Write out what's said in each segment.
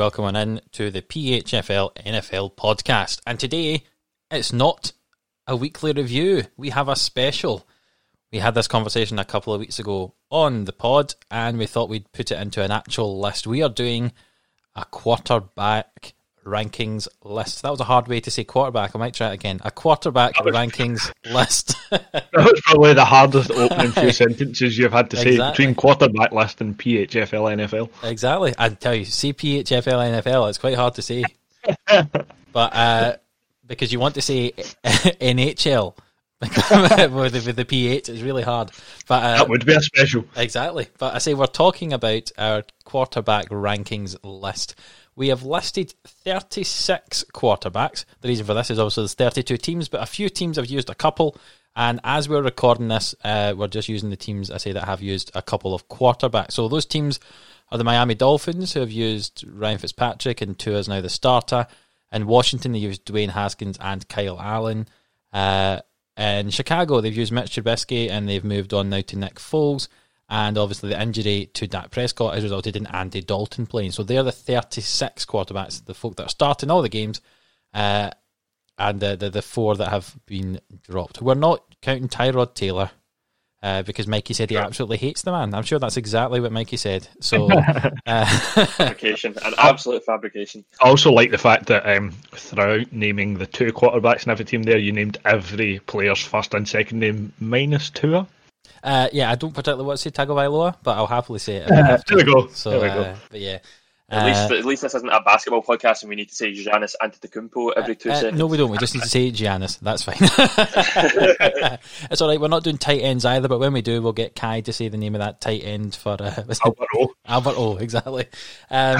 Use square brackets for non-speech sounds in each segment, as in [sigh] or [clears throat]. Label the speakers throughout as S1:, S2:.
S1: Welcome on in to the PHFL NFL podcast. And today, it's not a weekly review, we have a special. We had this conversation a couple of weeks ago on the pod, and we thought we'd put it into an actual list. We are doing a quarterback rankings list. That was a hard way to say quarterback. I might try it again. A quarterback rankings [laughs] list. [laughs]
S2: that was probably the hardest opening few [laughs] sentences you've had to say
S1: Exactly.
S2: between quarterback list and PHFL NFL.
S1: Exactly. I tell you, CPHFL NFL, it's quite hard to say. but uh, because you want to say NHL with, the, with the PH, it's really hard. But uh,
S2: That would be a special.
S1: Exactly. But I say we're talking about our quarterback rankings list. We have listed 36 quarterbacks. The reason for this is obviously there's 32 teams, but a few teams have used a couple. And as we're recording this, uh, we're just using the teams I say that have used a couple of quarterbacks. So those teams are the Miami Dolphins, who have used Ryan Fitzpatrick, and Tua is now the starter. In Washington, they used Dwayne Haskins and Kyle Allen. Uh, in Chicago, they've used Mitch Trubisky and they've moved on now to Nick Foles. And obviously, the injury to Dak Prescott has resulted in Andy Dalton playing. So they're the 36 quarterbacks, the folk that are starting all the games, uh, and the, the the four that have been dropped. We're not counting Tyrod Taylor uh, because Mikey said he absolutely hates the man. I'm sure that's exactly what Mikey said. So uh, [laughs]
S3: fabrication, an absolute fabrication.
S2: I also like the fact that um, throughout naming the two quarterbacks in every team there, you named every player's first and second name minus Tua.
S1: Uh, yeah, I don't particularly want to say Tagovailoa, but I'll happily say it. if I. [laughs]
S2: There we go.
S1: So,
S2: there we
S1: uh,
S2: go.
S1: but yeah.
S3: At
S1: Uh,
S3: least, at least this isn't a basketball podcast, and we need to say Giannis Antetokounmpo every two
S1: uh,
S3: seconds.
S1: no, we don't. We just need to say Giannis. That's fine. [laughs] [laughs] it's all right. We're not doing tight ends either, but when we do, we'll get Kai to say the name of that tight end for uh, was it
S2: Albert O.
S1: Albert O. Exactly. Um,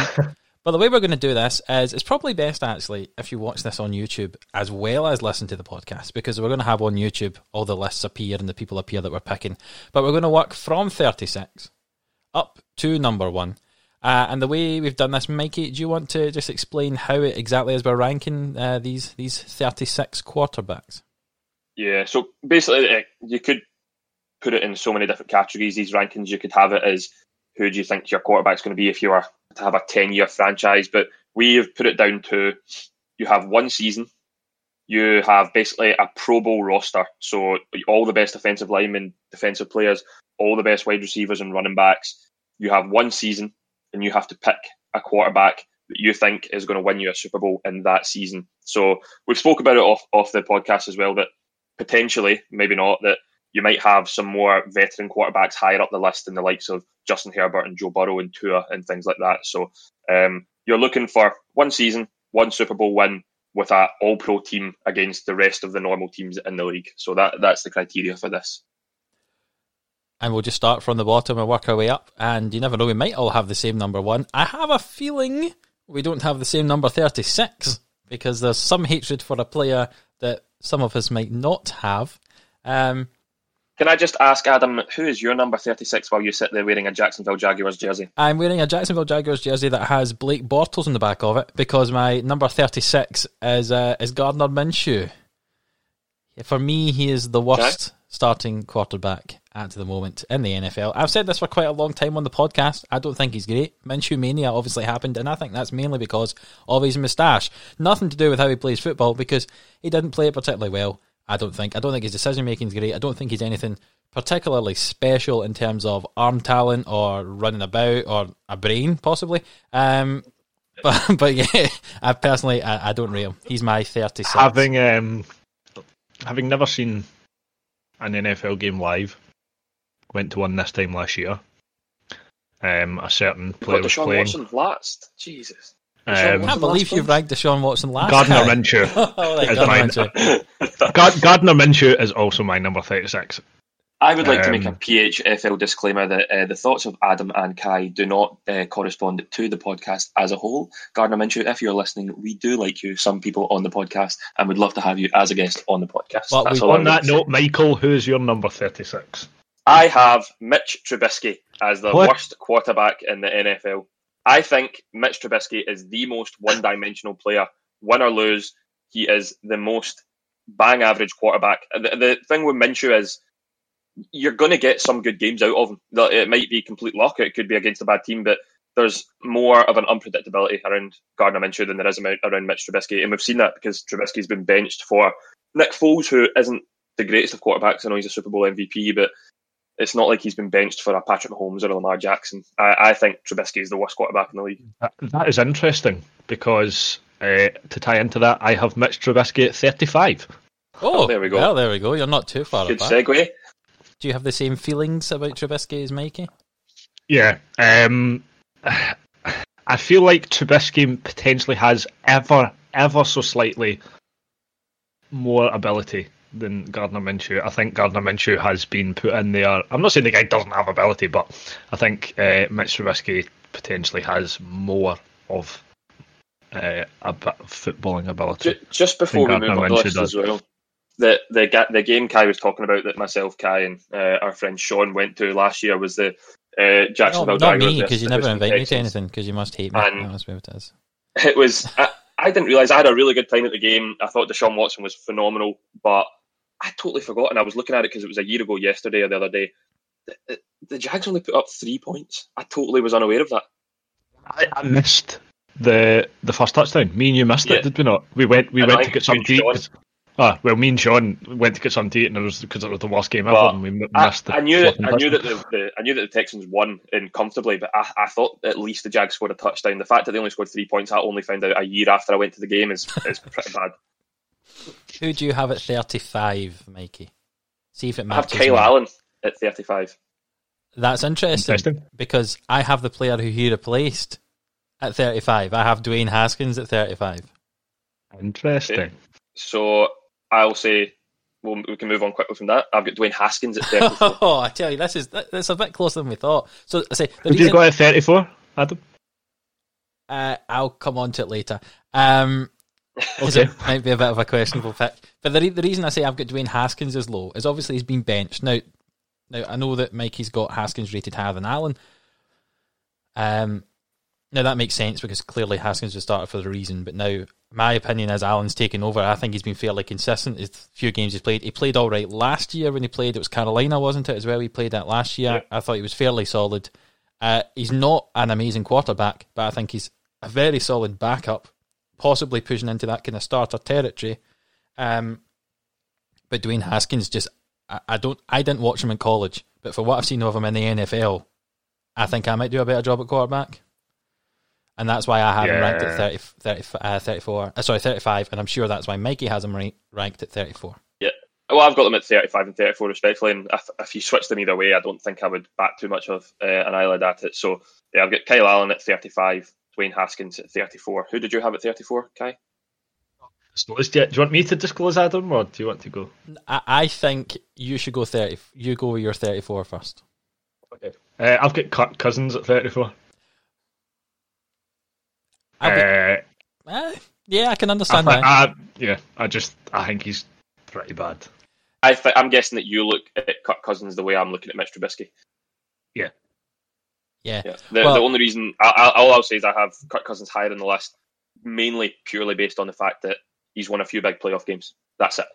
S1: but the way we're going to do this is it's probably best actually if you watch this on YouTube as well as listen to the podcast because we're going to have on YouTube all the lists appear and the people appear that we're picking. But we're going to work from 36 up to number one. Uh, and the way we've done this, Mikey, do you want to just explain how it exactly is we're ranking uh, these these 36 quarterbacks?
S3: Yeah, so basically, uh, you could put it in so many different categories. These rankings, you could have it as who do you think your quarterback's going to be if you were to have a ten-year franchise, but we have put it down to you have one season. You have basically a Pro Bowl roster, so all the best defensive linemen, defensive players, all the best wide receivers and running backs. You have one season, and you have to pick a quarterback that you think is going to win you a Super Bowl in that season. So we've spoke about it off off the podcast as well that potentially, maybe not, that you might have some more veteran quarterbacks higher up the list than the likes of Justin Herbert and Joe Burrow and Tua and things like that. So um, you're looking for one season, one Super Bowl win with an All Pro team against the rest of the normal teams in the league. So that that's the criteria for this.
S1: And we'll just start from the bottom and work our way up. And you never know, we might all have the same number one. I have a feeling we don't have the same number 36 because there's some hatred for a player that some of us might not have. Um,
S3: Can I just ask Adam, who is your number thirty six while you sit there wearing a Jacksonville Jaguars jersey?
S1: I'm wearing a Jacksonville Jaguars jersey that has Blake Bortles on the back of it because my number 36 is uh, is Gardner Minshew. For me, he is the worst starting quarterback at the moment in the NFL. I've said this for quite a long time on the podcast. I don't think he's great. Minshew mania obviously happened, and I think that's mainly because of his moustache. Nothing to do with how he plays football because he didn't play it particularly well. I don't think. I don't think his decision making is great. I don't think he's anything particularly special in terms of arm talent or running about or a brain, possibly. Um, [laughs] but but yeah, [laughs] I personally I, I don't rate him. He's my thirty six.
S2: Having um, having never seen an NFL game live, went to one this time last year. Um, a certain player
S3: What
S2: was playing.
S3: Watson last? Jesus.
S2: Um,
S1: I can't believe you've ranked Deshaun Watson last.
S2: Gardner
S1: guy.
S2: Minshew. [laughs]
S1: oh, right,
S2: is
S1: Gardner
S2: mine.
S1: Minshew. [laughs]
S2: Gardner Minshew is also my number thirty-six.
S3: I would like to make a
S2: Um,
S3: PHFL disclaimer that uh, the thoughts of Adam and Kai do not uh, correspond to the podcast as a whole. Gardner Minshew, if you're listening, we do like you, some people on the podcast, and would love to have you as a guest on the podcast.
S1: Well,
S3: That's
S1: we-
S3: all
S2: On that
S3: gonna say.
S2: note, Michael, who's your number thirty-six?
S3: I have Mitch Trubisky as the
S2: What?
S3: worst quarterback in the NFL. I think Mitch Trubisky is the most one-dimensional player. Win or lose, he is the most bang average quarterback. The, the thing with Minshew is you're going to get some good games out of him. It might be complete luck. It could be against a bad team, but there's more of an unpredictability around Gardner Minshew than there is around Mitch Trubisky, and we've seen that because Trubisky's been benched for Nick Foles, who isn't the greatest of quarterbacks. I know he's a Super Bowl MVP, but it's not like he's been benched for a Patrick Mahomes or a Lamar Jackson. I, I think Trubisky is the worst quarterback in the league.
S2: That, that is interesting because uh, to tie into that, I have Mitch Trubisky at 35.
S1: Oh,
S3: Oh, there we go.
S1: Well, there we go. You're not too far
S3: Good
S1: apart.
S3: segue.
S1: Do you have the same feelings about Trubisky as Mikey?
S2: Yeah. Um, I feel like Trubisky potentially has ever, ever so slightly more ability than Gardner Minshew. I think Gardner Minshew has been put in there. I'm not saying the guy doesn't have ability, but I think uh, Mitch Trubisky potentially has more of uh, a bit of footballing ability.
S3: Just before we move on to
S2: Minshew
S3: this
S2: does.
S3: as well, the the the game Kai was talking about that myself, Kai, and uh, our friend Sean went to last year was the uh,
S1: No, not me, because you never
S3: versus
S1: invite me to anything, because you must hate me.
S3: And-
S1: that must be what it is.
S3: It was. I, I didn't realize I had a really good time at the game. I thought Deshaun Watson was phenomenal, but I totally forgot, and I was looking at it because it was a year ago yesterday or the other day. The, the, the Jags only put up three points. I totally was unaware of that.
S2: I, I missed the the first touchdown. Me and you missed
S3: Yeah.
S2: it, did we not? We went we
S3: And
S2: went to get some eat. Ah, well, me and Sean went to get some to eat, and it was because it was the worst game ever, and we m-
S3: I,
S2: missed the.
S3: I knew that I knew that the, the I knew that the Texans won in comfortably, but I, I thought at least the Jags scored a touchdown. The fact that they only scored three points, I only found out a year after I went to the game is is pretty bad.
S1: Who do you have at 35, Mikey? See if it matches.
S3: I have. Kyle
S1: me.
S3: Allen at thirty five.
S1: That's interesting,
S2: Interesting.
S1: because I have the player who he replaced at 35. I have Dwayne Haskins at 35.
S2: Interesting.
S3: So I'll say well, we can move on quickly from that. I've got Dwayne Haskins at [laughs] thirty four.
S1: Oh, I tell you, this is that's a bit closer than we thought. So I say the
S2: Who do you
S1: reason,
S2: got at thirty four, Adam?
S1: uh, I'll come on to it later. Um, 'cause
S2: Okay.
S1: it might be a bit of a questionable pick. But the re- the reason I say I've got Dwayne Haskins as low is obviously he's been benched. Now, now I know that Mikey's got Haskins rated higher than Allen. Um, now that makes sense because clearly Haskins was started for the reason. But now my opinion is Allen's taken over. I think he's been fairly consistent. His few games he's played, he played all right last year when he played. It was Carolina, wasn't it? As well, he played that last year.
S3: Yeah.
S1: I thought he was fairly solid. Uh, he's not an amazing quarterback, but I think he's a very solid backup, possibly pushing into that kind of starter territory. Um, but Dwayne Haskins just, I, I don't, I didn't watch him in college, but for what I've seen of him in the NFL, I think I might do a better job at quarterback. And that's why I have him ranked at 30, 30, uh, 34, uh, sorry, 35, and I'm sure that's why Mikey has him ra- ranked at 34. Yeah.
S3: Well, I've got them at 35 and 34 respectfully, and if, if you switch them either way, I don't think I would back too much of uh, an eyelid at it. So, yeah, I've got Kyle Allen at 35, Dwayne Haskins at 34. Who did you have at 34, Kai?
S2: Do you want me to disclose Adam, or do you want to go?
S1: I, I think you should go 30, you go with your 34 first.
S2: Okay. Uh, I've got Kirk Cousins at thirty four.
S1: I'll be-
S2: Uh,
S1: eh, yeah, I can
S2: I,
S1: understand
S2: thi-
S1: that.
S2: I, yeah, I just I think he's pretty bad.
S3: I th- I'm guessing that you look at Kirk Cousins the way I'm looking at Mitch Trubisky.
S1: yeah.
S3: Yeah. The,
S1: Well-
S3: the only reason, I, I, all I'll say is I have Kirk Cousins higher in the list, mainly purely based on the fact that he's won a few big playoff games. That's it.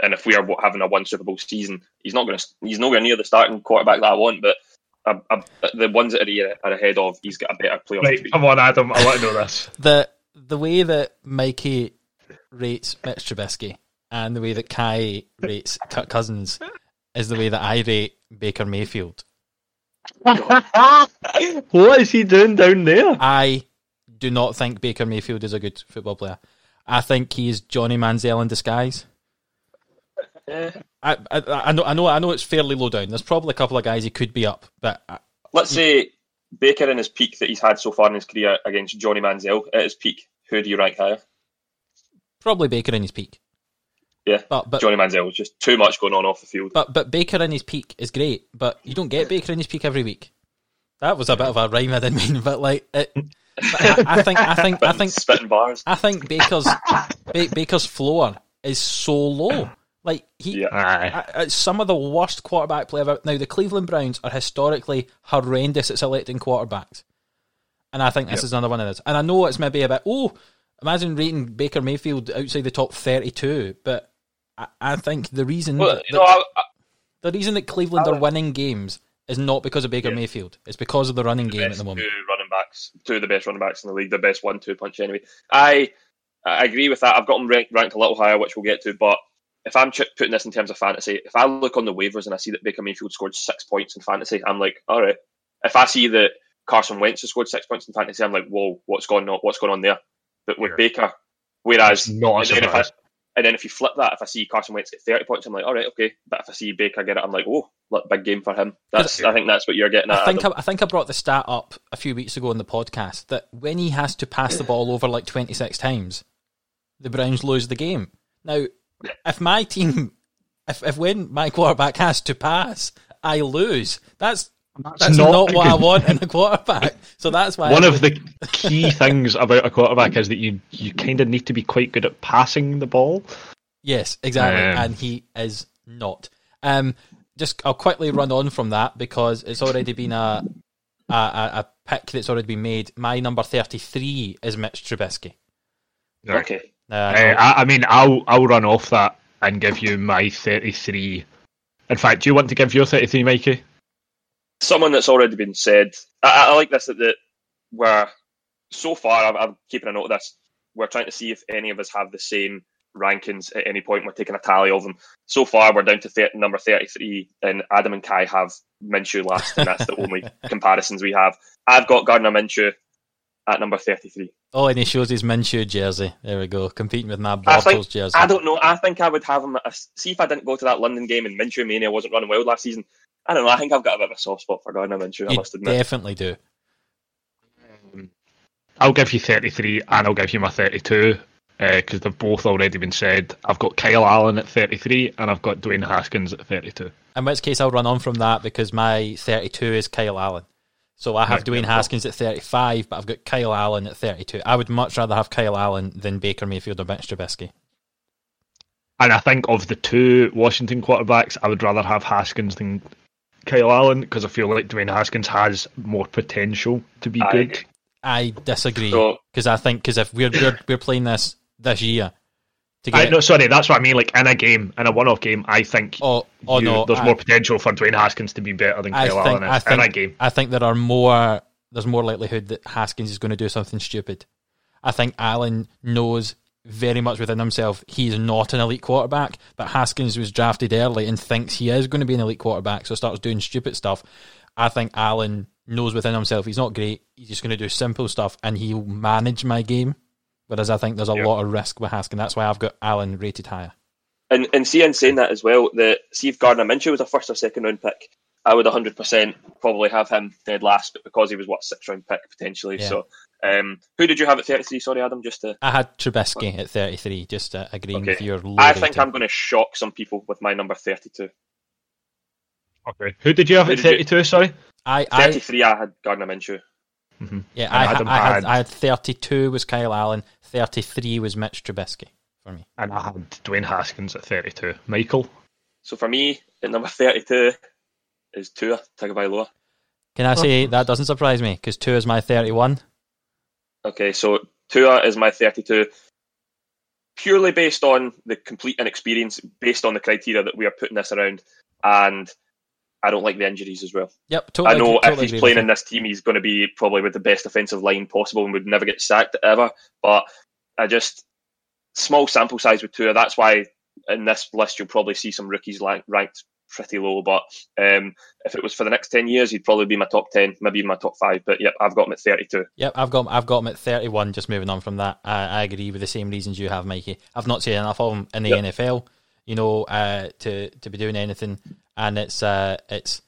S3: And if we are having a one Super Bowl season, he's not going to. He's nowhere near the starting quarterback that I want. But uh, uh, the ones that are, are ahead of, he's got a better playoff.
S2: Right, come on, Adam. I want to know this. [laughs]
S1: the the way that Mikey rates Mitch Trubisky and the way that Kai rates Kirk Cousins is the way that I rate Baker Mayfield. [laughs]
S2: what is he doing down there?
S1: I do not think Baker Mayfield is a good football player. I think he is Johnny Manziel in disguise. I, I, I know I know I know it's fairly low down. There's probably a couple of guys he could be up, but I,
S3: let's say Baker in his peak that he's had so far in his career against Johnny Manziel at his peak. Who do you rank higher?
S1: probably Baker in his peak.
S3: Yeah,
S1: But but
S3: Johnny Manziel was just too much going on off the field.
S1: But but Baker in his peak is great, but you don't get Baker in his peak every week. That was a bit of a rhyme I didn't mean, [laughs] but like it, but I, I think I think I think
S3: spitting bars.
S1: I think Baker's ba- Baker's floor is so low. Like he,
S3: Yeah.
S2: Aye.
S1: I- it's some of the worst quarterback play ever. Now the Cleveland Browns are historically horrendous at selecting quarterbacks, and I think this
S2: Yep.
S1: is another one of those. And I know it's maybe about oh, imagine rating Baker Mayfield outside the top thirty-two, but I, I think the reason
S3: Well,
S1: that-
S3: you know, I, I,
S1: the reason that Cleveland
S3: I
S1: are winning games is not because of Baker
S3: Yeah.
S1: Mayfield. It's because of the running game at the moment.
S3: two running running backs, two of the best running backs in the league, the best one-two punch anyway. I I agree with that. I've got them ranked, ranked a little higher, which we'll get to. But if I'm ch- putting this in terms of fantasy, if I look on the waivers and I see that Baker Mayfield scored six points in fantasy, I'm like, all right. If I see that Carson Wentz has scored six points in fantasy, I'm like, whoa, what's going on? What's going on there? But with
S2: Yeah.
S3: Baker, whereas
S2: Not a
S3: and then, if I,
S2: surprise.
S3: And then if you flip that, if I see Carson Wentz get 30 points, I'm like, all right, okay. But if I see Baker get it, I'm like, oh, look, big game for him. That's I think that's what you're getting at.
S1: I think I, I think I brought the stat up a few weeks ago in the podcast that when he has to pass the ball over like 26 times, the Browns lose the game. Now, if my team, if, if when my quarterback has to pass, I lose, that's that's not, what I want in a [laughs] quarterback. So that's why
S2: One
S1: I
S2: of the key [laughs] things about a quarterback is that you you kind of need to be quite good at passing the ball.
S1: Yes, exactly,
S2: Um,
S1: and he is not. Um, just I'll quickly run on from that because it's already been a a, a, a pick that's already been made. My number thirty three is Mitch Trubisky.
S3: okay.
S1: Uh,
S2: Uh, I, I mean, I'll I'll run off that and give you my thirty three. In fact, do you want to give your thirty three, Mikey?
S3: Someone that's already been said. I, I like this that, that we're so far. I'm, I'm keeping a note of this. We're trying to see if any of us have the same rankings at any point. We're taking a tally of them. So far, we're down to number 33, and Adam and Kai have Minshew last, and that's the [laughs] only comparisons we have. I've got Gardner Minshew at number 33.
S1: oh, and he shows his Minshew jersey. There we go, competing with my
S3: I think-
S1: jersey.
S3: I don't know. I think I would have him. A, see if I didn't go to that London game and Minshew Mania wasn't running wild last season. I don't know. I think I've got a bit of a soft spot for Gardner Minshew. I must admit.
S1: definitely do.
S2: Um, I'll give you thirty three, and I'll give you my thirty two because uh, they've both already been said. I've got Kyle Allen at thirty three, and I've got Dwayne Haskins at thirty two.
S1: In which case, I'll run on from that because my 32 is Kyle Allen. So I have
S2: Right,
S1: Dwayne
S2: yeah.
S1: Haskins at 35, but I've got Kyle Allen at 32. I would much rather have Kyle Allen than Baker Mayfield or Mitch Trubisky.
S2: And I think of the two Washington quarterbacks, I would rather have Haskins than Kyle Allen because I feel like Dwayne Haskins has more potential to be
S3: I
S2: good.
S1: I disagree
S3: So-
S1: because I think because if we're, we're we're playing this this year to
S2: I,
S1: get
S2: no, sorry, that's what I mean. Like in a game, in a one-off game, I think
S1: oh oh
S2: you-
S1: no
S2: there's
S1: I,
S2: more potential for Dwayne Haskins to be better than
S1: I
S2: Kyle
S1: think
S2: Allen
S1: I
S2: is in a game.
S1: I think there are more there's more likelihood that Haskins is going to do something stupid. I think Allen knows very much within himself he's not an elite quarterback, but Haskins was drafted early and thinks he is going to be an elite quarterback, so starts doing stupid stuff. I think Allen knows within himself he's not great. He's just going to do simple stuff and he'll manage my game. Whereas I think there's a
S2: Yeah.
S1: lot of risk with Haskins. That's why I've got Allen rated higher.
S3: And and see, in saying that as well, that see if Gardner Minshew was a first or second round pick, I would 100% probably have him dead last, but because he was what sixth round pick potentially.
S1: Yeah.
S3: So, um, who did you have at 33? Sorry, Adam. Just to,
S1: I had Trubisky at 33, just uh, agreeing
S3: Okay.
S1: with your low
S3: I think
S1: rating.
S3: I'm going to shock some people with my number 32.
S2: Okay, who did you have
S3: Who
S2: at
S3: did you-
S2: thirty-two? Sorry.
S1: I, I
S3: 33, I, had Gardner Minshew.
S1: Yeah, I,
S2: Adam
S1: I had
S2: had-
S1: I had thirty two was Kyle Allen, thirty three was Mitch Trubisky for me.
S2: And I had Dwayne Haskins at thirty-two. Michael.
S3: So for me, at number 32 is Tua Tagovailoa.
S1: Can I say that doesn't surprise me because two is my thirty one.
S3: Okay, so Tua is my 32. Purely based on the complete inexperience, based on the criteria that we are putting this around, and I don't like the injuries as well.
S1: Yep, totally.
S3: I know
S1: totally
S3: if he's playing in this team, he's going to be probably with the best offensive line possible and would never get sacked ever. But I just small sample size with Tua. That's why in this list you'll probably see some rookies like, ranked pretty low. But um, if it was for the next ten years, he'd probably be my top ten, maybe even my top five. But yep, I've got him at thirty-two.
S1: Yep, I've got I've got him at thirty one. Just moving on from that, I, I agree with the same reasons you have, Mikey. I've not seen enough of him in the
S3: Yep.
S1: NFL, you know, uh, to to be doing anything, and it's uh, it's.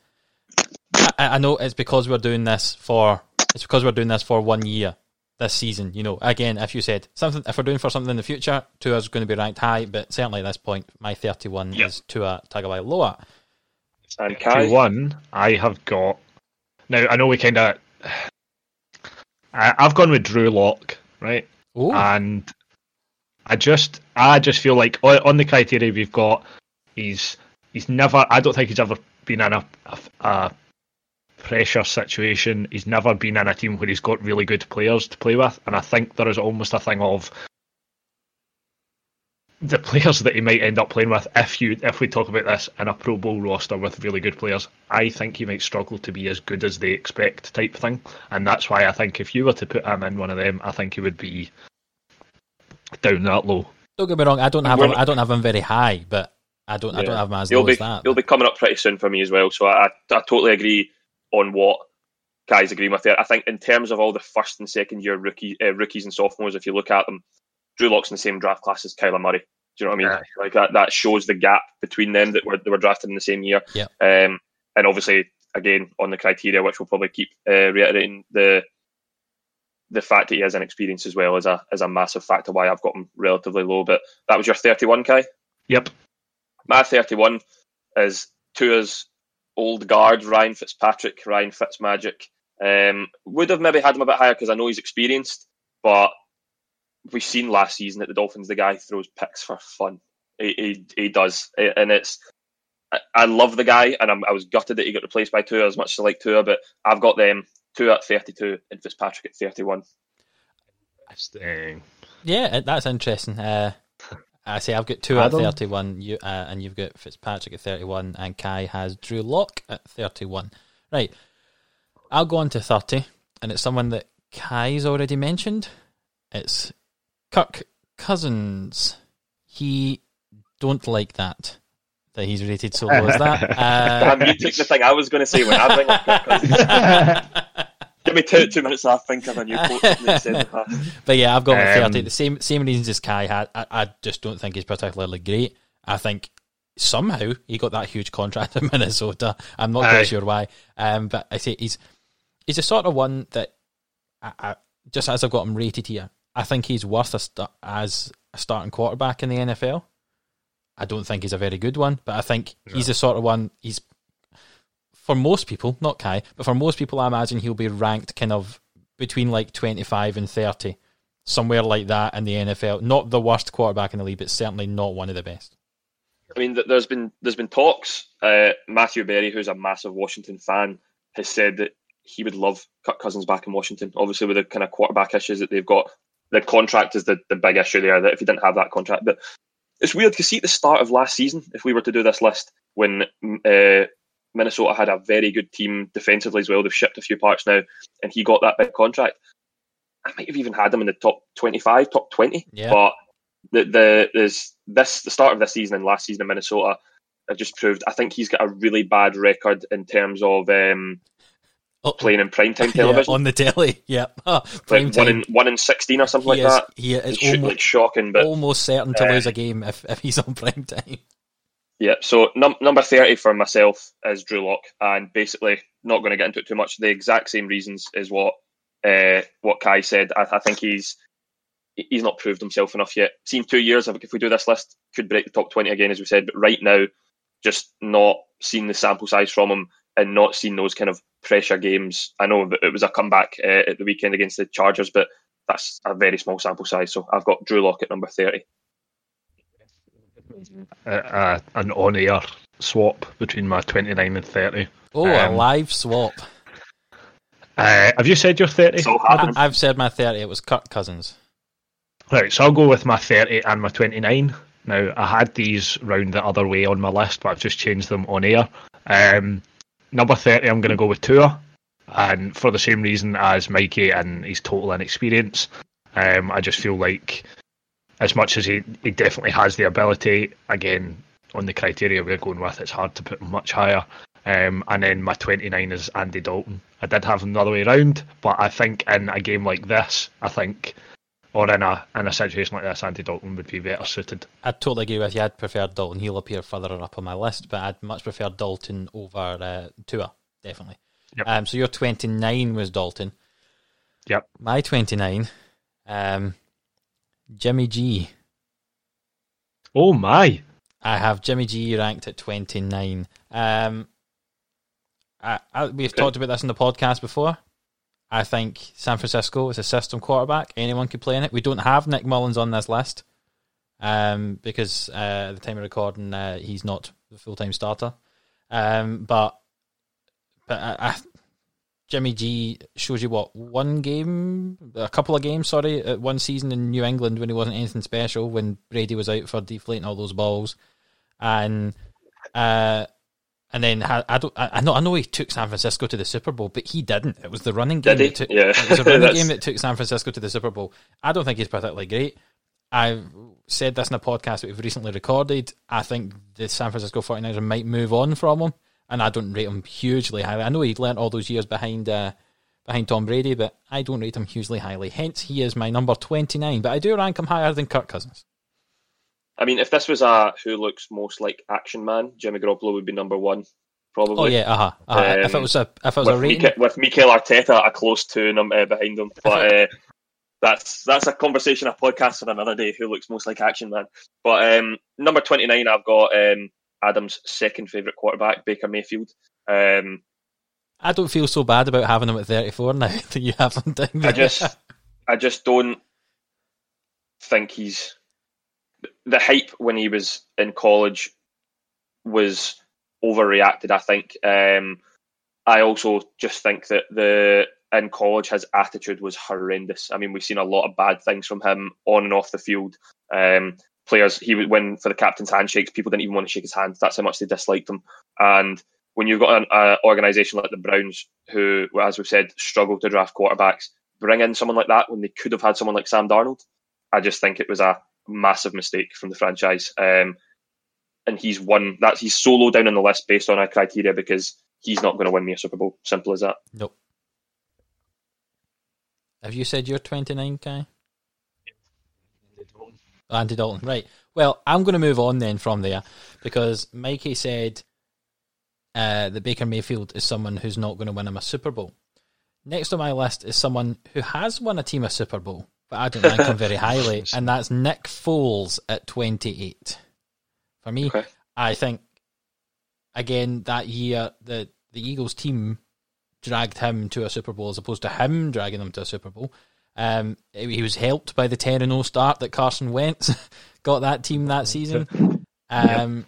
S1: I, I know it's because we're doing this for it's because we're doing this for one year this season. You know, again, if you said something, if we're doing for something in the future, Tua is going to be ranked high, but certainly at this point, my thirty-one
S2: Yep.
S1: is Tua Tagovailoa.
S3: And Kai,
S2: one, I have got. Now I know we kind of. I've gone with Drew Lock, right?
S1: Oh,
S2: and I just I just feel like on on the criteria we've got, he's he's never. I don't think he's ever been in a, a, a pressure situation. He's never been in a team where he's got really good players to play with, and I think there is almost a thing of the players that he might end up playing with, if you if we talk about this in a Pro Bowl roster with really good players, I think he might struggle to be as good as they expect, type thing. And that's why I think if you were to put him in one of them, I think he would be down that low.
S1: Don't get me wrong. I don't have him, I don't have him very high, but I don't I don't have him as he'll low
S3: be,
S1: as that.
S3: He'll be coming up pretty soon for me as well. So I I, I totally agree on what guys agreeing with there. I think in terms of all the first and second year rookie uh, rookies and sophomores, if you look at them, Drew Lock's in the same draft class as Kyler Murray. Do you know what I mean? Yeah. Like that, that shows the gap between them that were they were drafted in the same year.
S1: Yeah.
S3: Um, and obviously, again, on the criteria, which we'll probably keep uh, reiterating, the the fact that he has an experience as well is a is a massive factor why I've got him relatively low. But that was your thirty one, Kai.
S2: Yep.
S3: My thirty one is Tua's old guard, Ryan Fitzpatrick, Ryan Fitzmagic. Um, would have maybe had him a bit higher because I know he's experienced, but we've seen last season that the Dolphins, the guy throws picks for fun. He, he, he does, and it's. I love the guy, and I'm, i was gutted that he got replaced by Tua as much as I like Tua, but I've got them Tua at 32 and Fitzpatrick at 31.
S2: Dang.
S1: Yeah, that's interesting. Uh, I say I've got Tua at 31, you, uh, and you've got Fitzpatrick at 31, and Kai has Drew Lock at 31. Right, I'll go on to 30, and it's someone that Kai's already mentioned. It's Kirk Cousins. He don't like that that he's rated so low as that. [laughs]
S3: Uh, you took the thing I was going to say when I bring up Kirk Cousins. [laughs] [laughs] Give me two two minutes. I think of a new quote. [laughs]
S1: but yeah, I've got my um, thirty. The same same reasons as Kai had. I, I just don't think he's particularly great. I think somehow he got that huge contract [laughs] in Minnesota. I'm not quite sure why. Um, but I say he's he's a sort of one that I, I, just as I've got him rated here, I think he's worth a st- as a starting quarterback in the NFL. I don't think he's a very good one, but I think no. he's the sort of one. He's for most people, not Kai, but for most people, I imagine he'll be ranked kind of between like twenty five and thirty, somewhere like that in the NFL. Not the worst quarterback in the league, but certainly not one of the best.
S3: I mean, there's been there's been talks. Uh, Matthew Berry, who's a massive Washington fan, has said that he would love Cousins back in Washington. Obviously, with the kind of quarterback issues that they've got, the contract is the, the big issue there. That if he didn't have that contract, but it's weird to see at the start of last season, if we were to do this list, when uh, Minnesota had a very good team defensively as well, they've shipped a few parts now, and he got that big contract. I might have even had him in the top twenty-five, top twenty.
S1: Yeah.
S3: But the the there's this the start of this season and last season in Minnesota have just proved. I think he's got a really bad record in terms of um, Oh, playing in primetime [laughs] television
S1: yeah, on the telly. [laughs] Yeah, [laughs] oh,
S3: like one in one in sixteen or something
S1: he
S3: like
S1: is,
S3: that.
S1: He is
S3: it's almost, like shocking, but
S1: almost certain to uh, lose a game if, if he's on prime time.
S3: Yeah, so num- number thirty for myself is Drew Lock, and basically not going to get into it too much. The exact same reasons is what uh, what Kai said. I, I think he's he's not proved himself enough yet. Seen two years, if we do this list, could break the top twenty again, as we said. But right now, just not seen the sample size from him and not seen those kind of pressure games. I know it was a comeback uh, at the weekend against the Chargers, but that's a very small sample size. So I've got Drew Lock at number 30.
S2: Uh, uh, an on air swap between my 29 and 30.
S1: Oh, um, a live swap.
S2: Uh, have you said your 30? So
S1: I've said my 30. It was Kirk Cousins.
S2: Right, so I'll go with my 30 and my 29. Now, I had these round the other way on my list, but I've just changed them on air. Um, number 30, I'm going to go with Tua. And for the same reason as Mikey and his total inexperience, um, I just feel like as much as he, he definitely has the ability, again, on the criteria we're going with, it's hard to put him much higher. Um, and then my 29 is Andy Dalton. I did have him the other way around, but I think in a game like this, I think or in a in a situation like this, Andy Dalton would be better suited.
S1: I totally agree with you. I'd prefer Dalton. He'll appear further up on my list, but I'd much prefer Dalton over uh, Tua, definitely.
S2: Yep.
S1: Um, so your 29 was Dalton.
S2: Yep.
S1: My 29, um, Jimmy G.
S2: Oh my!
S1: I have Jimmy G ranked at 29. Um, I, I, we've talked about this in the podcast before. I think San Francisco is a system quarterback. Anyone could play in it. We don't have Nick Mullens on this list um, because uh, at the time of recording, uh, he's not the full time starter. Um, but but I, Jimmy G shows you what one game, a couple of games, sorry, at one season in New England when he wasn't anything special when Brady was out for deflating all those balls, and uh, and then I, I don't I know I know he took San Francisco to the Super Bowl, but he didn't. It was the running game. That took,
S3: Yeah.
S1: it was a [laughs] running game that took San Francisco to the Super Bowl. I don't think he's particularly great. I've said this in a podcast that we've recently recorded. I think the San Francisco 49ers might move on from him, and I don't rate him hugely highly. I know he'd learnt all those years behind uh, behind Tom Brady, but I don't rate him hugely highly. Hence, he is my number 29, but I do rank him higher than Kirk Cousins.
S3: I mean, if this was a who looks most like action man, Jimmy Garoppolo would be number one, probably.
S1: Oh yeah, uh-huh. uh-huh. if it
S3: Um,
S1: was a if it was a
S3: with,
S1: rating,
S3: Mika, with Mikel Arteta a close two num- uh, behind him. But uh, that's that's a conversation, a podcast for another day. Who looks most like action man? But um, number twenty nine, I've got um, Adam's second favorite quarterback, Baker Mayfield. Um,
S1: I don't feel so bad about having him at 34 now [laughs] that you have him down there.
S3: I just I just don't think he's the hype when he was in college was overreacted. I think. Um, I also just think that the in college his attitude was horrendous. I mean, we've seen a lot of bad things from him on and off the field. Um, players he would win for the captain's handshakes. People didn't even want to shake his hand. That's how much they disliked him. And when you've got an organisation like the Browns, who, as we've said, struggle to draft quarterbacks, bring in someone like that when they could have had someone like Sam Darnold. I just think it was a massive mistake from the franchise. Um, and he's won that he's so low down on the list based on our criteria because he's not going to win me a Super Bowl. Simple as that.
S1: Nope. Have you said you're 29, Kai? Andy Dalton, right. Well, I'm going to move on then from there because Mikey said uh, that Baker Mayfield is someone who's not going to win him a Super Bowl. Next on my list is someone who has won a team a Super Bowl, but I don't rank him very [laughs] highly, and that's Nick Foles at 28. For me,
S3: Okay.
S1: I think again that year the the Eagles team dragged him to a Super Bowl as opposed to him dragging them to a Super Bowl. Um, he was helped by the ten and zero start that Carson Wentz [laughs] got that team that season. Um,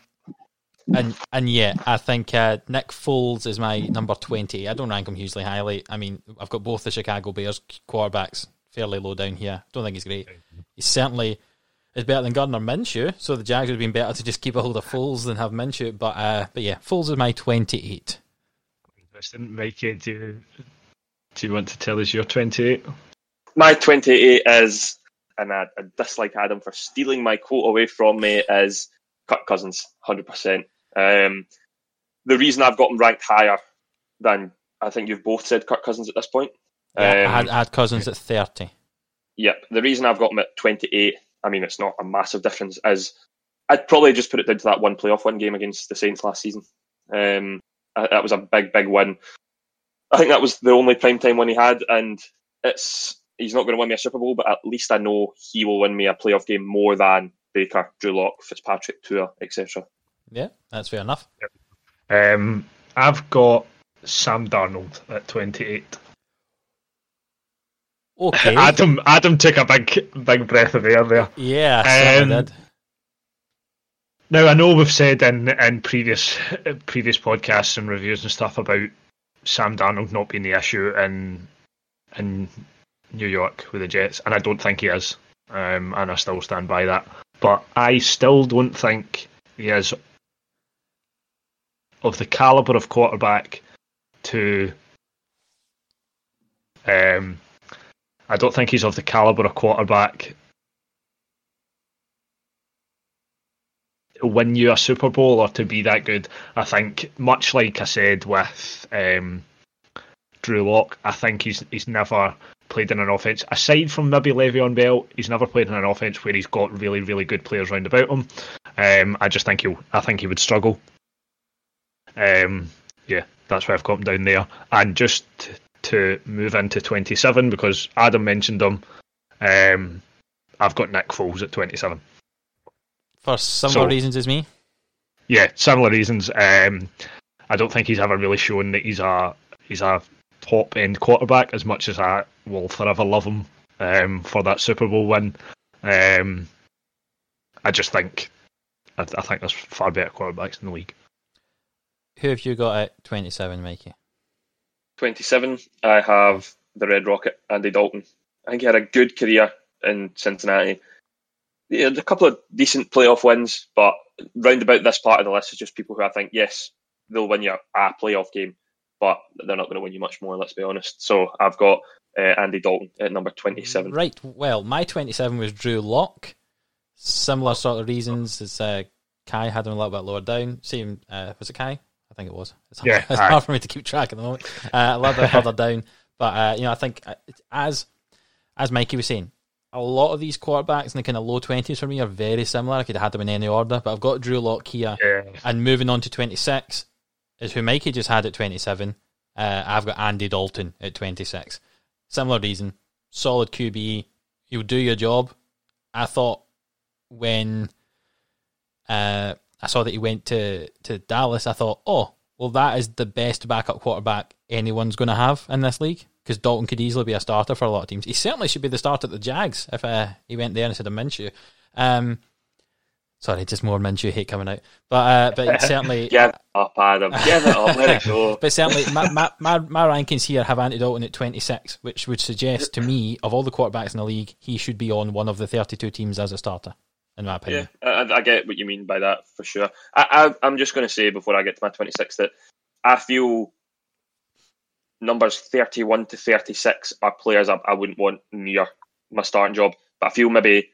S1: and and yeah, I think uh, Nick Foles is my number twenty. I don't rank him hugely highly. I mean, I've got both the Chicago Bears quarterbacks fairly low down here. Don't think he's great. He's certainly is better than Gardner Minshew. So the Jags would have been better to just keep a hold of Foles than have Minshew. But uh, but yeah, Foles is my twenty-eight.
S2: Interesting, Mikey. Do you, do you want to tell us your 28?
S3: My 28 is, and I, I dislike Adam for stealing my quote away from me, is Kirk Cousins, 100%. Um, the reason I've got him ranked higher than I think you've both said Kirk Cousins at this point.
S1: Yeah, I,
S3: um,
S1: had, I had Cousins at thirty.
S3: Yep. The reason I've got him at 28, I mean, it's not a massive difference, is I'd probably just put it down to that one playoff win game against the Saints last season. Um, that was a big, big win. I think that was the only primetime win he had, and it's he's not going to win me a Super Bowl, but at least I know he will win me a playoff game more than Baker, Drew Lock, Fitzpatrick, Tua, etc.
S1: Yeah, that's fair enough.
S2: Um, I've got Sam Darnold at 28.
S1: Okay. [laughs]
S2: Adam Adam took a big big breath of air there.
S1: yeah, I certainly
S2: Um,
S1: did.
S2: Now I know we've said in in previous previous podcasts and reviews and stuff about Sam Darnold not being the issue in in New York with the Jets, and I don't think he is, um, and I still stand by that. But I still don't think he is of the caliber of quarterback to. Um, I don't think he's of the caliber of quarterback win you a Super Bowl or to be that good. I think, much like I said with um, Drew Lock, I think he's he's never played in an offense aside from maybe Le'Veon Bell. He's never played in an offense where he's got really really good players round about him. Um, I just think he I think he would struggle. Um, yeah, that's why I've got him down there. And just to move into 27 because Adam mentioned him. Um, I've got Nick Foles at 27.
S1: For similar
S2: so-
S1: reasons as me.
S2: Yeah, similar reasons. Um, I don't think he's ever really shown that he's a he's a top end quarterback as much as I will forever love him um, for that Super Bowl win. Um, I just think I, I think there's far better quarterbacks in the league.
S1: Who have you got at 27, Mikey?
S3: 27, I have the Red Rocket, Andy Dalton. I think he had a good career in Cincinnati. He had a couple of decent playoff wins, but round about this part of the list is just people who I think, yes, they'll win you a playoff game, but they're not going to win you much more, let's be honest. So I've got uh, Andy Dalton at number 27.
S1: Right. Well, my 27 was Drew Lock. Similar sort of reasons as uh, Kai had him a little bit lower down. Same, uh, was it Kai? I think it was. It's hard,
S2: Yeah,
S1: it's
S2: aye.
S1: hard for me to keep track at the moment. Uh, a little bit [laughs] further down, but uh, you know, I think uh, as as Mikey was saying, a lot of these quarterbacks in the kind of low twenties for me are very similar. I could have had them in any order, but I've got Drew Lock here,
S2: Yeah.
S1: and moving on to twenty six is who Mikey just had at twenty seven. Uh, I've got Andy Dalton at twenty six. Similar reason, solid QB. You'll do your job. I thought when uh, I saw that he went to, to Dallas, I thought, oh, well, that is the best backup quarterback anyone's going to have in this league because Dalton could easily be a starter for a lot of teams. He certainly should be the starter at the Jags if uh, he went there instead of Minshew. Um, sorry, just more Minshew hate coming out, but uh, but [laughs] certainly.
S3: Give it up, Adam. Give it up. Let it go. [laughs]
S1: But certainly, my, my, my, my rankings here have Andy Dalton at 26, which would suggest to me, of all the quarterbacks in the league, he should be on one of the 32 teams as a starter, in my opinion.
S3: Yeah, I, I get what you mean by that for sure. I, I, I'm just going to say before I get to my 26 that I feel numbers 31 to 36 are players I, I wouldn't want near my starting job. But I feel maybe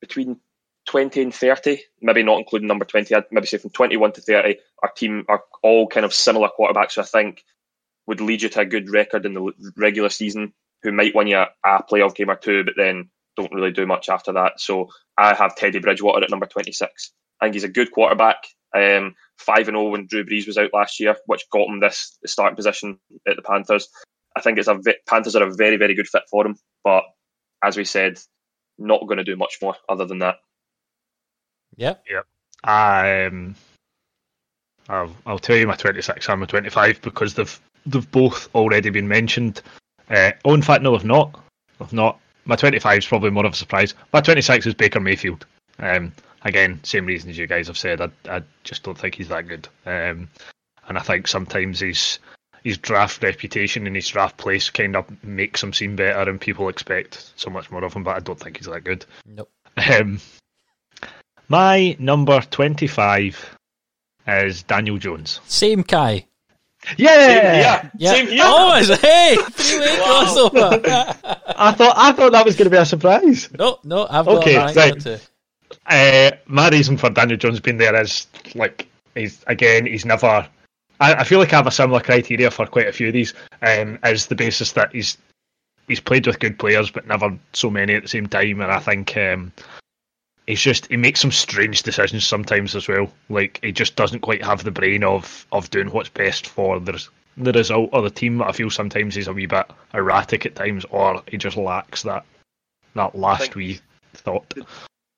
S3: between 20 and 30, maybe not including number 20, I'd maybe say from 21 to 30, our team are all kind of similar quarterbacks who I think would lead you to a good record in the regular season, who might win you a, playoff game or two, but then don't really do much after that. So I have Teddy Bridgewater at number 26. I think he's a good quarterback. Um, 5 and 0 when Drew Brees was out last year, which got him this starting position at the Panthers. I think it's a Panthers are a very, very good fit for him. But as we said, not going to do much more other than that.
S1: Yeah.
S2: Um, I'll, I'll tell you my 26 and my 25 because they've they've both already been mentioned. Uh, oh, in fact, no, they've not. They've not. My 25 is probably more of a surprise. My 26 is Baker Mayfield. Um, again, same reasons you guys have said. I, I just don't think he's that good. Um, and I think sometimes his his draft reputation and his draft place kind of makes him seem better, and people expect so much more of him. But I don't think he's that good.
S1: Nope.
S2: Um, my number 25 is Daniel Jones.
S1: Same Kai.
S2: Yeah,
S1: Yeah.
S3: Same here.
S1: Oh, hey, [laughs] three-way
S3: Wow.
S1: crossover.
S2: I thought I thought that was going to be a surprise.
S1: no, no, I've got
S2: Okay,
S1: a
S2: right.
S1: too.
S2: Uh, my reason for Daniel Jones being there is like he's again he's never. I, I feel like I have a similar criteria for quite a few of these. Um, is the basis that he's he's played with good players, but never so many at the same time, and I think um, he's just he makes some strange decisions sometimes as well. Like he just doesn't quite have the brain of of doing what's best for the the result of the team. I feel sometimes he's a wee bit erratic at times, or he just lacks that that last
S3: think-
S2: wee thought.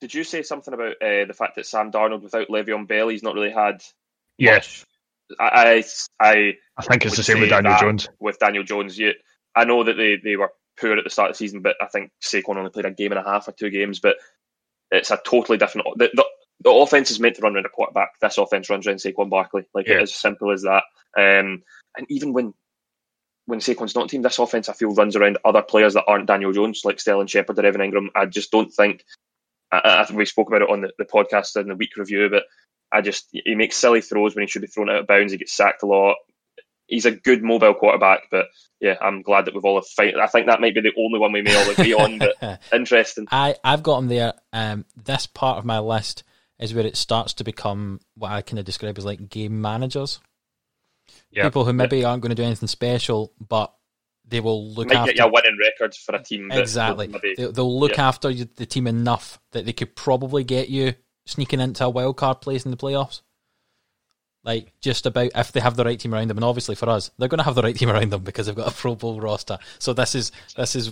S3: Did you say something about uh, the fact that Sam Darnold without Le'Veon Bell, he's not really had
S2: Yes,
S3: I, I, I
S2: I think it's the same with Daniel Jones.
S3: With Daniel Jones, yeah, I know that they, they were poor at the start of the season, but I think Saquon only played a game and a half or two games. But it's a totally different. The, the, the offense is meant to run around a quarterback. This offense runs around Saquon Barkley. Like
S2: Yeah.
S3: it is as simple as that. Um, and even when when Saquon's not team, this offense I feel runs around other players that aren't Daniel Jones, like Sterling Shepard or Evan Engram. I just don't think. I, I think we spoke about it on the, the podcast in the week review, but I just he makes silly throws when he should be thrown out of bounds. He gets sacked a lot. He's a good mobile quarterback, but yeah, I'm glad that we've all fight. I think that might be the only one we may all agree on. But [laughs] interesting.
S1: I, I've got him there. Um, this part of my list is where it starts to become what I kind of describe as like game managers.
S2: Yeah.
S1: People who maybe aren't going to do anything special, but they will look
S3: Might
S1: after
S3: get you a winning record for a team.
S1: exactly.
S3: maybe-
S1: They, they'll look
S3: yeah.
S1: after the team enough that they could probably get you sneaking into a wild card place in the playoffs. Like just about if they have the right team around them, and obviously for us, they're going to have the right team around them because they've got a Pro Bowl roster. So this is this is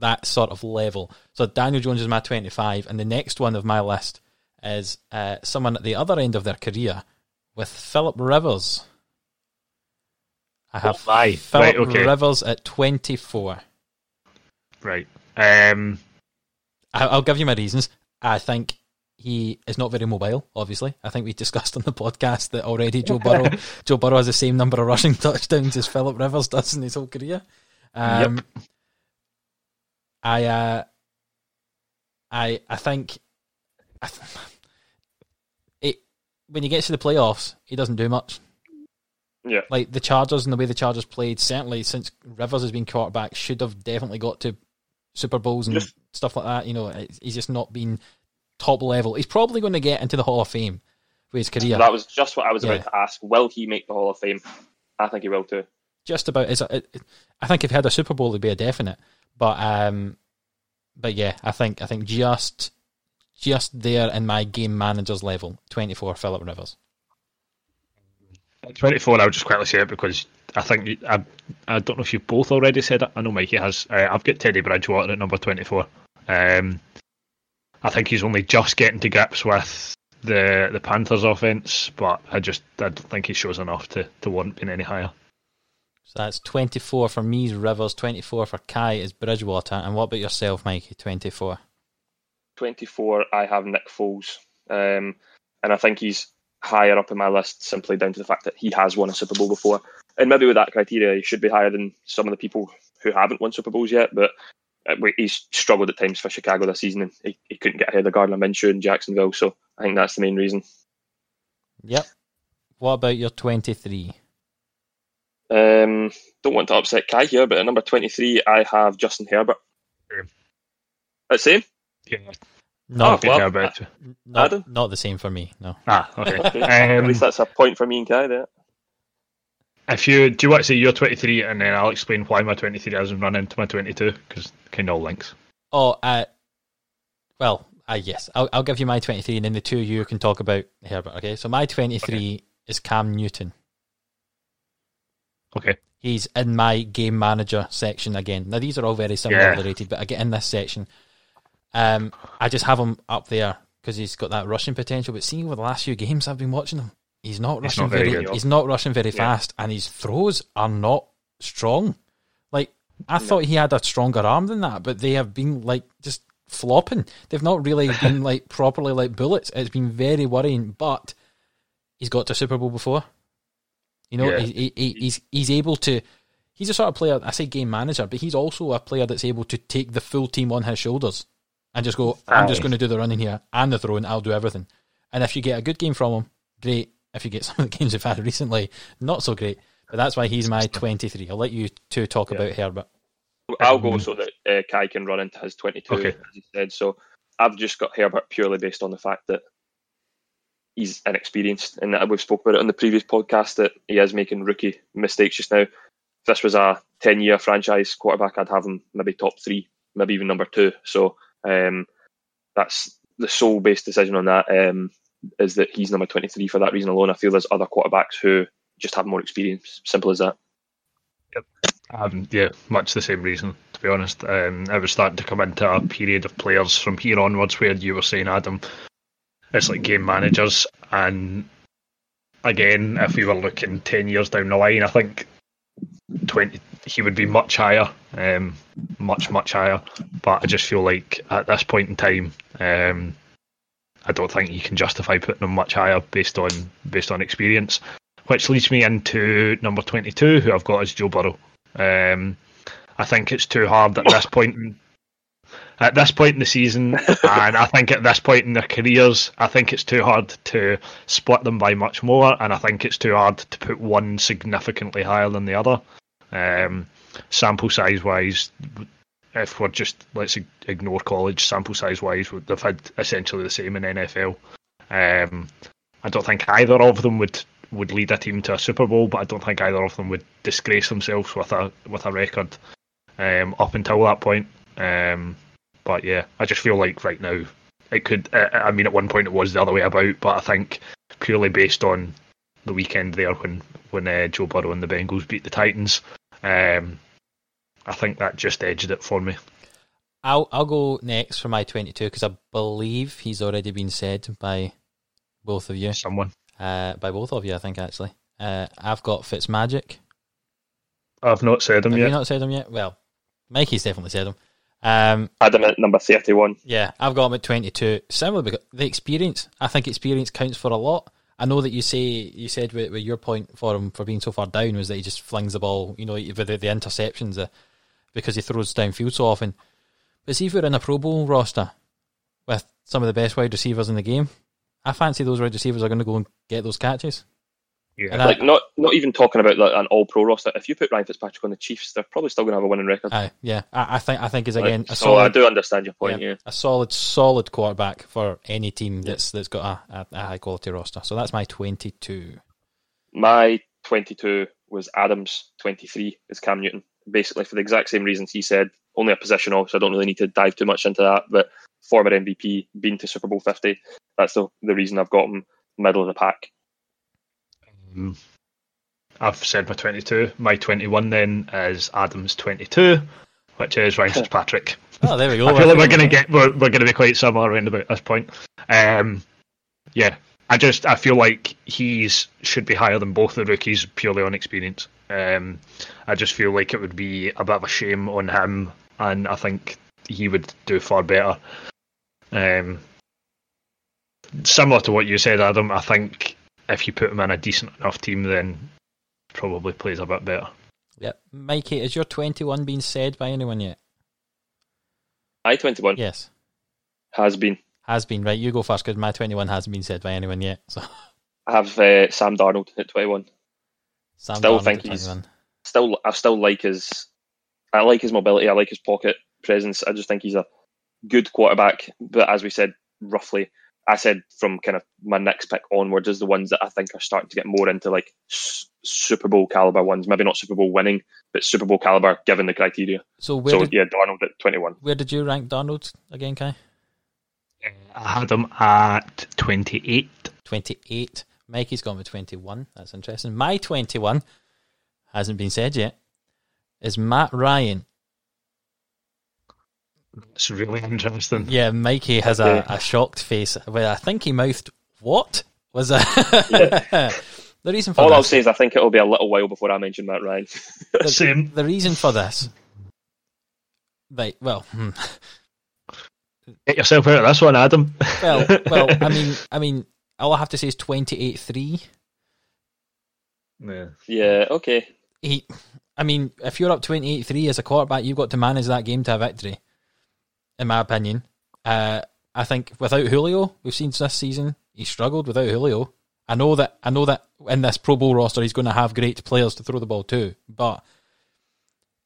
S1: that sort of level. So Daniel Jones is my twenty-five, and the next one of my list is uh, someone at the other end of their career with Philip Rivers. I have
S2: Oh my.
S1: Philip
S2: Right, okay.
S1: Rivers at twenty-four.
S2: Right. Um,
S1: I- I'll give you my reasons. I think he is not very mobile. Obviously, I think we discussed on the podcast that already Joe Burrow [laughs] Joe Burrow has the same number of rushing touchdowns as Philip Rivers does in his whole career. Um,
S2: Yep.
S1: I uh, I I think I th- it when he gets to the playoffs, he doesn't do much.
S3: Yeah.
S1: Like the Chargers and the way the Chargers played, certainly since Rivers has been quarterback, should have definitely got to Super Bowls and stuff like that. You know, he's just not been top level. He's probably going to get into the Hall of Fame for his career.
S3: That was just what I was
S1: Yeah.
S3: about to ask. Will he make the Hall of Fame? I think he will too.
S1: just about is a, I think if he had a Super Bowl, it'd be a definite. But um, but yeah, I think I think just just there in my game manager's level, twenty four Philip Rivers.
S2: 24, I would just quickly say it because I think you, I, I don't know if you both already said it. I know Mikey has. Uh, I've got Teddy Bridgewater at number 24. Um, I think he's only just getting to grips with the the Panthers offense, but I just I don't think he shows enough to, to warrant being any higher.
S1: So that's twenty four for me. Rivers twenty four for Kai is Bridgewater. And what about yourself, Mikey? Twenty four.
S3: 24, I have Nick Foles. Um, and I think he's higher up in my list simply down to the fact that he has won a Super Bowl before. And maybe with that criteria, he should be higher than some of the people who haven't won Super Bowls yet. But we- he's struggled at times for Chicago this season and he, he couldn't get ahead of Gardner Minshew in Jacksonville. So I think that's the main reason.
S1: Yep. What about your twenty three?
S3: Um, don't want to upset Kai here, but at number 23, I have Justin Herbert.
S2: Same.
S3: Uh, same?
S2: Yeah,
S1: Not,
S3: well,
S2: about
S1: not, not the same for me. No.
S2: Ah, okay. [laughs]
S3: Okay. At
S2: um,
S3: least that's a point for me and Kai there.
S2: If you do you want to say you're 23, and then I'll explain why my 23 doesn't run into my 22 because kind of all links.
S1: Oh, uh, well, uh, yes, I'll, I'll give you my 23 and then the two of you can talk about Herbert, okay? So my 23 is Cam Newton.
S2: Okay.
S1: He's in my game manager section again. Now, these are all very similarly
S2: Yeah.
S1: rated, but I get in this section. Um, I just have him up there because he's got that rushing potential. But seeing over the last few games I've been watching him, he's not rushing
S2: not very
S1: very. he's not rushing very
S2: Yeah.
S1: fast, and his throws are not strong. Like I thought he had a stronger arm than that, but they have been like just flopping. They've not really [laughs] been like properly like bullets. It's been very worrying. But he's got to Super Bowl before. You know,
S2: Yeah.
S1: he, he, he- he's he's able to. He's a sort of player. I say game manager, but he's also a player that's able to take the full team on his shoulders and just go. I'm just going to do the running here and the throwing. I'll do everything. And if you get a good game from him, great. If you get [laughs] some of the games we've had recently, not so great. But that's why he's my 23. I'll let you two talk
S2: Yeah.
S1: about Herbert.
S3: I'll go so that uh, Kai can run into his 22,
S2: Okay.
S3: as he said. So I've just got Herbert purely based on the fact that he's inexperienced, and that we've spoke about it on the previous podcast that he is making rookie mistakes just now. If this was a 10 year franchise quarterback, I'd have him maybe top three, maybe even number two. So um, that's the sole based decision on that um, is that he's number 23 for that reason alone. I feel there's other quarterbacks who just have more experience. Simple as that.
S2: Um, yeah, much the same reason, to be honest. Um, I was starting to come into a period of players from here onwards where you were saying, Adam, it's like game managers. And again, if we were looking 10 years down the line, I think 20, he would be much higher, um, much, much higher. But I just feel like at this point in time, um, I don't think you can justify putting him much higher based on based on experience. Which leads me into number 22, who I've got as Joe Burrow. Um, I think it's too hard at this point. In, at this point in the season, [laughs] and I think at this point in their careers, I think it's too hard to split them by much more, and I think it's too hard to put one significantly higher than the other. Um, sample size wise, if we're just let's ignore college, sample size wise, they've had essentially the same in NFL. Um, I don't think either of them would would lead a team to a Super Bowl, but I don't think either of them would disgrace themselves with a with a record um, up until that point. Um, but yeah, I just feel like right now it could. I I mean, at one point it was the other way about, but I think purely based on the weekend there when when uh, Joe Burrow and the Bengals beat the Titans, um, I think that just edged it for me.
S1: I'll I'll go next for my 22 because I believe he's already been said by both of you.
S2: Someone
S1: Uh, by both of you, I think actually. Uh, I've got Fitzmagic.
S2: I've not said him
S1: Have
S2: yet.
S1: you not said him yet? Well, Mikey's definitely said him. Um,
S3: Adam at number 31.
S1: yeah, I've got him at 22. Similar because the experience. I think experience counts for a lot. I know that you say you said with, with your point for him for being so far down was that he just flings the ball, you know, with the, the interceptions uh, because he throws downfield so often. But see if we're in a Pro Bowl roster with some of the best wide receivers in the game, I fancy those wide receivers are going to go and get those catches.
S2: Yeah.
S1: And I-
S3: Like not not even talking about like, an all pro roster. If you put Ryan Fitzpatrick on the Chiefs, they're probably still going to have a winning record.
S1: Aye, yeah, I, I think I think is
S3: Like,
S1: again a
S3: so I do understand your point.
S1: yeah,
S3: Yeah.
S1: a solid, solid quarterback for any team that's that's got a, a, a high quality roster. So that's my twenty-two.
S3: My 22 was Adams. 23 is Cam Newton. Basically for the exact same reasons he said. Only a positional, so I don't really need to dive too much into that. But former MVP, been to Super Bowl 50. That's the the reason I've got him middle of the pack.
S2: Um, I've said my 22. My 21 then is Adam's 22, which is Ryan [laughs] Fitzpatrick.
S1: Oh, there we go.
S2: I feel like we're going to get we're, we're going to be quite similar around about this point. Um, yeah, I just I feel like he's should be higher than both the rookies purely on experience. Um, I just feel like it would be a bit of a shame on him, and I think he would do far better. Um, similar to what you said, Adam, I think if you put him in a decent enough team, then probably plays a bit better.
S1: Yep. Mikey, is your 21 been said by anyone yet?
S3: I 21
S1: Yes.
S3: has been.
S1: Has been, right? You go first because my 21 hasn't been said by anyone yet. So
S3: I have uh, Sam Darnold at 21.
S1: Sam
S3: Still
S1: Darnold
S3: think he's-
S1: 21.
S3: Still, I still like his. I like his mobility. I like his pocket presence. I just think he's a good quarterback. But as we said, roughly, I said from kind of my next pick onwards is the ones that I think are starting to get more into like s- Super Bowl caliber ones. Maybe not Super Bowl winning, but Super Bowl caliber given the criteria.
S1: So where
S3: so
S1: did
S3: yeah, Darnold at 21.
S1: where did you rank Darnold again, Kai?
S2: Uh, I had him at 28.
S1: 28. Mikey's gone with 21. That's interesting. My 21 hasn't been said yet. Is Matt Ryan.
S2: It's really interesting.
S1: Yeah, Mikey has a, a shocked face. Well, I think he mouthed, What? Was that? [laughs] the reason for
S3: All I'll
S1: this,
S3: say is I think it'll be a little while before I mention Matt Ryan.
S1: the, [laughs]
S2: Same.
S1: the reason for this. Right, well, hmm.
S2: Get yourself out of this one, Adam.
S1: well, well. I mean, I mean, all I have to say is twenty-eight three.
S2: yeah.
S3: yeah, okay.
S1: he I mean, if you're up 28-3 as a quarterback, you've got to manage that game to a victory. In my opinion, uh, I think without Julio, we've seen this season he struggled without Julio. I know that I know that in this Pro Bowl roster he's going to have great players to throw the ball to, but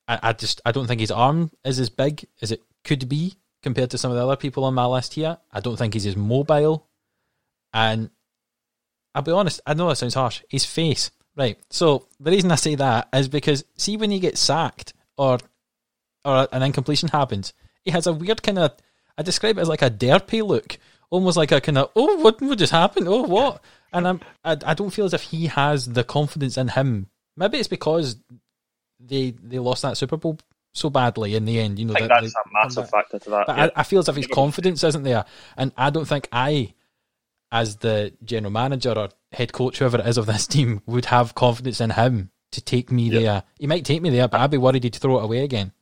S1: I, I just I don't think his arm is as big as it could be compared to some of the other people on my list here. I don't think he's as mobile, and I'll be honest. I know that sounds harsh. His face, right? So the reason I say that is because see when he gets sacked or or an incompletion happens, he has a weird kind of. I describe it as like a derpy look, almost like a kind of oh what what just happened? Oh what? And I'm I, I don't feel as if he has the confidence in him. Maybe it's because they they lost that Super Bowl so badly in the end. You know
S3: I think
S1: that
S3: that's
S1: they
S3: a massive factor to that.
S1: But
S3: yeah.
S1: I, I feel as if his confidence isn't there, and I don't think I, as the general manager or head coach, whoever it is of this [laughs] team, would have confidence in him to take me
S3: Yeah.
S1: there. He might take me there, but I'd be worried he'd throw it away again.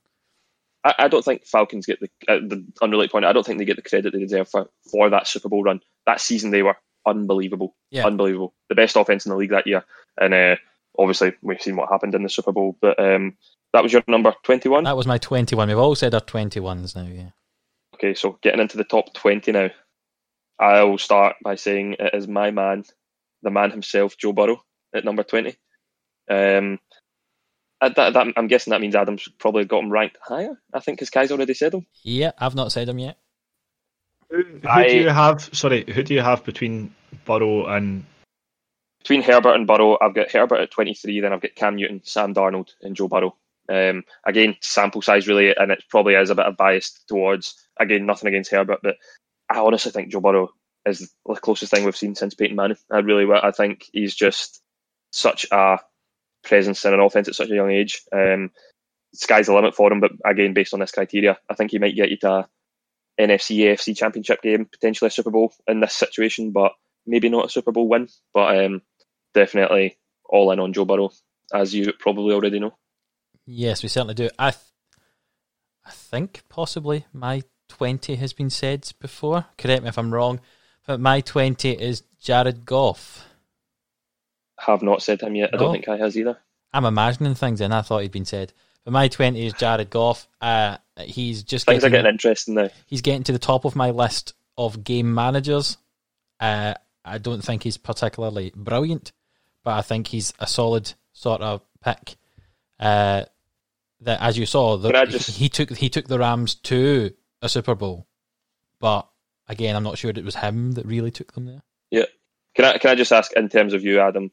S3: I, I don't think Falcons get the uh, the unrelated point. I don't think they get the credit they deserve for, for that Super Bowl run. That season they were unbelievable,
S1: Yeah.
S3: unbelievable. The best offense in the league that year, and uh, obviously we've seen what happened in the Super Bowl. But um, that was your number twenty-one.
S1: That was my twenty-one. We've all said our twenty-ones now. Yeah.
S3: Okay, so getting into the top twenty now, I'll start by saying it is my man, the man himself, Joe Burrow, at number twenty. Um, that, that, I'm guessing that means Adams probably got him ranked higher. I think because Kai's already said him.
S1: Yeah, I've not said him yet.
S2: Who, who
S3: I-
S2: do you have? Sorry, who do you have between Burrow and?
S3: between Herbert and Burrow, I've got Herbert at 23, then I've got Cam Newton, Sam Darnold, and Joe Burrow. Um, again, sample size really, and it probably is a bit of bias towards, again, nothing against Herbert, but I honestly think Joe Burrow is the closest thing we've seen since Peyton Manning. I really, I think he's just such a presence in an offense at such a young age. Um, sky's the limit for him, but again, based on this criteria, I think he might get you to NFC, AFC championship game, potentially a Super Bowl in this situation, but maybe not a Super Bowl win. But um, definitely all in on Joe Burrow, as you probably already know.
S1: Yes, we certainly do. I, th- I think possibly my 20 has been said before. Correct me if I'm wrong, but my 20 is Jared Goff.
S3: Have not said him yet. I don't think I has either.
S1: I'm imagining things and I thought he'd been said. But my 20 is Jared Goff. Uh, he's just
S3: Things are
S1: getting,
S3: getting interesting now.
S1: he's getting to the top of my list of game managers. Uh, I don't think he's particularly brilliant, but I think he's a solid sort of pick. Uh, that, as you saw, the,
S3: just-
S1: he took he took the Rams to a Super Bowl, but again, I'm not sure it was him that really took them there.
S3: Yeah. Can I can I just ask in terms of you, Adam?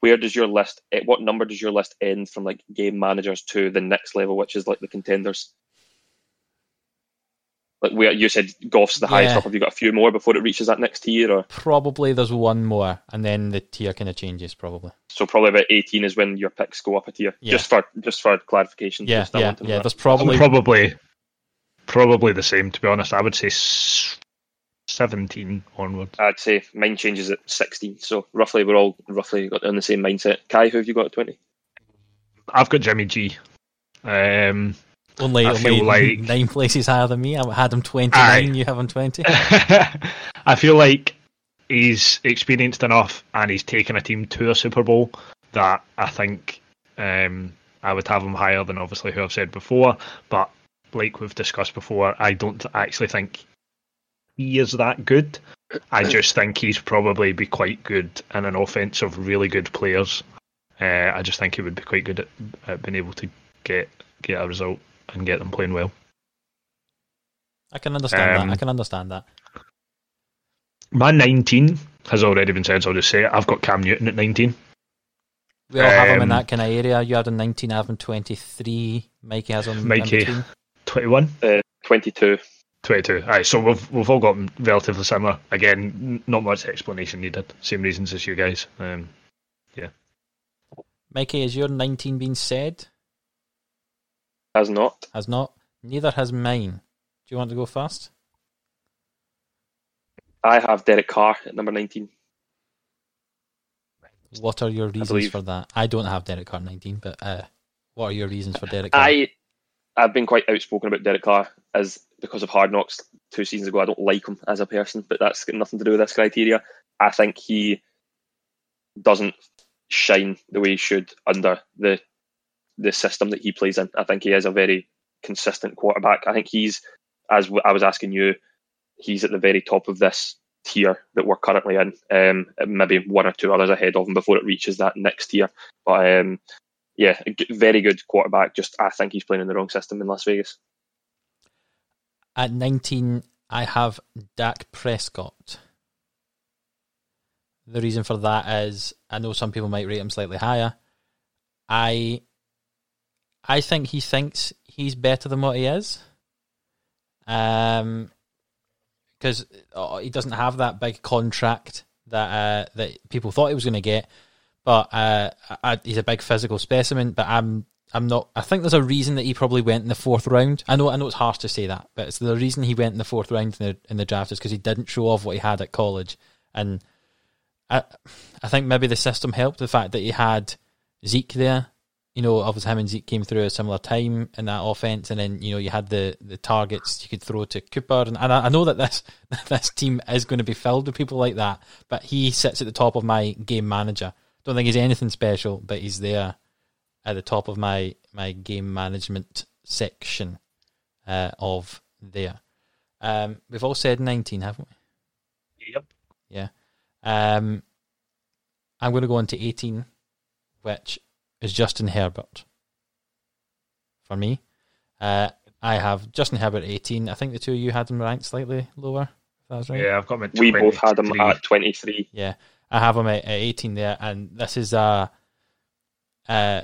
S3: Where does your list? eh, What number does your list end from? Like game managers to the next level, which is like the contenders. Like where you said, Goff's the highest up. Have you got a few more before it reaches that next tier, or
S1: Probably there's one more, and then the tier kind of changes. Probably.
S3: so? Probably about eighteen is when your picks go up a tier.
S1: Yeah.
S3: Just for just for clarification.
S1: Yeah,
S3: just I
S1: yeah,
S3: want to know
S1: yeah.
S3: that.
S1: There's
S2: I'm
S1: probably
S2: probably probably the same. To be honest, I would say seventeen onwards.
S3: I'd say mine changes at sixteen. So roughly, we're all roughly got on the same mindset. Kai, who have you got at twenty?
S2: I've got Jimmy G. Um,
S1: only only
S2: like- [laughs]
S1: nine places higher than me. I had him 29.
S2: Aye.
S1: You have him 20. [laughs]
S2: I feel like he's experienced enough and he's taken a team to a Super Bowl that I think um, I would have him higher than obviously who I've said before. But like we've discussed before, I don't actually think he is that good. I [coughs] just think he's probably be quite good in an offense of really good players. Uh, I just think he would be quite good at, at being able to get get a result and get them playing well.
S1: I can understand
S2: Um,
S1: that. I can understand that.
S2: My 19 has already been said, so I'll just say it. I've got Cam Newton at 19.
S1: We all have him in
S2: um,
S1: that kind of area. You had him 19, I have him 23. Mikey has him in
S2: Mikey.
S1: Between.
S2: 21?
S3: Uh, Twenty-two.
S2: 22. Aye, so we've we've all got them relatively similar. Again, n- not much explanation needed. Same reasons as you guys. Um, yeah.
S1: Mikey, has your 19 been said?
S3: Has not.
S1: Has not. Neither has mine. Do you want to go first?
S3: I have Derek Carr at number nineteen.
S1: What are your reasons for that? I don't have Derek Carr 19, but uh, what are your reasons for Derek Carr?
S3: I I've been quite outspoken about Derek Carr as because of Hard Knocks two seasons ago. I don't like him as a person, but that's got nothing to do with this criteria. I think he doesn't shine the way he should under the the system that he plays in. I think he is a very consistent quarterback. I think he's as I was asking you, he's at the very top of this tier that we're currently in. Um, maybe one or two others ahead of him before it reaches that next tier. But um, yeah, very good quarterback. Just I think he's playing in the wrong system in Las Vegas.
S1: At 19, I have Dak Prescott. The reason for that is I know some people might rate him slightly higher. I I think he thinks he's better than what he is. Um because he doesn't have that big contract that uh, that people thought he was going to get, but uh, I, he's a big physical specimen. But I'm I'm not. I think there's a reason that he probably went in the fourth round. I know I know it's harsh to say that, but it's the reason he went in the fourth round in the in the draft is because he didn't show off what he had at college, and I I think maybe the system helped the fact that he had Zeke there. You know, obviously him and Zeke came through a similar time in that offense, and then you know you had the, the targets you could throw to Cooper, and, and I, I know that this [laughs] this team is going to be filled with people like that, but he sits at the top of my game manager. Don't think he's anything special, but he's there at the top of my my game management section uh, of there. Um, we've all said nineteen, haven't we?
S2: Yep.
S1: Yeah. Um, I'm going to go on to 18, which is Justin Herbert. For me, uh, I have Justin Herbert 18. I think the two of you had him ranked slightly lower. If that's right.
S2: Yeah, I've got my
S3: We both had him at twenty three.
S1: Yeah, I have him at, at 18 there, and this is a, uh,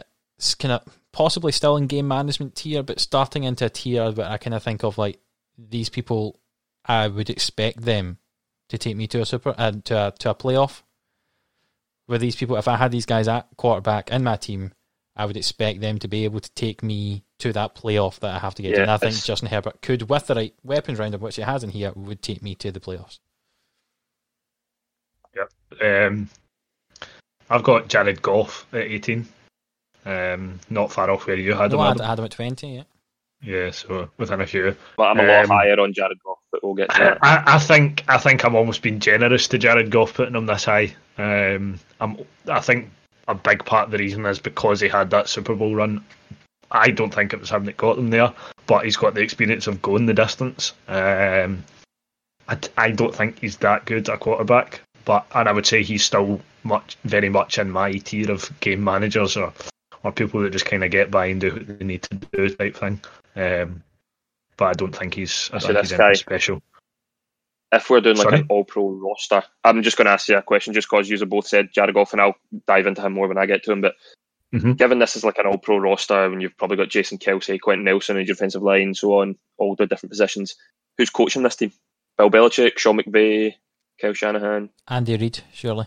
S1: kind of possibly still in game management tier, but starting into a tier where I kind of think of like these people. I would expect them to take me to a super uh, to a to a playoff. With these people, if I had these guys at quarterback in my team, I would expect them to be able to take me to that playoff that I have to get to. And I think Justin Herbert could, with the right weapons round him, which he has in here, would take me to the playoffs.
S2: Um, I've got Jared Goff at 18. Um, not far off where you had
S1: No,
S2: him.
S1: I had, I had him at 20, yeah.
S2: Yeah, so within a few.
S3: But I'm a lot
S2: Um,
S3: higher on Jared Goff, but we'll get to that.
S2: I, I think I think I'm almost being generous to Jared Goff putting him this high. Um, I'm, I think a big part of the reason is because he had that Super Bowl run. I don't think it was him that got them there, but he's got the experience of going the distance. Um, I, I don't think he's that good a quarterback, but and I would say he's still much very much in my tier of game managers or or people that just kind of get by and do what they need to do type thing. Um, but I don't think he's I think he's anything
S3: guy.
S2: special.
S3: If we're doing like
S2: Sorry?
S3: an all pro roster, I'm just going to ask you a question just because you both said Jared Goff, and I'll dive into him more when I get to him. But
S2: Mhm.
S3: given this is like an all pro roster, and you've probably got Jason Kelce, Quenton Nelson in your defensive line, so on, all the different positions, who's coaching this team? Bill Belichick, Sean McVay, Kyle Shanahan.
S1: Andy Reid, surely.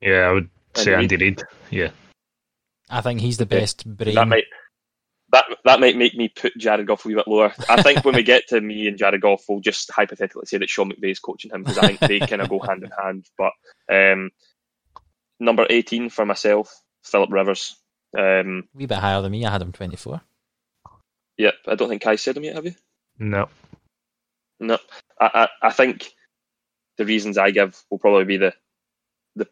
S2: Yeah, I would say
S3: Andy
S2: Andy Reid. Yeah.
S1: I think he's the best brain.
S3: That might that that might make me put Jared Goff a wee bit lower. I think when we [laughs] get to me and Jared Goff, we'll just hypothetically say that Sean McVay is coaching him because I think they kind of go hand in hand. But um, number eighteen for myself, Philip Rivers. Um,
S1: a wee bit higher than me. I had him 24.
S3: yep, I don't think Kai said him yet. Have you?
S2: No.
S3: No, I, I, I think the reasons I give will probably be the the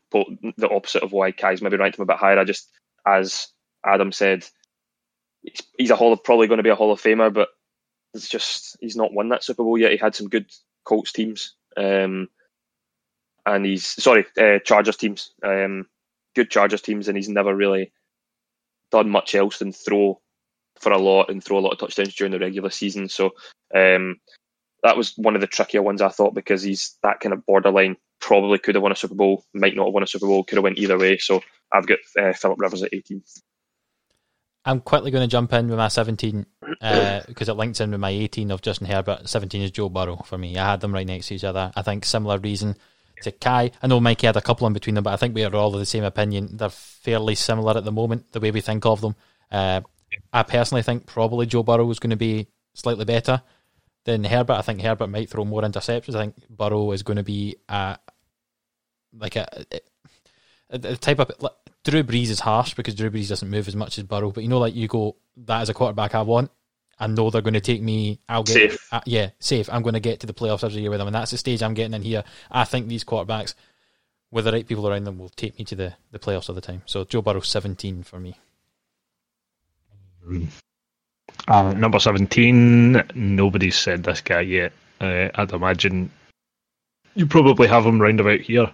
S3: the opposite of why Kai's maybe ranked him a bit higher. I just, as Adam said, he's, he's a hall of, probably going to be a Hall of Famer, but it's just he's not won that Super Bowl yet. He had some good Colts teams, um, and he's sorry uh, Chargers teams, um, good Chargers teams, and he's never really done much else than throw for a lot and throw a lot of touchdowns during the regular season. So. Um, that was one of the trickier ones I thought because he's that kind of borderline. Probably could have won a Super Bowl, might not have won a Super Bowl, could have went either way. So I've got uh, Philip Rivers at 18.
S1: I'm quickly going to jump in with my 17 uh, because it links in with my 18 of Justin Herbert. 17 is Joe Burrow for me. I had them right next to each other. I think similar reason to Kai. I know Mikey had a couple in between them, but I think we are all of the same opinion. They're fairly similar at the moment, the way we think of them. Uh, I personally think probably Joe Burrow is going to be slightly better than Herbert. I think Herbert might throw more interceptions. I think Burrow is going to be uh, like a, a, a type of like, Drew Brees is harsh because Drew Brees doesn't move as much as Burrow. But you know, like you go, that is a quarterback I want. I know they're going to take me. I'll get
S3: Safe.
S1: Uh, yeah, safe. I'm going to get to the playoffs every year with them, and that's the stage I'm getting in here. I think these quarterbacks, with the right people around them, will take me to the, the playoffs all the time. So Joe Burrow, 17 for me.
S2: Uh, number 17, nobody's said this guy yet. Uh, I'd imagine you probably have him round about here.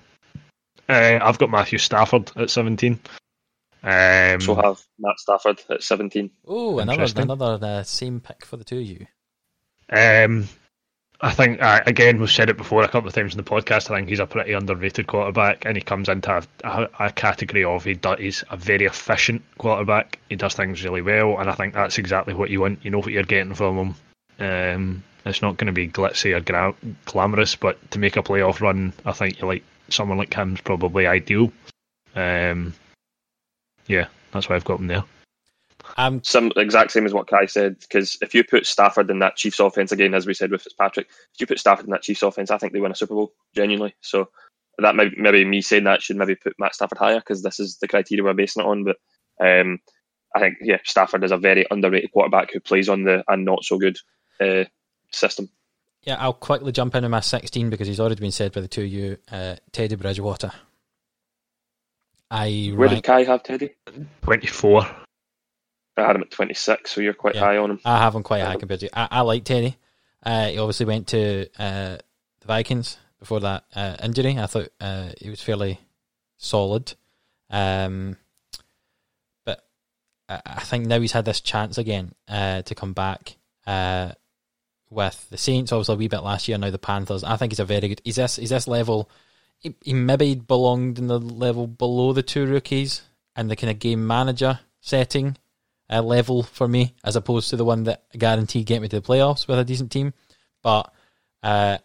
S2: Uh, I've got Matthew Stafford at 17. Um,
S3: So have Matt Stafford at 17.
S1: Oh, another another uh, same pick for the two of you.
S2: Um, I think uh, again we've said it before a couple of times in the podcast. I think he's a pretty underrated quarterback, and he comes into a, a, a category of he does, he's a very efficient quarterback. He does things really well, and I think that's exactly what you want. You know what you're getting from him. Um, it's not going to be glitzy or gra- glamorous, but to make a playoff run, I think you like someone like him's probably ideal. Um, yeah, that's why I've got him there.
S1: I'm
S3: Some exact same as what Kai said. Because if you put Stafford in that Chiefs offense again, as we said with Fitzpatrick, if you put Stafford in that Chiefs offense, I think they win a Super Bowl genuinely. So that may, maybe me saying that should maybe put Matt Stafford higher because this is the criteria we're basing it on. But um, I think yeah, Stafford is a very underrated quarterback who plays on the and not so good uh, system.
S1: yeah. I'll quickly jump in with my 16 because he's already been said by the two of you. Uh, Teddy Bridgewater. I
S3: Where did
S1: rank,
S3: Kai have Teddy?
S2: 24.
S3: I had him at 26, so you're quite
S1: Yeah.
S3: high on him.
S1: I have him quite high compared to you. I, I like Teddy. Uh, he obviously went to uh, the Vikings before that uh, injury. I thought uh, he was fairly solid. Um, but I, I think now he's had this chance again uh, to come back uh, with the Saints. Obviously, a wee bit last year. Now the Panthers. I think he's a very good. He's this. He's this level. He, he maybe belonged in the level below the two rookies and the kind of game manager setting uh, level for me, as opposed to the one that guaranteed get me to the playoffs with a decent team. But uh,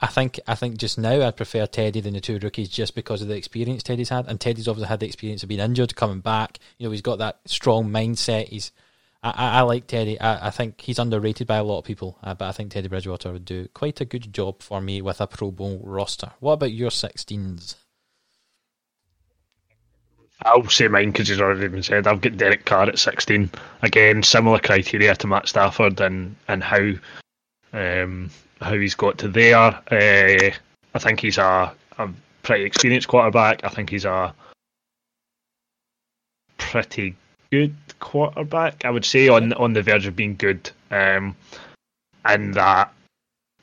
S1: I think I think just now I'd prefer Teddy than the two rookies just because of the experience Teddy's had, and Teddy's obviously had the experience of being injured, coming back. You know, he's got that strong mindset. He's I, I, I like Teddy. I, I think he's underrated by a lot of people, uh, but I think Teddy Bridgewater would do quite a good job for me with a Pro Bowl roster. What about your 16s?
S2: I'll say mine because he's already been said. I've got Derek Carr at 16. Again, similar criteria to Matt Stafford and and how um, how he's got to there. Uh, I think he's a, a pretty experienced quarterback. I think he's a pretty good quarterback. I would say on on the verge of being good, um, and that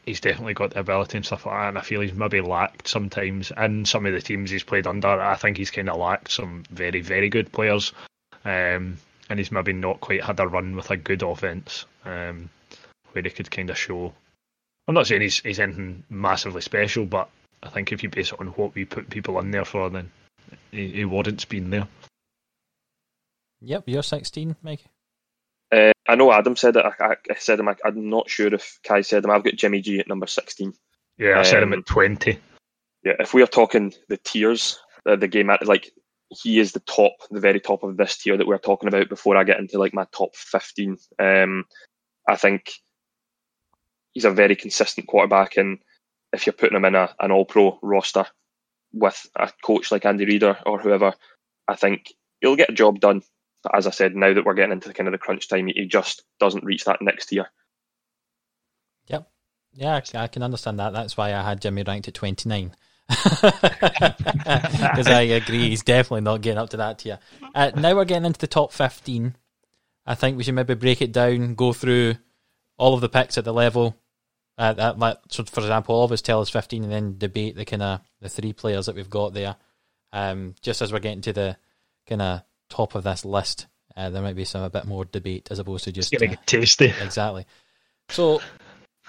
S2: he's definitely got the ability and stuff like that. And I feel he's maybe lacked sometimes in some of the teams he's played under. I think he's kind of lacked some very very good players, um, and he's maybe not quite had a run with a good offense um, where he could kind of show. I'm not saying he's he's anything massively special, but I think if you base it on what we put people in there for, then he, he warrants being there.
S1: Yep, you're 16, Mikey.
S3: I know Adam said it. I, I, said him. I, am not sure if Kai said him. I've got Jimmy G at number 16.
S2: Yeah, I said him at
S3: Um,
S2: 20.
S3: Yeah, if we are talking the tiers, uh, the game at like he is the top, the very top of this tier that we're talking about. Before I get into like my top 15, um, I think he's a very consistent quarterback, and if you're putting him in a, an All-Pro roster with a coach like Andy Reid or, or whoever, I think he'll get a job done. As I said, now that we're getting into the kind of the crunch time, he just doesn't reach that next tier.
S1: Yep. Yeah, I- I can understand that. That's why I had Jimmy ranked at 29. [laughs] Because I agree, he's definitely not getting up to that tier. Uh, now we're getting into the top 15. I think we should maybe break it down, go through all of the picks at the level. Uh, that, so for example, all of us tell us 15 and then debate the kind of the three players that we've got there. Um, just as we're getting to the kind of top of this list, uh, there might be some a bit more debate as opposed to
S2: It's
S1: just
S2: going
S1: uh,
S2: get tasty. [laughs]
S1: exactly. So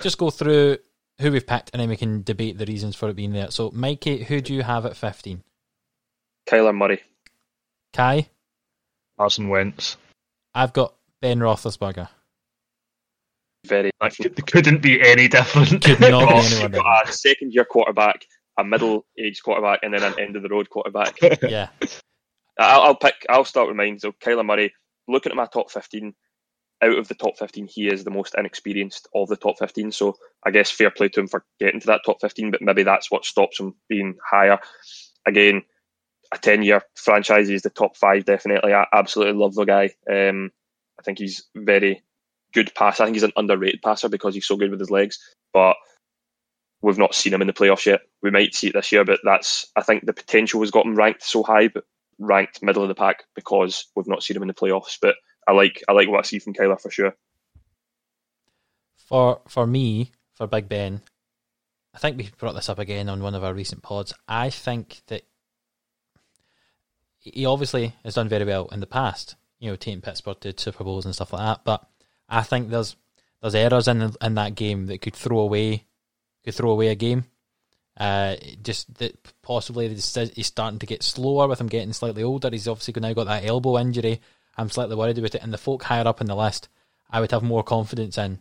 S1: just go through who we've picked and then we can debate the reasons for it being there. So Mikey, who do you have at 15?
S3: Kyler Murray.
S1: Kai,
S2: Carson Wentz.
S1: I've got Ben Roethlisberger.
S3: Very
S2: That could- couldn't be any different.
S1: Could not be [laughs]
S3: Oh,
S1: anyone different.
S3: got a second year quarterback, a middle aged quarterback, and then an end of the road quarterback. [laughs]
S1: Yeah,
S3: I'll, I'll pick. I'll start with mine. So Kyler Murray. Looking at my top fifteen, out of the top fifteen, he is the most inexperienced of the top fifteen. So I guess fair play to him for getting to that top fifteen, but maybe that's what stops him being higher. Again, a ten-year franchise is the top five. Definitely, I absolutely love the guy. Um, I think he's very good passer. I think he's an underrated passer because he's so good with his legs, but. We've not seen him in the playoffs yet. We might see it this year, but that's I think the potential has got him ranked so high, but ranked middle of the pack because we've not seen him in the playoffs. But I like I like what I see from Kyler for sure.
S1: for for me, for Big Ben, I think we brought this up again on one of our recent pods. I think that he obviously has done very well in the past, you know, taking Pittsburgh to Super Bowls and stuff like that. But I think there's there's errors in in that game that could throw away could throw away a game. Uh, just that possibly he's starting to get slower with him getting slightly older. He's obviously now got that elbow injury. I'm slightly worried about it. And the folk higher up in the list, I would have more confidence in,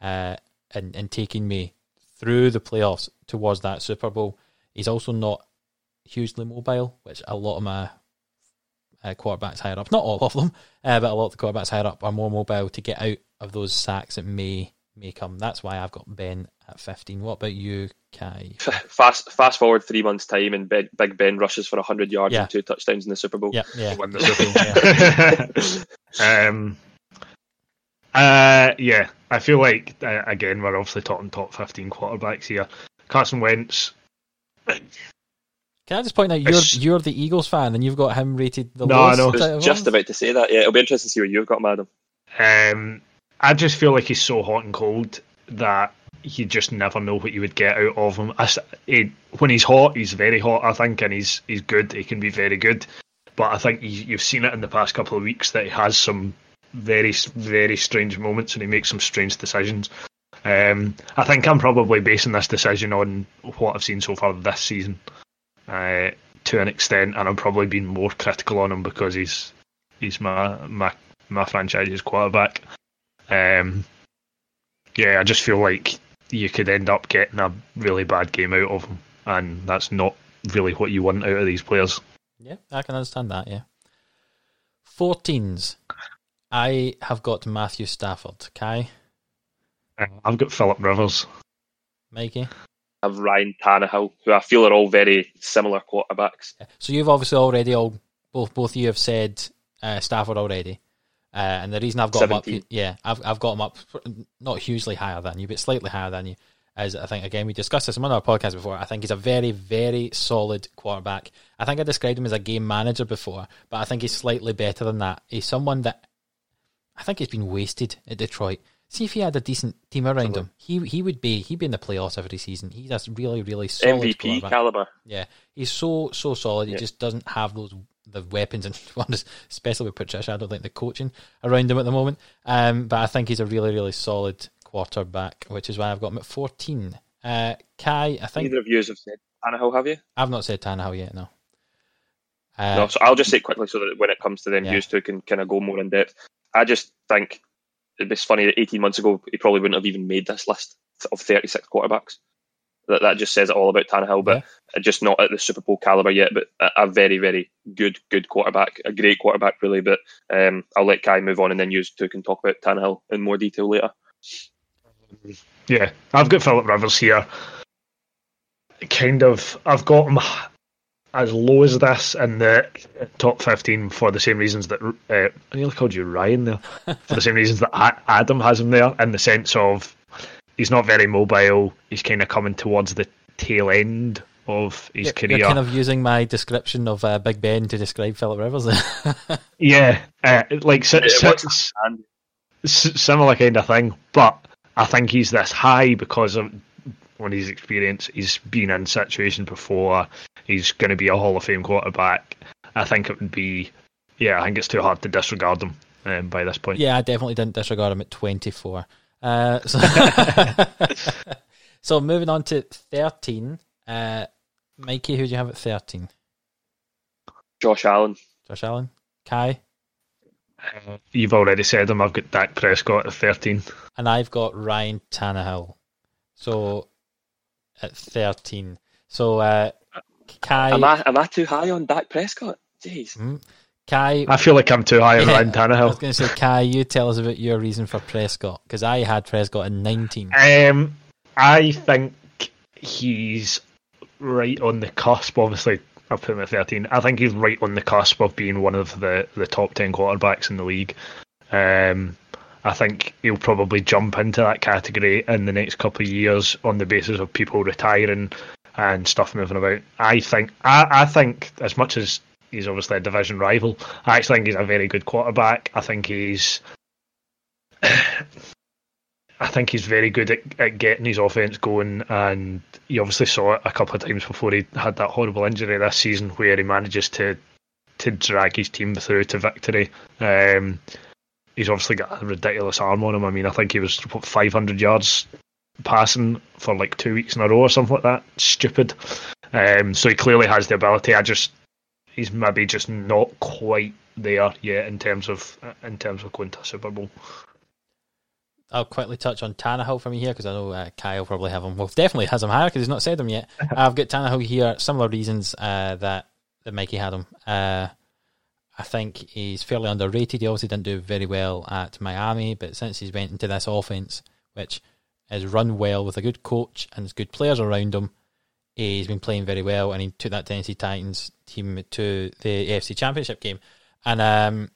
S1: uh, in in taking me through the playoffs towards that Super Bowl. He's also not hugely mobile, which a lot of my uh, quarterbacks higher up, not all of them, uh, but a lot of the quarterbacks higher up are more mobile to get out of those sacks that may may come. That's why I've got Ben at 15. What about you, Kai?
S3: Fast fast forward three months time and ben, Big Ben rushes for hundred yards
S1: Yeah.
S3: and two touchdowns in the Super Bowl.
S1: Yeah, yeah.
S2: win the [laughs] Super Bowl. [laughs] um, uh, yeah, I feel like uh, again we're obviously talking top fifteen quarterbacks here. Carson Wentz.
S1: Can I just point out you're
S2: It's-
S1: you're the Eagles fan and you've got him rated the
S2: No, I
S1: lowest?
S2: know.
S3: I was
S1: out of
S3: just
S1: all?
S3: about to say that. Yeah, it'll be interesting to see what you've got, madam.
S2: Um, I just feel like he's so hot and cold that you just never know what you would get out of him. I he, when he's hot, he's very hot. I think, and he's he's good. He can be very good. But I think you, you've seen it in the past couple of weeks that he has some very very strange moments and he makes some strange decisions. Um, I think I'm probably basing this decision on what I've seen so far this season, uh, to an extent, and I'm probably being more critical on him because he's he's my my my franchise's quarterback. Um, yeah, I just feel like you could end up getting a really bad game out of them, and that's not really what you want out of these players.
S1: Yeah, I can understand that. Yeah. 14s. I have got Matthew Stafford. Kai,
S2: I've got Philip Rivers.
S1: Mikey.
S3: I have Ryan Tannehill, who I feel are all very similar quarterbacks.
S1: So you've obviously already all both both of you have said uh, Stafford already, uh, and the reason I've got him up, yeah, I've I've got him up, not hugely higher than you, but slightly higher than you. As I think again we discussed this on our podcast before. I think he's a very very solid quarterback. I think I described him as a game manager before, but I think he's slightly better than that. He's someone that I think he's been wasted at Detroit. See if he had a decent team around him, he he would be he'd be in the playoffs every season. He's a really really solid
S3: MVP caliber.
S1: Yeah, he's so so solid. He just doesn't have those the weapons and [laughs] especially with Patricia. I don't think the coaching around him at the moment. Um, but I think he's a really really solid quarterback, which is why I've got him at fourteen. Uh, Kai, I think
S3: Neither of you have said Tannehill, have you?
S1: I've not said Tannehill yet. No. Uh,
S3: no, so I'll just say quickly so that when it comes to them,
S1: Yeah.
S3: you two can kind of go more in depth. I just think it's funny that 18 months ago he probably wouldn't have even made this list of 36 quarterbacks. That that just says it all about Tannehill, but just not at the Super Bowl caliber yet. But a, a very very good good quarterback, a great quarterback really. But um, I'll let Kai move on, and then you two can talk about Tannehill in more detail later.
S2: Yeah, I've got Philip Rivers here. Kind of, I've got him as low as this in the top 15 for the same reasons that uh, I nearly called you Ryan there. [laughs] For the same reasons that Adam has him there, in the sense of he's not very mobile. He's kind of coming towards the tail end of his
S1: you're,
S2: career.
S1: you're kind of using my description of uh, Big Ben to describe Philip Rivers. [laughs]
S2: yeah, uh, like si- si-
S3: works hand.
S2: s- similar kind of thing, but I think he's this high because of on his experience. He's been in situations before. He's going to be a Hall of Fame quarterback. I think it would be, yeah, I think it's too hard to disregard him um, by this point.
S1: Yeah, I definitely didn't disregard him at 24. Uh, so, [laughs] [laughs] so moving on to 13. Uh, Mikey, who do you have at 13?
S3: Josh Allen.
S1: Josh Allen? Kai?
S2: Uh, You've already said him. I've got Dak Prescott at 13.
S1: And I've got Ryan Tannehill. So at 13. So uh, Kai,
S3: Am I am I too high on Dak Prescott? Jeez.
S1: Mm. Kai,
S2: I feel like I'm too high on
S1: Yeah,
S2: Ryan
S1: I was going to say, Kai, you tell us about your reason for Prescott because I had Prescott in 19.
S2: Um, I think he's right on the cusp. Obviously, I put him at 13. I think he's right on the cusp of being one of the, the top 10 quarterbacks in the league. Um, I think he'll probably jump into that category in the next couple of years on the basis of people retiring and stuff moving about. I think I, I think as much as he's obviously a division rival, I actually think he's a very good quarterback. I think he's [sighs] I think he's very good at, at getting his offense going, and you obviously saw it a couple of times before he had that horrible injury this season, where he manages to to drag his team through to victory. Um, he's obviously got a ridiculous arm on him. I mean, I think he was what, 500 yards passing for like two weeks in a row or something like that. Stupid. Um, so he clearly has the ability. I just he's maybe just not quite there yet in terms of in terms of going to a Super Bowl.
S1: I'll quickly touch on Tannehill for me here because I know uh, Kyle probably have him. Well, definitely has him higher because he's not said him yet. [laughs] I've got Tannehill here. Similar reasons uh, that that Mikey had him. Uh, I think he's fairly underrated. He obviously didn't do very well at Miami, but since he's went into this offense, which is run well with a good coach and good players around him, he's been playing very well, and he took that Tennessee Titans team to the AFC Championship game, and um,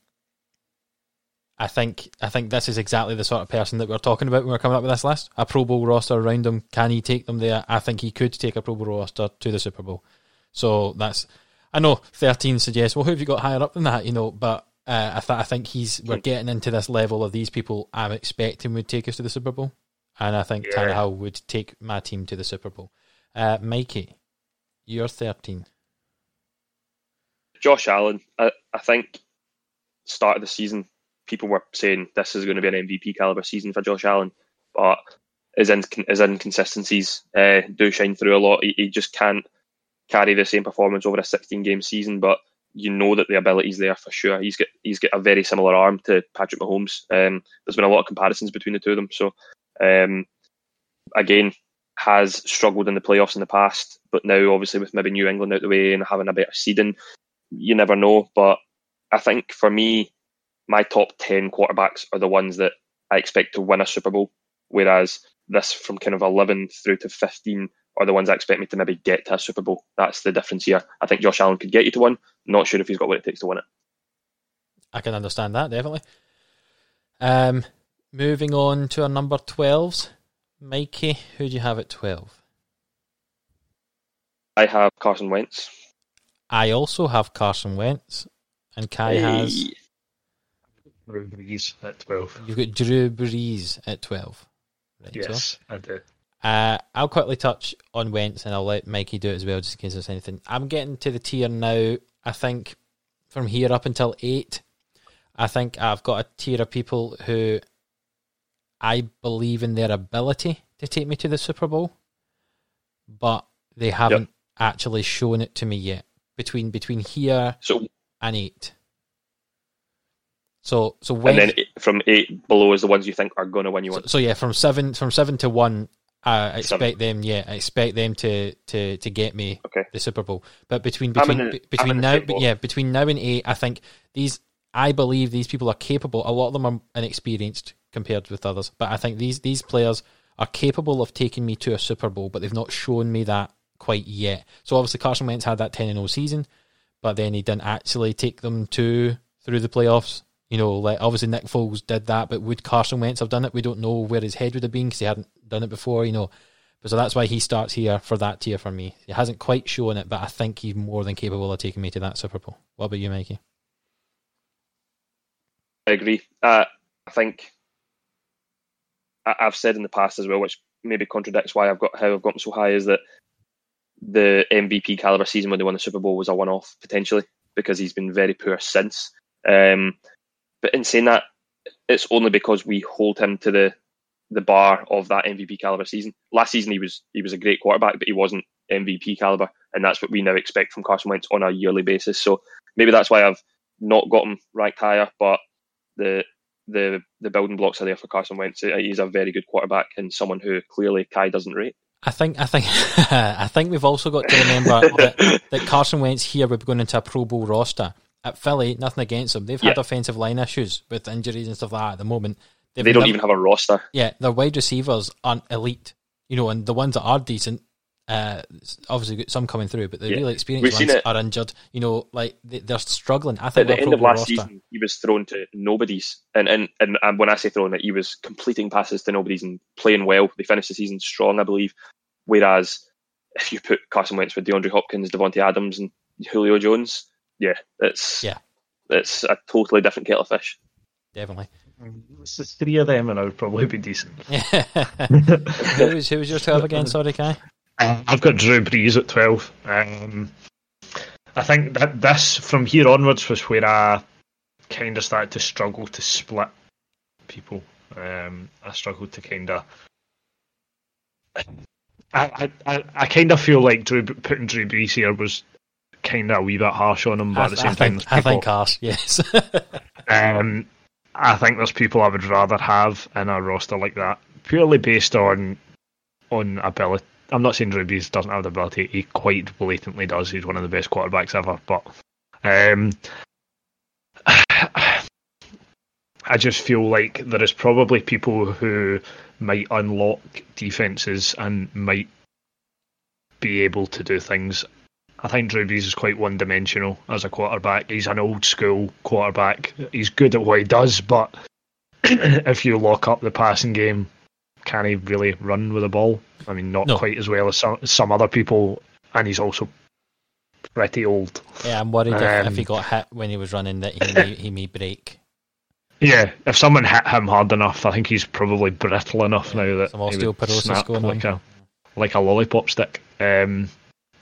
S1: I think I think this is exactly the sort of person that we're talking about when we're coming up with this list. A Pro Bowl roster around him. Can he take them there? I think he could take a Pro Bowl roster to the Super Bowl. So that's I know thirteen suggests, well, who have you got higher up than that? You know, but uh, I, th- I think he's we're getting into this level of these people. I'm expecting would take us to the Super Bowl, and I think
S2: Yeah.
S1: Tannehill would take my team to the Super Bowl. Uh, Mikey, you're thirteen.
S3: Josh Allen, I, I think start of the season, people were saying this is going to be an MVP caliber season for Josh Allen, but his, in, his inconsistencies uh, do shine through a lot. He, he just can't carry the same performance over a 16 game season, but you know that the ability's there for sure. He's got he's got a very similar arm to Patrick Mahomes. Um, there's been a lot of comparisons between the two of them. So um, again, has struggled in the playoffs in the past, but now obviously with maybe New England out the way and having a better seeding, you never know. But I think for me, my top 10 quarterbacks are the ones that I expect to win a Super Bowl. Whereas this from kind of 11 through to 15 are the ones I expect me to maybe get to a Super Bowl. That's the difference here. I think Josh Allen could get you to one. Not sure if he's got what it takes to win it.
S1: I can understand that definitely. Um, moving on to our number twelves, Mikey. Who do you have at twelve?
S3: I have Carson Wentz.
S1: I also have Carson Wentz, and Kai has.
S2: Drew Brees at 12.
S1: You've got Drew Brees at twelve. Right, so-
S2: Yes, I do.
S1: Uh, I'll quickly touch on Wentz and I'll let Mikey do it as well, just in case there's anything. I'm getting to the tier now. I think from here up until eight, I think I've got a tier of people who I believe in their ability to take me to the Super Bowl, but they haven't actually shown it to me yet. Between between here
S3: So
S1: and eight. So so when and
S3: then eight, from eight below is the ones you think are going to win you
S1: so,
S3: one.
S1: so yeah, from seven from seven to one, I
S3: Seven.
S1: expect them. Yeah, I expect them to to to get me
S3: Okay.
S1: the Super Bowl. But between between between
S3: I'm in the
S1: now, but yeah, between now and eight, I think these. I believe these people are capable. A lot of them are inexperienced compared with others, but I think these these players are capable of taking me to a Super Bowl, but they've not shown me that quite yet. So obviously Carson Wentz had that ten and 0 season, but then he didn't actually take them to through the playoffs. You know, like obviously Nick Foles did that, but would Carson Wentz have done it? We don't know where his head would have been because he hadn't done it before. You know, but so that's why he starts here for that tier for me. He hasn't quite shown it, but I think he's more than capable of taking me to that Super Bowl. What about you, Mikey?
S3: I agree. Uh, I think I've said in the past as well, which maybe contradicts why I've got how I've got him so high, is that the MVP caliber season when they won the Super Bowl was a one-off potentially because he's been very poor since. Um, but in saying that, it's only because we hold him to the the bar of that MVP caliber season. Last season he was he was a great quarterback, but he wasn't MVP caliber, and that's what we now expect from Carson Wentz on a yearly basis. So maybe that's why I've not got him ranked higher, but the the the building blocks are there for Carson Wentz. Uh, He's a very good quarterback and someone who clearly Kai doesn't rate.
S1: I think I think [laughs] I think we've also got to remember [laughs] that, that Carson Wentz here would be going into a Pro Bowl roster. At Philly, nothing against them. They've had
S3: Yeah.
S1: offensive line issues with injuries and stuff like that at the moment. They've
S3: They don't
S1: never-
S3: even have a roster.
S1: yeah, their wide receivers aren't elite, you know, and the ones that are decent, uh, obviously got some coming through, but the
S3: Yeah.
S1: really
S3: We've
S1: experienced ones are injured. You know, like they, they're struggling. I think At
S3: the
S1: we're a
S3: end of last
S1: roster.
S3: season, he was thrown to nobodies, and and, and and when I say thrown, that he was completing passes to nobodies and playing well. They finished the season strong, I believe. Whereas if you put Carson Wentz with DeAndre Hopkins, Davante Adams, and Julio Jones, yeah, it's
S1: Yeah.
S3: it's a totally different kettle of fish.
S1: Definitely.
S2: It's the three of them, and I would probably be decent. [laughs]
S1: who was who was your twelve again? Sorry, Kai.
S2: I've got Drew Brees at 12. Um, I think that this, from here onwards, was where I kind of started to struggle to split people. Um, I struggled to kind of. I, I, I, kind of feel like Drew, putting Drew Brees here was kind of a wee bit harsh on him, but
S1: I,
S2: at the same
S1: I
S2: time,
S1: think
S2: there's
S1: I think harsh. Yes.
S2: um, I think there's people I would rather have in a roster like that, purely based on on ability. I'm not saying Drew Brees doesn't have the ability; he quite blatantly does. He's one of the best quarterbacks ever. But um, [sighs] I just feel like there is probably people who might unlock defenses and might be able to do things. I think Drew Brees is quite one dimensional as a quarterback. He's an old school quarterback. He's good at what he does, but [clears throat] if you lock up the passing game, can he really run with the ball? I mean, not
S1: No.
S2: quite as well as some, some other people, and he's also pretty old.
S1: yeah, I'm worried if, if
S2: Um,
S1: he got hit when he was running that he may, he may break.
S2: Yeah, if someone hit him hard enough, I think he's probably brittle enough now that
S1: Some osteoporosis
S2: snap
S1: going
S2: like
S1: on.
S2: a like a lollipop stick. Um,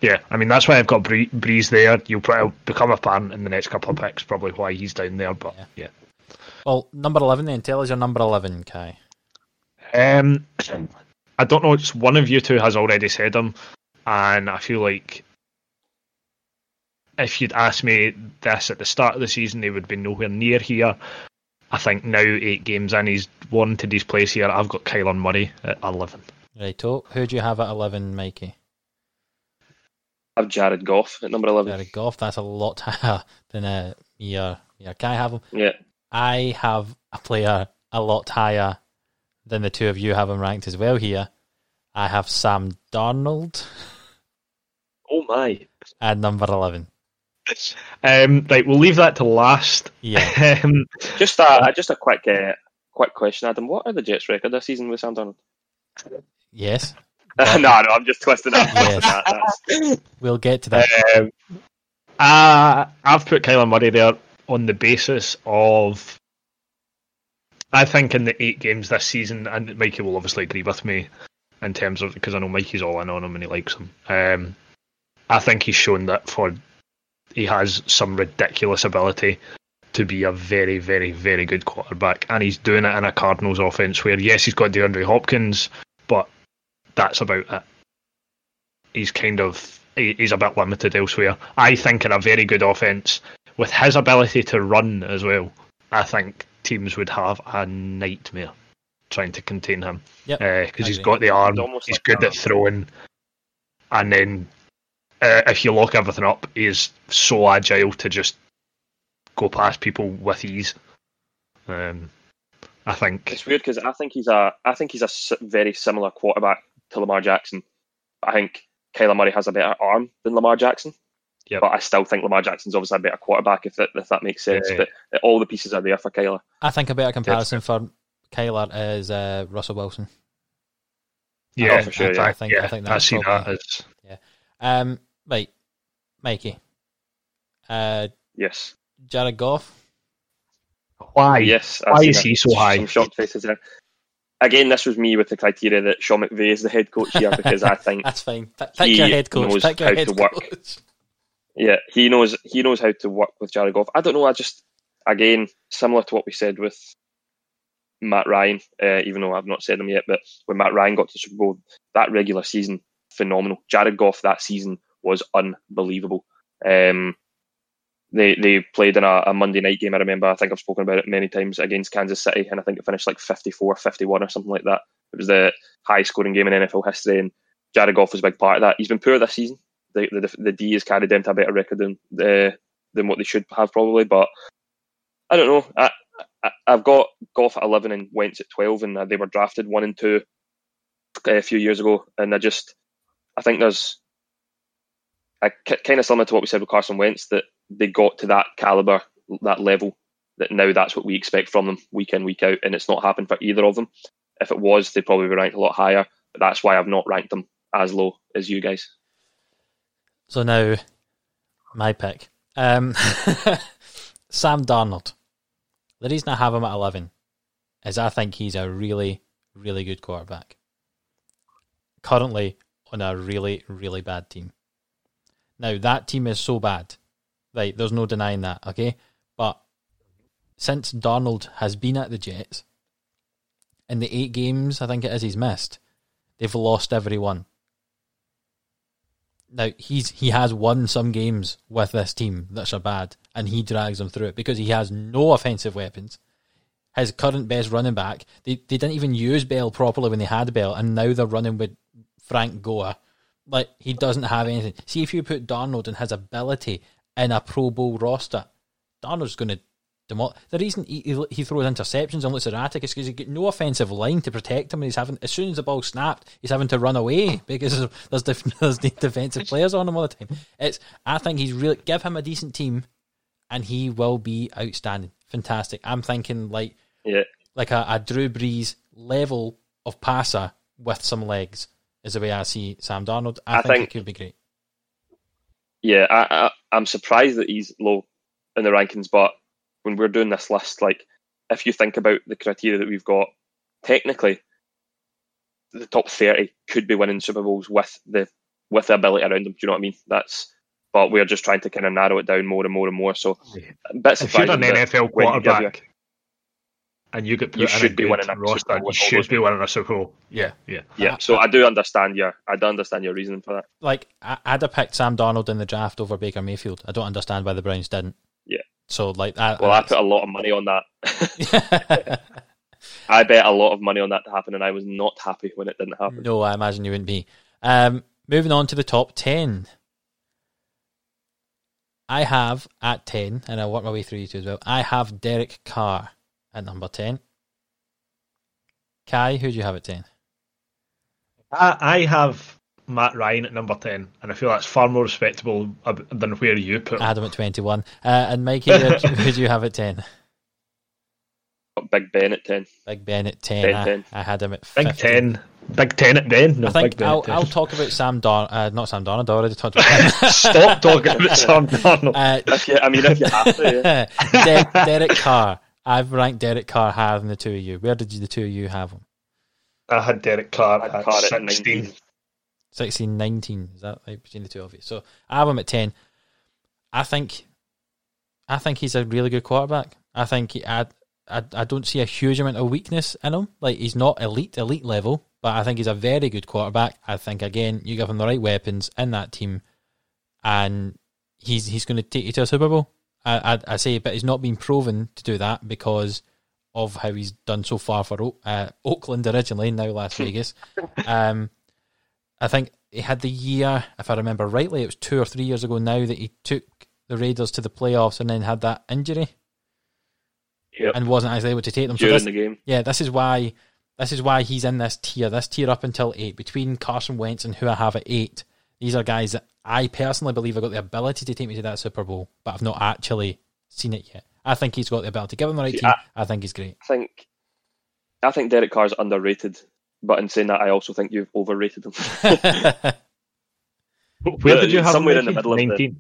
S2: yeah, I mean that's why I've got Bree- Brees there. You'll probably become a apparent in the next couple of picks, probably why he's down there. But yeah,
S1: Well, number eleven then. Tell us your number eleven, Kai.
S2: Um, I don't know. It's one of you two has already said them, and I feel like if you'd asked me this at the start of the season, they would be nowhere near here. I think now, eight games in, he's warranted his place here. I've got Kyler Murray at eleven.
S1: Righto. Who do you have at eleven, Mikey?
S3: I have Jared Goff at number eleven.
S1: Jared Goff. That's a lot higher than uh, your your Kai have him.
S3: Yeah,
S1: I have a player a lot higher than the two of you have him ranked as well here. I have Sam Darnold
S2: Oh my.
S1: at number 11.
S2: Um, right, we'll leave that to last.
S1: Yeah. [laughs]
S2: Um,
S3: Just a just a quick uh, quick question, Adam. What are the Jets' record this season with Sam Darnold?
S1: Yes. [laughs]
S3: no, no, I'm just twisting up.
S1: Yes.
S3: That,
S1: We'll get to that.
S2: um, uh, I've put Kyler Murray there on the basis of. I think in the eight games this season, and Mikey will obviously agree with me in terms of because I know Mikey's all in on him and he likes him. Um, I think he's shown that for he has some ridiculous ability to be a very, very, very good quarterback, and he's doing it in a Cardinals offense where yes, he's got DeAndre Hopkins, but that's about it. He's kind of he- he's a bit limited elsewhere. I think in a very good offense with his ability to run as well, I think teams would have a nightmare trying to contain him
S1: Yep.
S2: because he's got the arm, he's
S3: like
S2: good at throwing, and then uh, if you lock everything up, he's so agile to just go past people with ease. Um, I think
S3: It's weird because I think he's a I think he's a s- very similar quarterback to Lamar Jackson. I think Kyler Murray has a better arm than Lamar Jackson.
S2: Yep.
S3: But I still think Lamar Jackson's obviously a better quarterback if that if that makes sense.
S2: Yeah.
S3: But all the pieces are there for Kyler.
S1: I think a better comparison for Kyler is uh, Russell Wilson.
S2: yeah,
S3: Oh, for sure,
S2: in
S3: yeah.
S1: I think-
S2: yeah,
S1: I think
S2: I
S1: that's
S2: see that
S1: probably-
S2: as
S1: Um, right, Mikey. Uh,
S3: Yes.
S1: Jared Goff.
S2: why.
S3: Yes.
S2: Why
S3: I've seen
S2: is
S3: a-
S2: he so high?
S3: Some shocked faces there. Again, this was me with the criteria that Sean McVay is the head coach here because I [laughs] think
S1: That's fine. P- Pick
S3: He
S1: your head coach.
S3: knows
S1: Pick your
S3: how
S1: head
S3: to work.
S1: coach.
S3: Yeah, he knows he knows how to work with Jared Goff. I don't know. I just again similar to what we said with Matt Ryan, uh, even though I've not said him yet. But when Matt Ryan got to the Super Bowl, that regular season phenomenal. Jared Goff that season was unbelievable. Um, they they played in a, a Monday night game. I remember. I think I've spoken about it many times against Kansas City, and I think it finished like 54-51 or something like that. It was the highest scoring game in NFL history, and Jared Goff was a big part of that. He's been poor this season. The the, the D has carried them to a better record than uh, than what they should have probably. But I don't know. I, I I've got Goff at eleven and Wentz at twelve, and uh, they were drafted one and two uh, a few years ago. And I just I think there's a kind of similar to what we said with Carson Wentz that they got to that caliber, that level. That now that's what we expect from them week in week out, and it's not happened for either of them. If it was, they'd probably be ranked a lot higher. But that's why I've not ranked them as low as you guys.
S1: So now, my pick. Um, [laughs] Sam Darnold. The reason I have him at 11 is I think he's a really, really good quarterback. Currently on a really, really bad team. Now, that team is so bad. Right, there's no denying that, okay? But since Darnold has been at the Jets, in the eight games I think it is he's missed, they've lost every one. Now he's he has won some games with this team that are bad, and he drags them through it because he has no offensive weapons. His current best running back, they they didn't even use Bell properly when they had Bell, and now they're running with Frank Gore. Like he doesn't have anything. See if you put Darnold and his ability in a Pro Bowl roster, Darnold's going to demol. The reason he, he, throws interceptions and looks erratic is because he's got no offensive line to protect him, and he's having as soon as the ball snapped, he's having to run away [laughs] because there's def- [laughs] there's defensive players on him all the time. It's I think he's really give him a decent team, and he will be outstanding, fantastic. I'm thinking like
S3: Yeah,
S1: like a, a Drew Brees level of passer with some legs is the way I see Sam Darnold. I,
S3: I
S1: think,
S3: think-
S1: it could be great.
S3: yeah. I, I I'm surprised that he's low in the rankings, but when we're doing this list, like if you think about the criteria that we've got, technically, the top thirty could be winning Super Bowls with the with the ability around them. Do you know what I mean? That's but we're just trying to kind of narrow it down more and more and more. So a bit
S2: If you're an NFL
S3: when you give you a-
S2: quarterback and you get put
S3: You
S2: in a
S3: should be winning a Super
S2: roster,
S3: Bowl
S2: you should be winning a Super Bowl. Yeah, yeah.
S3: yeah, uh, so I do understand your I do understand your reasoning for that.
S1: Like I, I'd have picked Sam Donald in the draft over Baker Mayfield. I don't understand why the Browns didn't.
S3: Yeah.
S1: So like I,
S3: Well, I put a lot of money on that. [laughs] I bet a lot of money on that to happen, and I was not happy when it didn't happen.
S1: no, I imagine you wouldn't be. Um, moving on to the top ten. I have at ten, and I'll work my way through you two as well. I have Derek Carr at number ten. Kai, who do you have at ten?
S2: I, I have Matt Ryan at number 10, and I feel that's far more respectable than where you put him.
S1: Adam at 21. Uh, and Mikey, who do you have at 10?
S3: Got Big Ben at ten.
S1: Big Ben at 10.
S3: Ben
S1: I,
S3: 10.
S1: I had him at
S2: Big 10. Big 10 at Ben. No,
S1: I think
S2: Big
S1: I'll, I'll talk about Sam Don, uh, not Sam Donald. I already talked about [laughs] him.
S2: Stop talking about Sam Darnold.
S1: uh,
S3: If you, I mean, if you have to, yeah. [laughs]
S1: Der- Derek Carr. I've ranked Derek Carr higher than the two of you. Where did you, the two of you have him?
S2: I had Derek Carr
S3: I'd
S2: at
S3: call it
S2: 16.
S3: 19.
S1: 16, 19. Is that right between the two of you? So I have him at 10. I think, I think he's a really good quarterback. I think he, I, I, I don't see a huge amount of weakness in him. Like he's not elite, elite level, but I think he's a very good quarterback. I think again, you give him the right weapons in that team, and he's he's going to take you to a Super Bowl. I, I, I say, but he's not been proven to do that because of how he's done so far for O- uh, Oakland originally, now Las [laughs] Vegas. Um, I think he had the year, if I remember rightly, it was two or three years ago now that he took the Raiders to the playoffs and then had that injury
S2: Yep.
S1: and wasn't actually able to take them. So
S3: during
S1: this,
S3: the game.
S1: yeah, this is why this is why he's in this tier. This tier up until eight between Carson Wentz and who I have at eight. These are guys that I personally believe have got the ability to take me to that Super Bowl, but I've not actually seen it yet. I think he's got the ability. To give him the right team.
S3: I-
S1: I think he's great.
S3: I think, I think Derek Carr's underrated. But in saying that, I also think you've overrated them. [laughs]
S2: Where did you have
S3: Somewhere
S2: him?
S3: in the middle of the-
S2: 19.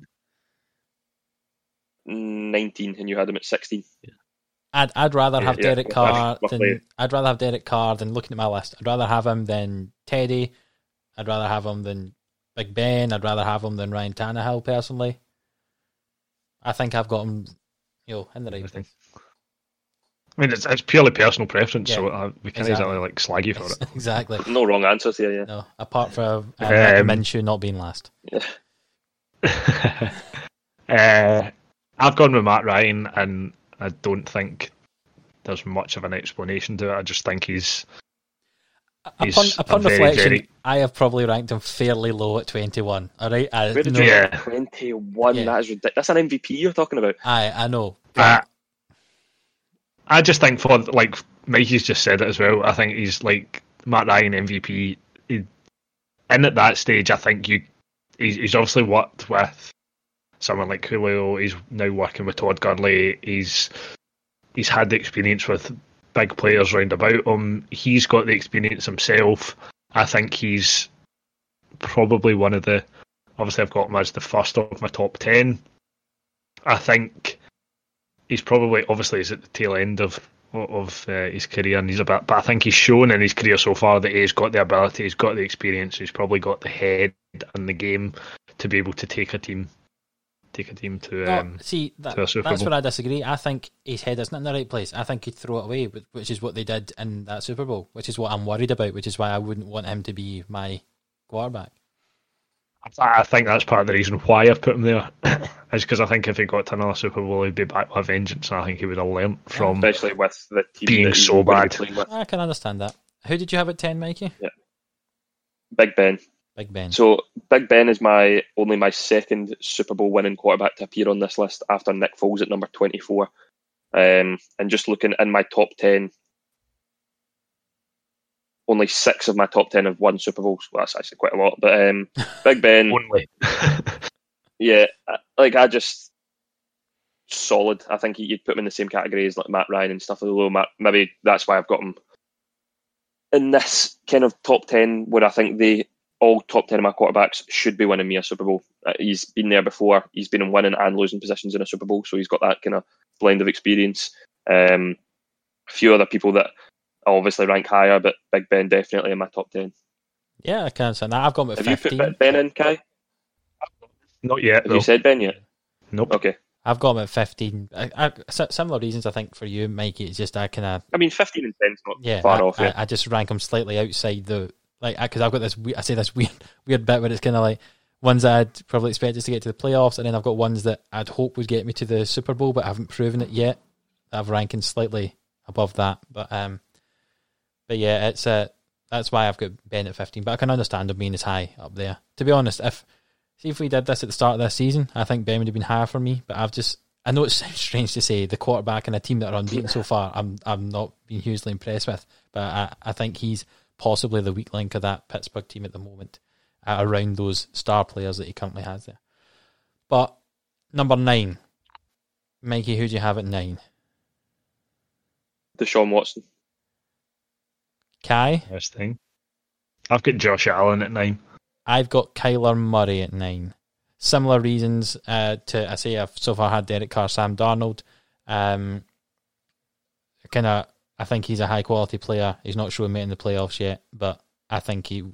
S3: 19, and you had him at 16.
S1: I'd I'd rather
S2: Yeah,
S1: have
S3: yeah,
S1: Derek
S3: roughly-
S1: Carr
S3: roughly.
S1: than I'd rather have Derek Carr than looking at my list. I'd rather have him than Teddy. I'd rather have him than Big Ben. I'd rather have him than Ryan Tannehill personally. I think I've got him, you know, in the right place.
S2: I mean, it's, it's purely personal preference,
S1: Yeah,
S2: so uh, we can't
S1: exactly.
S2: exactly like slag you for it. [laughs]
S1: exactly.
S3: No wrong answers here, yeah.
S1: No, apart from uh,
S2: Um,
S1: Minshew not being last. [laughs]
S2: uh, I've gone with Matt Ryan, and I don't think there's much of an explanation to it. I just think he's He's
S1: Upon, upon
S2: very,
S1: reflection,
S2: very-
S1: I have probably ranked him fairly low at twenty-one. All right, I,
S3: Where did
S1: no,
S3: you
S2: Yeah.
S3: get 21?
S1: Yeah.
S3: That is ridiculous. That's an MVP you're talking about.
S1: I I know.
S2: Uh, I just think for like Mikey's just said it as well. I think he's like Matt Ryan MVP. He, and at that stage, I think you he's, he's obviously worked with someone like Julio. He's now working with Todd Gurley. He's he's had the experience with big players round about him. He's got the experience himself. I think he's probably one of the. Obviously, I've got him as the first of my top ten. I think he's probably obviously he's at the tail end of of uh, his career and he's a bit, but I think he's shown in his career so far that he's got the ability, he's got the experience, he's probably got the head and the game to be able to take a team, take a team to.
S1: No,
S2: Um,
S1: see, that,
S2: to a Super
S1: that's
S2: Bowl.
S1: where I disagree. I think his head isn't in the right place. I think he'd throw it away, which is what they did in that Super Bowl, which is what I'm worried about, which is why I wouldn't want him to be my quarterback.
S2: I I think that's part of the reason why I've put him there, [coughs] is because I think if he got to another Super Bowl, he'd be back with a vengeance, and I think he would have learnt from.
S3: especially with the team
S2: Being
S3: that he's
S2: so bad.
S1: I can understand that. Who did you have at 10, Mikey?
S3: Yeah, Big Ben.
S1: Big Ben.
S3: So Big Ben is my only my second Super Bowl winning quarterback to appear on this list after Nick Foles at number twenty four. Um, and just looking in my top ten, only six of my top ten have won Super Bowls. Well, that's actually quite a lot. But um, Big Ben, [laughs]
S2: Only. [laughs]
S3: yeah, like I just solid. I think you'd put him in the same category as like Matt Ryan and stuff. Although Matt, maybe that's why I've got him in this kind of top ten, where I think they all top ten of my quarterbacks should be winning me a Super Bowl. Uh, he's been there before. He's been in winning and losing positions in a Super Bowl, so he's got that kind of blend of experience. Um, a few other people that I obviously rank higher, but Big Ben definitely in my top ten.
S1: yeah, I can understand that. I've got him at
S3: Have you put Ben in, Kai?
S2: Not yet,
S3: Have
S2: though.
S3: you said Ben yet?
S2: Nope.
S3: Okay.
S1: I've got him at 15. I, I, similar reasons, I think, for you, Mikey. It's just I kind of
S3: I mean, fifteen and ten's not
S1: yeah,
S3: far
S1: I,
S3: off. Yeah.
S1: I just rank them slightly outside the like because I've got this. I say this [laughs] weird, weird bit where it's kind of like ones I'd probably expect us to get to the playoffs, and then I've got ones that I'd hope would get me to the Super Bowl, but I haven't proven it yet. I've ranking slightly above that, but um, but yeah, it's uh, that's why I've got Ben at 15. But I can understand him being as high up there. To be honest, if see if we did this at the start of this season, I think Ben would have been higher for me. But I've just I know it [laughs] sounds strange to say the quarterback and a team that are unbeaten so far. I'm I'm not being hugely impressed with, but I, I think he's possibly the weak link of that Pittsburgh team at the moment, uh, around those star players that he currently has there. But number nine, Mikey, who do you have at nine?
S3: Deshaun Watson.
S1: Kai?
S2: Best thing. I've got Josh Allen at nine.
S1: I've got Kyler Murray at nine. Similar reasons uh, to I say I've so far had Derek Carr, Sam Darnold. Um, kind of, I think he's a high quality player. He's not showing me in the playoffs yet, but I think he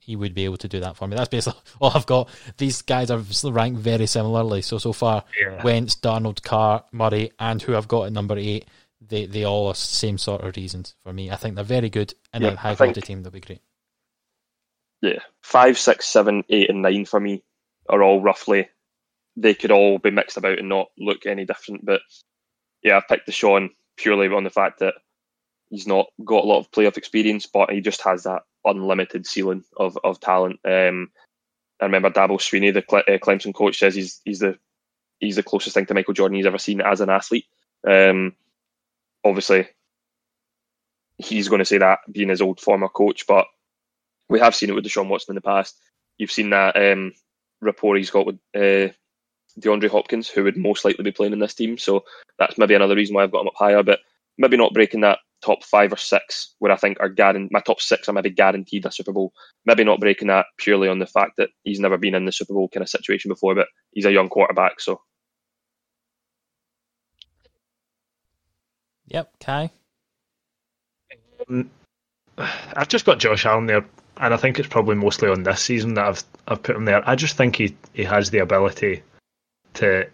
S1: he would be able to do that for me. That's basically [laughs] all I've got. These guys are ranked very similarly. So so far,
S2: Yeah.
S1: Wentz, Darnold, Carr, Murray, and who I've got at number eight, they they all are same sort of reasons for me. I think they're very good and
S3: Yeah,
S1: a high
S3: I
S1: quality team. They'll be great.
S3: Yeah, five, six, seven, eight, and nine for me are all roughly. They could all be mixed about and not look any different. But yeah, I've picked Deshaun purely on the fact that he's not got a lot of playoff experience, but he just has that unlimited ceiling of, of talent. Um, I remember Dabo Swinney, the Cle- uh, Clemson coach, says he's he's the he's the closest thing to Michael Jordan he's ever seen as an athlete. Um, obviously, he's going to say that being his old former coach, but we have seen it with Deshaun Watson in the past. You've seen that um, rapport he's got with uh, DeAndre Hopkins, who would most likely be playing in this team. So that's maybe another reason why I've got him up higher, but maybe not breaking that top five or six, where I think are guaranteed. My top six are maybe guaranteed a Super Bowl. Maybe not breaking that purely on the fact that he's never been in the Super Bowl kind of situation before, but he's a young quarterback, so
S1: Yep, Kai.
S2: Um, I've just got Josh Allen there, and I think it's probably mostly on this season that I've I've put him there. I just think he, he has the ability to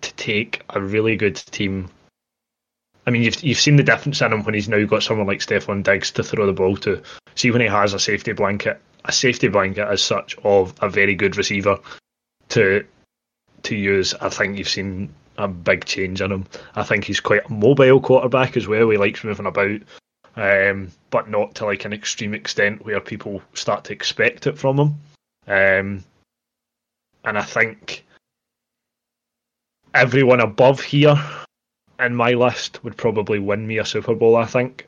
S2: to take a really good team. I mean, you've you've seen the difference in him when he's now got someone like Stefon Diggs to throw the ball to. See when he has a safety blanket, a safety blanket as such of a very good receiver to to use. I think you've seen a big change in him. I think he's quite a mobile quarterback as well. He likes moving about um, but not to like an extreme extent where people start to expect it from him. Um, and I think everyone above here in my list would probably win me a Super Bowl. I think.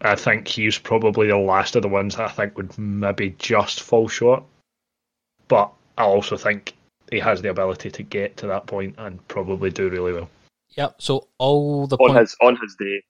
S2: I think he's probably the last of the ones that I think would maybe just fall short. But I also think he has the ability to get to that point and probably do really well.
S1: Yeah. So all the
S3: on
S1: points.
S3: his on his day,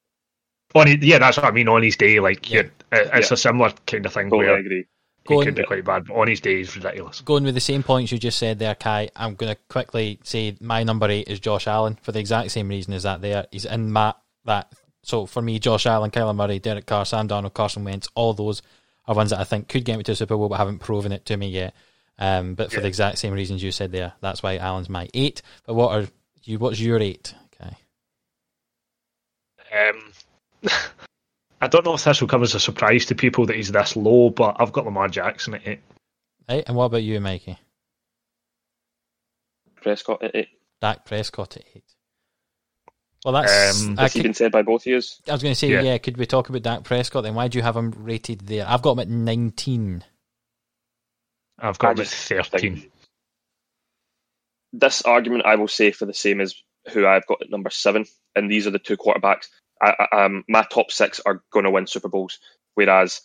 S2: On his, yeah, that's what I mean. On his day, like
S1: Yeah.
S2: yeah, it's
S3: Yeah.
S2: a similar kind of thing
S3: totally
S2: where
S3: agree.
S2: he
S1: Going-
S2: could be quite bad, but on his day, he's ridiculous.
S1: Going with the same points you just said there, Kai, I'm going to quickly say my number eight is Josh Allen for the exact same reason as that there. He's in that, that. So for me, Josh Allen, Kyler Murray, Derek Carr, Sam Darnold, Carson Wentz, all those are ones that I think could get me to a Super Bowl but haven't proven it to me yet. Um, but for
S2: Yeah.
S1: the exact same reasons you said there, that's why Allen's my eight. But what are you? What's your eight? Okay.
S2: Um, [laughs] I don't know if this will come as a surprise to people that he's this low, but I've got Lamar Jackson at eight.
S1: Right, and what about you, Mikey?
S3: Prescott at eight.
S1: Dak Prescott at eight. Well, that's.
S2: Um,
S1: I,
S3: Has
S1: could-
S3: been said by both of you?
S1: I was going to say, yeah.
S2: Yeah.
S1: Could we talk about Dak Prescott then? Why do you have him rated there? I've got him at nineteen.
S2: I've got at thirteen.
S3: this argument I will say for the same as who I've got at number seven, and these are the two quarterbacks. I, I, um, my top six are going to win Super Bowls, whereas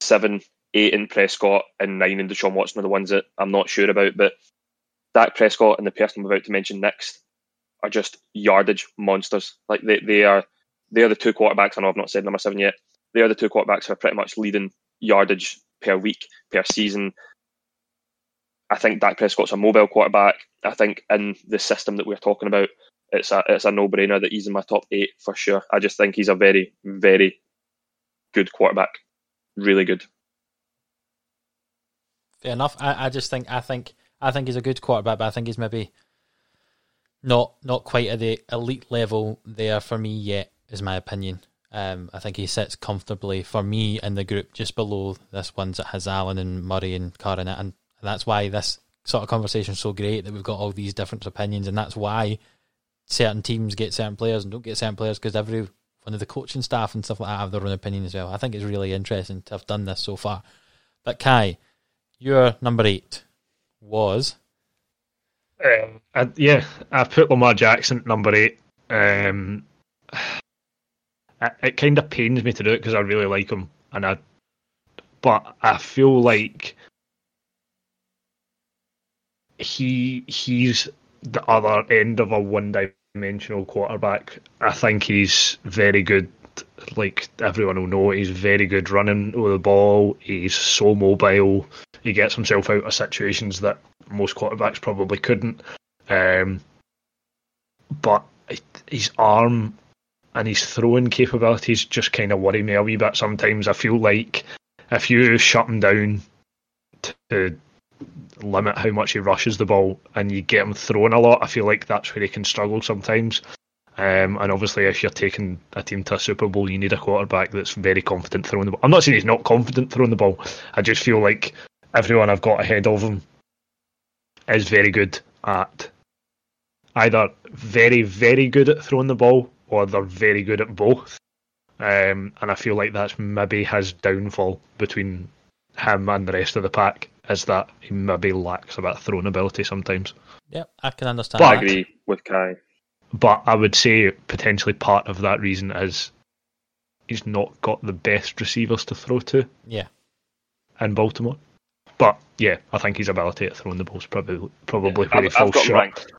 S3: seven, eight in Prescott, and nine in Deshaun Watson are the ones that I'm not sure about. But Dak Prescott and the person I'm about to mention next are just yardage monsters. Like they, they are they are the two quarterbacks. I know I've not said number seven yet. They are the two quarterbacks who are pretty much leading yardage per week, per season. I think Dak Prescott's a mobile quarterback. I think in the system that we're talking about, it's a it's a no brainer that he's in my top eight for sure. I just think he's a very very good quarterback, really good.
S1: Fair enough. I, I just think I think I think he's a good quarterback, but I think he's maybe not not quite at the elite level there for me yet, is my opinion. Um, I think he sits comfortably for me in the group just below this ones that has Allen and Murray and Carr in it, and that's why this sort of conversation is so great that we've got all these different opinions, and that's why certain teams get certain players and don't get certain players because every one of the coaching staff and stuff like that have their own opinion as well. I think it's really interesting to have done this so far. But Kai, your number eight was
S2: Um, I, yeah, I've put Lamar Jackson at number eight. Um, it, kind of pains me to do it because I really like him, and I, but I feel like he he's the other end of a one dimensional quarterback. I think he's very good. Like everyone will know, he's very good running with the ball. He's so mobile. He gets himself out of situations that most quarterbacks probably couldn't. Um, but his arm and his throwing capabilities just kind of worry me a wee bit sometimes. I feel like if you shut him down to limit how much he rushes the ball and you get him throwing a lot, I feel like that's where he can struggle sometimes. Um, and obviously, if you're taking a team to a Super Bowl, you need a quarterback that's very confident throwing the ball. I'm not saying he's not confident throwing the ball. I just feel like everyone I've got ahead of him is very good at either very, very good at throwing the ball or they're very good at both. Um, and I feel like that's maybe his downfall between him and the rest of the pack is that he maybe lacks a bit of throwing ability sometimes.
S1: Yeah, I can understand.
S3: But I agree with Kai.
S2: But I would say potentially part of that reason is he's not got the best receivers to throw to
S1: Yeah,
S2: in Baltimore. But yeah, I think his ability at throwing the ball is probably probably where he
S3: I've,
S2: falls
S3: I've got him
S2: short.
S3: ranked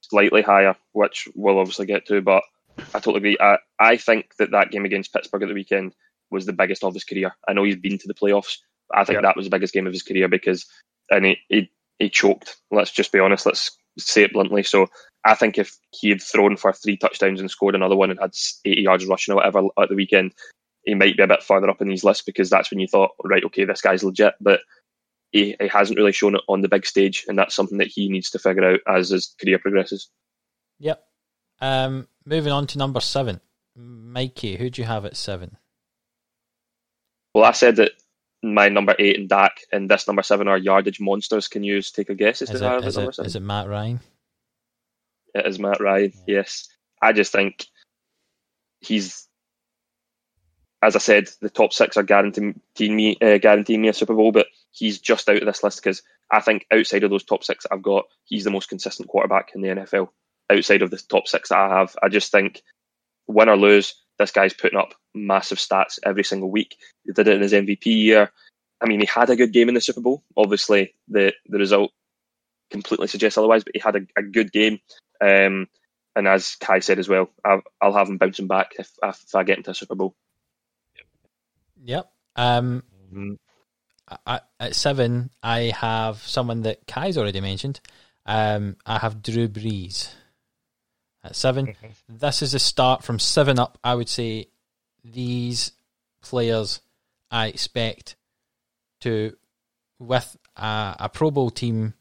S3: slightly higher, which we'll obviously get to. But I totally agree. I, I think that that game against Pittsburgh at the weekend was the biggest of his career. I know he's been to the playoffs. But I think
S2: Yeah.
S3: that was the biggest game of his career because, and he, he he choked. Let's just be honest. Let's say it bluntly. So I think if he had thrown for three touchdowns and scored another one and had 80 yards rushing or whatever at the weekend, he might be a bit further up in these lists because that's when you thought, right, okay, this guy's legit. But he, he hasn't really shown it on the big stage, and that's something that he needs to figure out as his career progresses.
S1: yep. Um, moving on to number seven, Mikey. Who do you have at seven?
S3: Well, I said that my number eight and Dak and this number seven are yardage monsters. Can you take a guess as
S1: Is
S3: to
S1: it, is,
S3: number
S1: it,
S3: seven?
S1: is it Matt Ryan?
S3: It is Matt Ryan. Yes, I just think he's, as I said, the top six are guaranteeing me uh, guaranteeing me a Super Bowl, but he's just out of this list because I think outside of those top six I've got, he's the most consistent quarterback in the NFL. Outside of the top six that I have, I just think win or lose, this guy's putting up massive stats every single week. He did it in his MVP year. I mean, he had a good game in the Super Bowl. Obviously, the the result completely suggests otherwise, but he had a, a good game. Um, and as Kai said as well, I'll, I'll have him bouncing back if, if I get into a Super Bowl.
S1: Yep. Um,
S2: Mm,
S1: I, I- at seven, I have someone that Kai's already mentioned. Um, I have Drew Brees at 7 This is a start from seven up. I would say these players I expect to, with a, a Pro Bowl team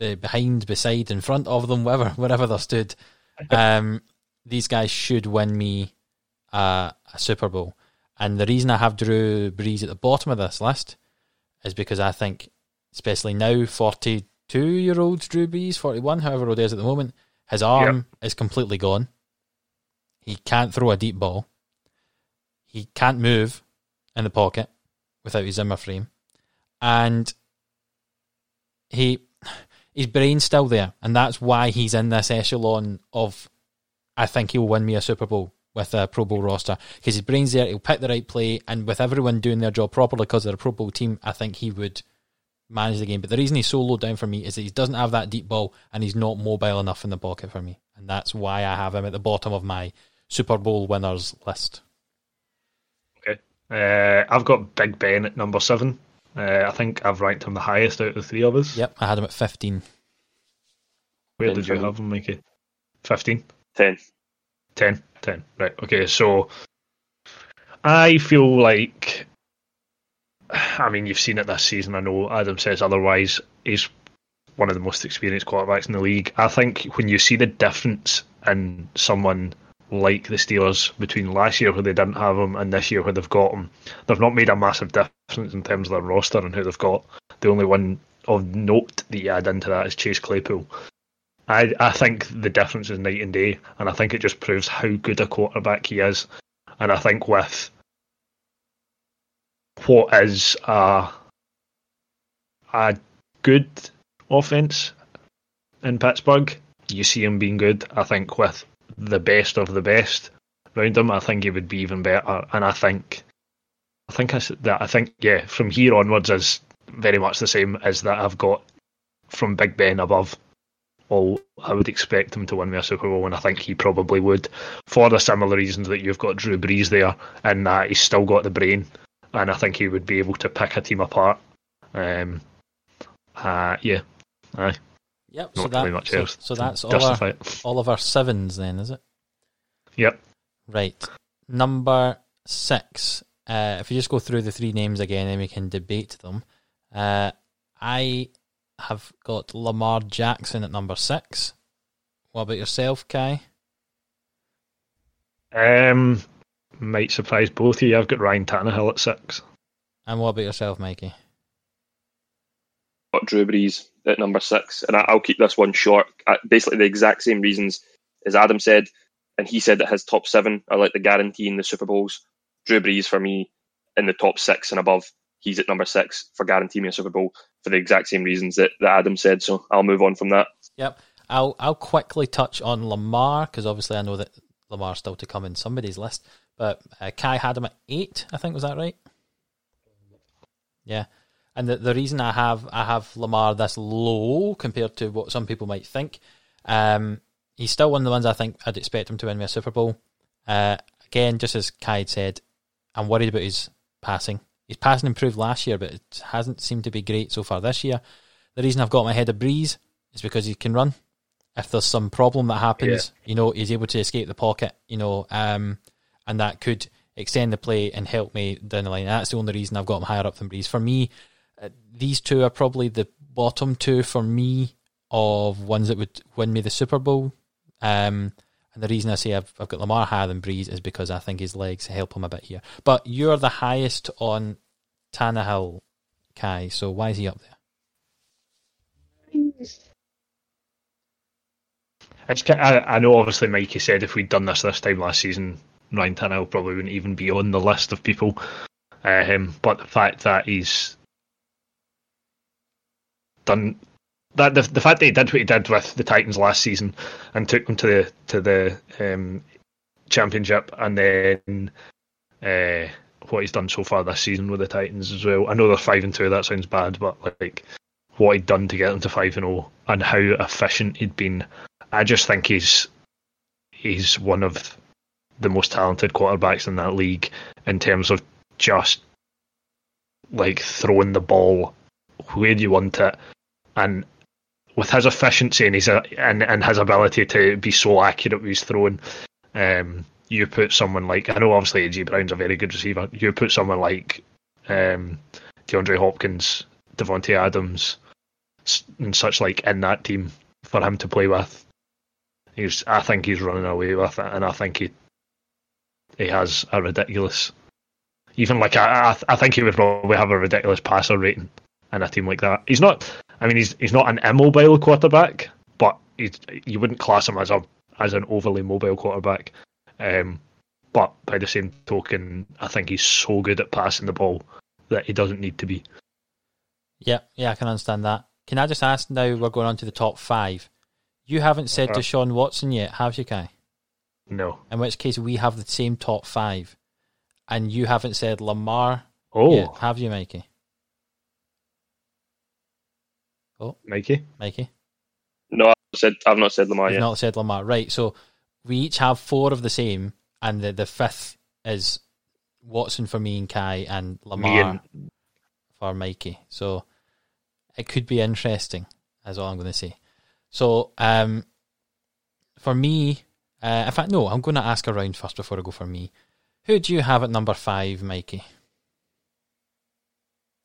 S1: uh, behind, beside, in front of them, wherever wherever they're stood, [laughs] um, these guys should win me a, a Super Bowl. And the reason I have Drew Brees at the bottom of this list is because I think, especially now, 42 year old Drew Brees, 41, however old he is at the moment, his arm is completely gone. He can't throw a deep ball. He can't move in the pocket without his Zimmer frame. And he his brain's still there, and that's why he's in this echelon of I think he'll win me a Super Bowl with a Pro Bowl roster because his brain's there. He'll pick the right play, and with everyone doing their job properly because they're a Pro Bowl team, I think he would manage the game. But the reason he's so low down for me is that he doesn't have that deep ball, and he's not mobile enough in the pocket for me, and that's why I have him at the bottom of my Super Bowl winners list. Okay.
S2: Uh, I've got Big Ben at number seven. Uh, I think I've ranked him the highest out of the three of us.
S1: Yep, I had him at fifteen.
S2: Where did you
S3: seven.
S2: have him, Mikey? 15?
S3: 10.
S2: 10? 10. Right, okay, so I feel like. I mean, you've seen it this season. I know Adam says otherwise. He's one of the most experienced quarterbacks in the league. I think when you see the difference in someone like the Steelers between last year where they didn't have him and this year where they've got him, they've not made a massive difference in terms of their roster and who they've got. The only one of note that you add into that is Chase Claypool. I I think the difference is night and day, and I think it just proves how good a quarterback he is. And I think with what is a a good offense in Pittsburgh, you see him being good. I think with the best of the best around him, I think he would be even better. And I think I think I said that. I think yeah, from here onwards is very much the same as that I've got from Big Ben above. All I would expect him to win me a Super Bowl, and I think he probably would, for the similar reasons that you've got Drew Brees there, and that he's still got the brain, and I think he would be able to pick a team apart. Um, uh, yeah, aye.
S1: Yep.
S2: Not
S1: so that,
S2: much
S1: so,
S2: else
S1: so that's all our,
S2: it. [laughs]
S1: all of our sevens then, is it?
S2: Yep.
S1: Right. Number six. Uh, if you just go through the three names again, then we can debate them. Uh, I have got Lamar Jackson at number six. What about yourself, Kai?
S2: Um, might surprise both of you. I've got Ryan Tannehill at six.
S1: And what about yourself, Mikey?
S3: got Drew Brees at number six, and I, I'll keep this one short. Basically, the exact same reasons as Adam said, and he said that his top seven are like the guarantee in the Super Bowls. Drew Brees for me in the top six and above. He's at number six for guarantee me a Super Bowl for the exact same reasons that, that Adam said. So I'll move on from that.
S1: Yep. I'll I'll quickly touch on Lamar because obviously I know that Lamar's still to come in somebody's list, but uh, Kai had him at eight. I think was that right? Yeah. And the the reason I have I have Lamar this low compared to what some people might think, um, he's still one of the ones I think I'd expect him to win me a Super Bowl. Uh, again, just as Kai said, I'm worried about his passing. His passing improved last year, but it hasn't seemed to be great so far this year. The reason I've got my head of Brees is because he can run. If there's some problem that happens, you know, he's able to escape the pocket, you know, um, and that could extend the play and help me down the line. That's the only reason I've got him higher up than Brees. For me, uh, these two are probably the bottom two for me of ones that would win me the Super Bowl. Um, and the reason I say I've, I've got Lamar higher than Brees is because I think his legs help him a bit here. But you're the highest on Tannehill, Kai. So why is he up there?
S2: Ki- I, I know, obviously, Mikey said if we'd done this this time last season, Ryan Tannehill probably wouldn't even be on the list of people. Um, but the fact that he's done that, the, the fact that he did what he did with the Titans last season and took them to the to the um, championship, and then uh, what he's done so far this season with the Titans as well. I know they're five and two. That sounds bad, but like what he'd done to get them to five and zero, and how efficient he'd been. I just think he's he's one of the most talented quarterbacks in that league in terms of just like throwing the ball where you want it, and with his efficiency and his and, and his ability to be so accurate with his throwing, um, you put someone like I know obviously AJ Brown's a very good receiver. You put someone like um, DeAndre Hopkins, Davante Adams, and such like in that team for him to play with. He's, I think he's running away with it, and I think he he has a ridiculous. Even like I, I, think he would probably have a ridiculous passer rating in a team like that. He's not. I mean, he's he's not an immobile quarterback, but he's, you wouldn't class him as a as an overly mobile quarterback. Um, but by the same token, I think he's so good at passing the ball that he doesn't need to be.
S1: Yeah, yeah, I can understand that. Can I just ask now? We're going on to the top five. You haven't said
S2: Uh-huh.
S1: Deshaun Watson yet, have you, Kai?
S2: No.
S1: In which case, we have the same top five, and you haven't said Lamar
S2: Oh,
S1: yet, have you, Mikey?
S2: Oh, Mikey.
S1: Mikey,
S3: No, I've said I've not said Lamar
S1: you've
S3: yet.
S1: not said Lamar, right? So we each have four of the same, and the the fifth is Watson for me and Kai, and Lamar
S2: and
S1: for Mikey. So it could be interesting, is all I'm going to say. So um, for me, uh, in fact, no, I'm going to ask around first before I go for me. Who do you have at number five, Mikey?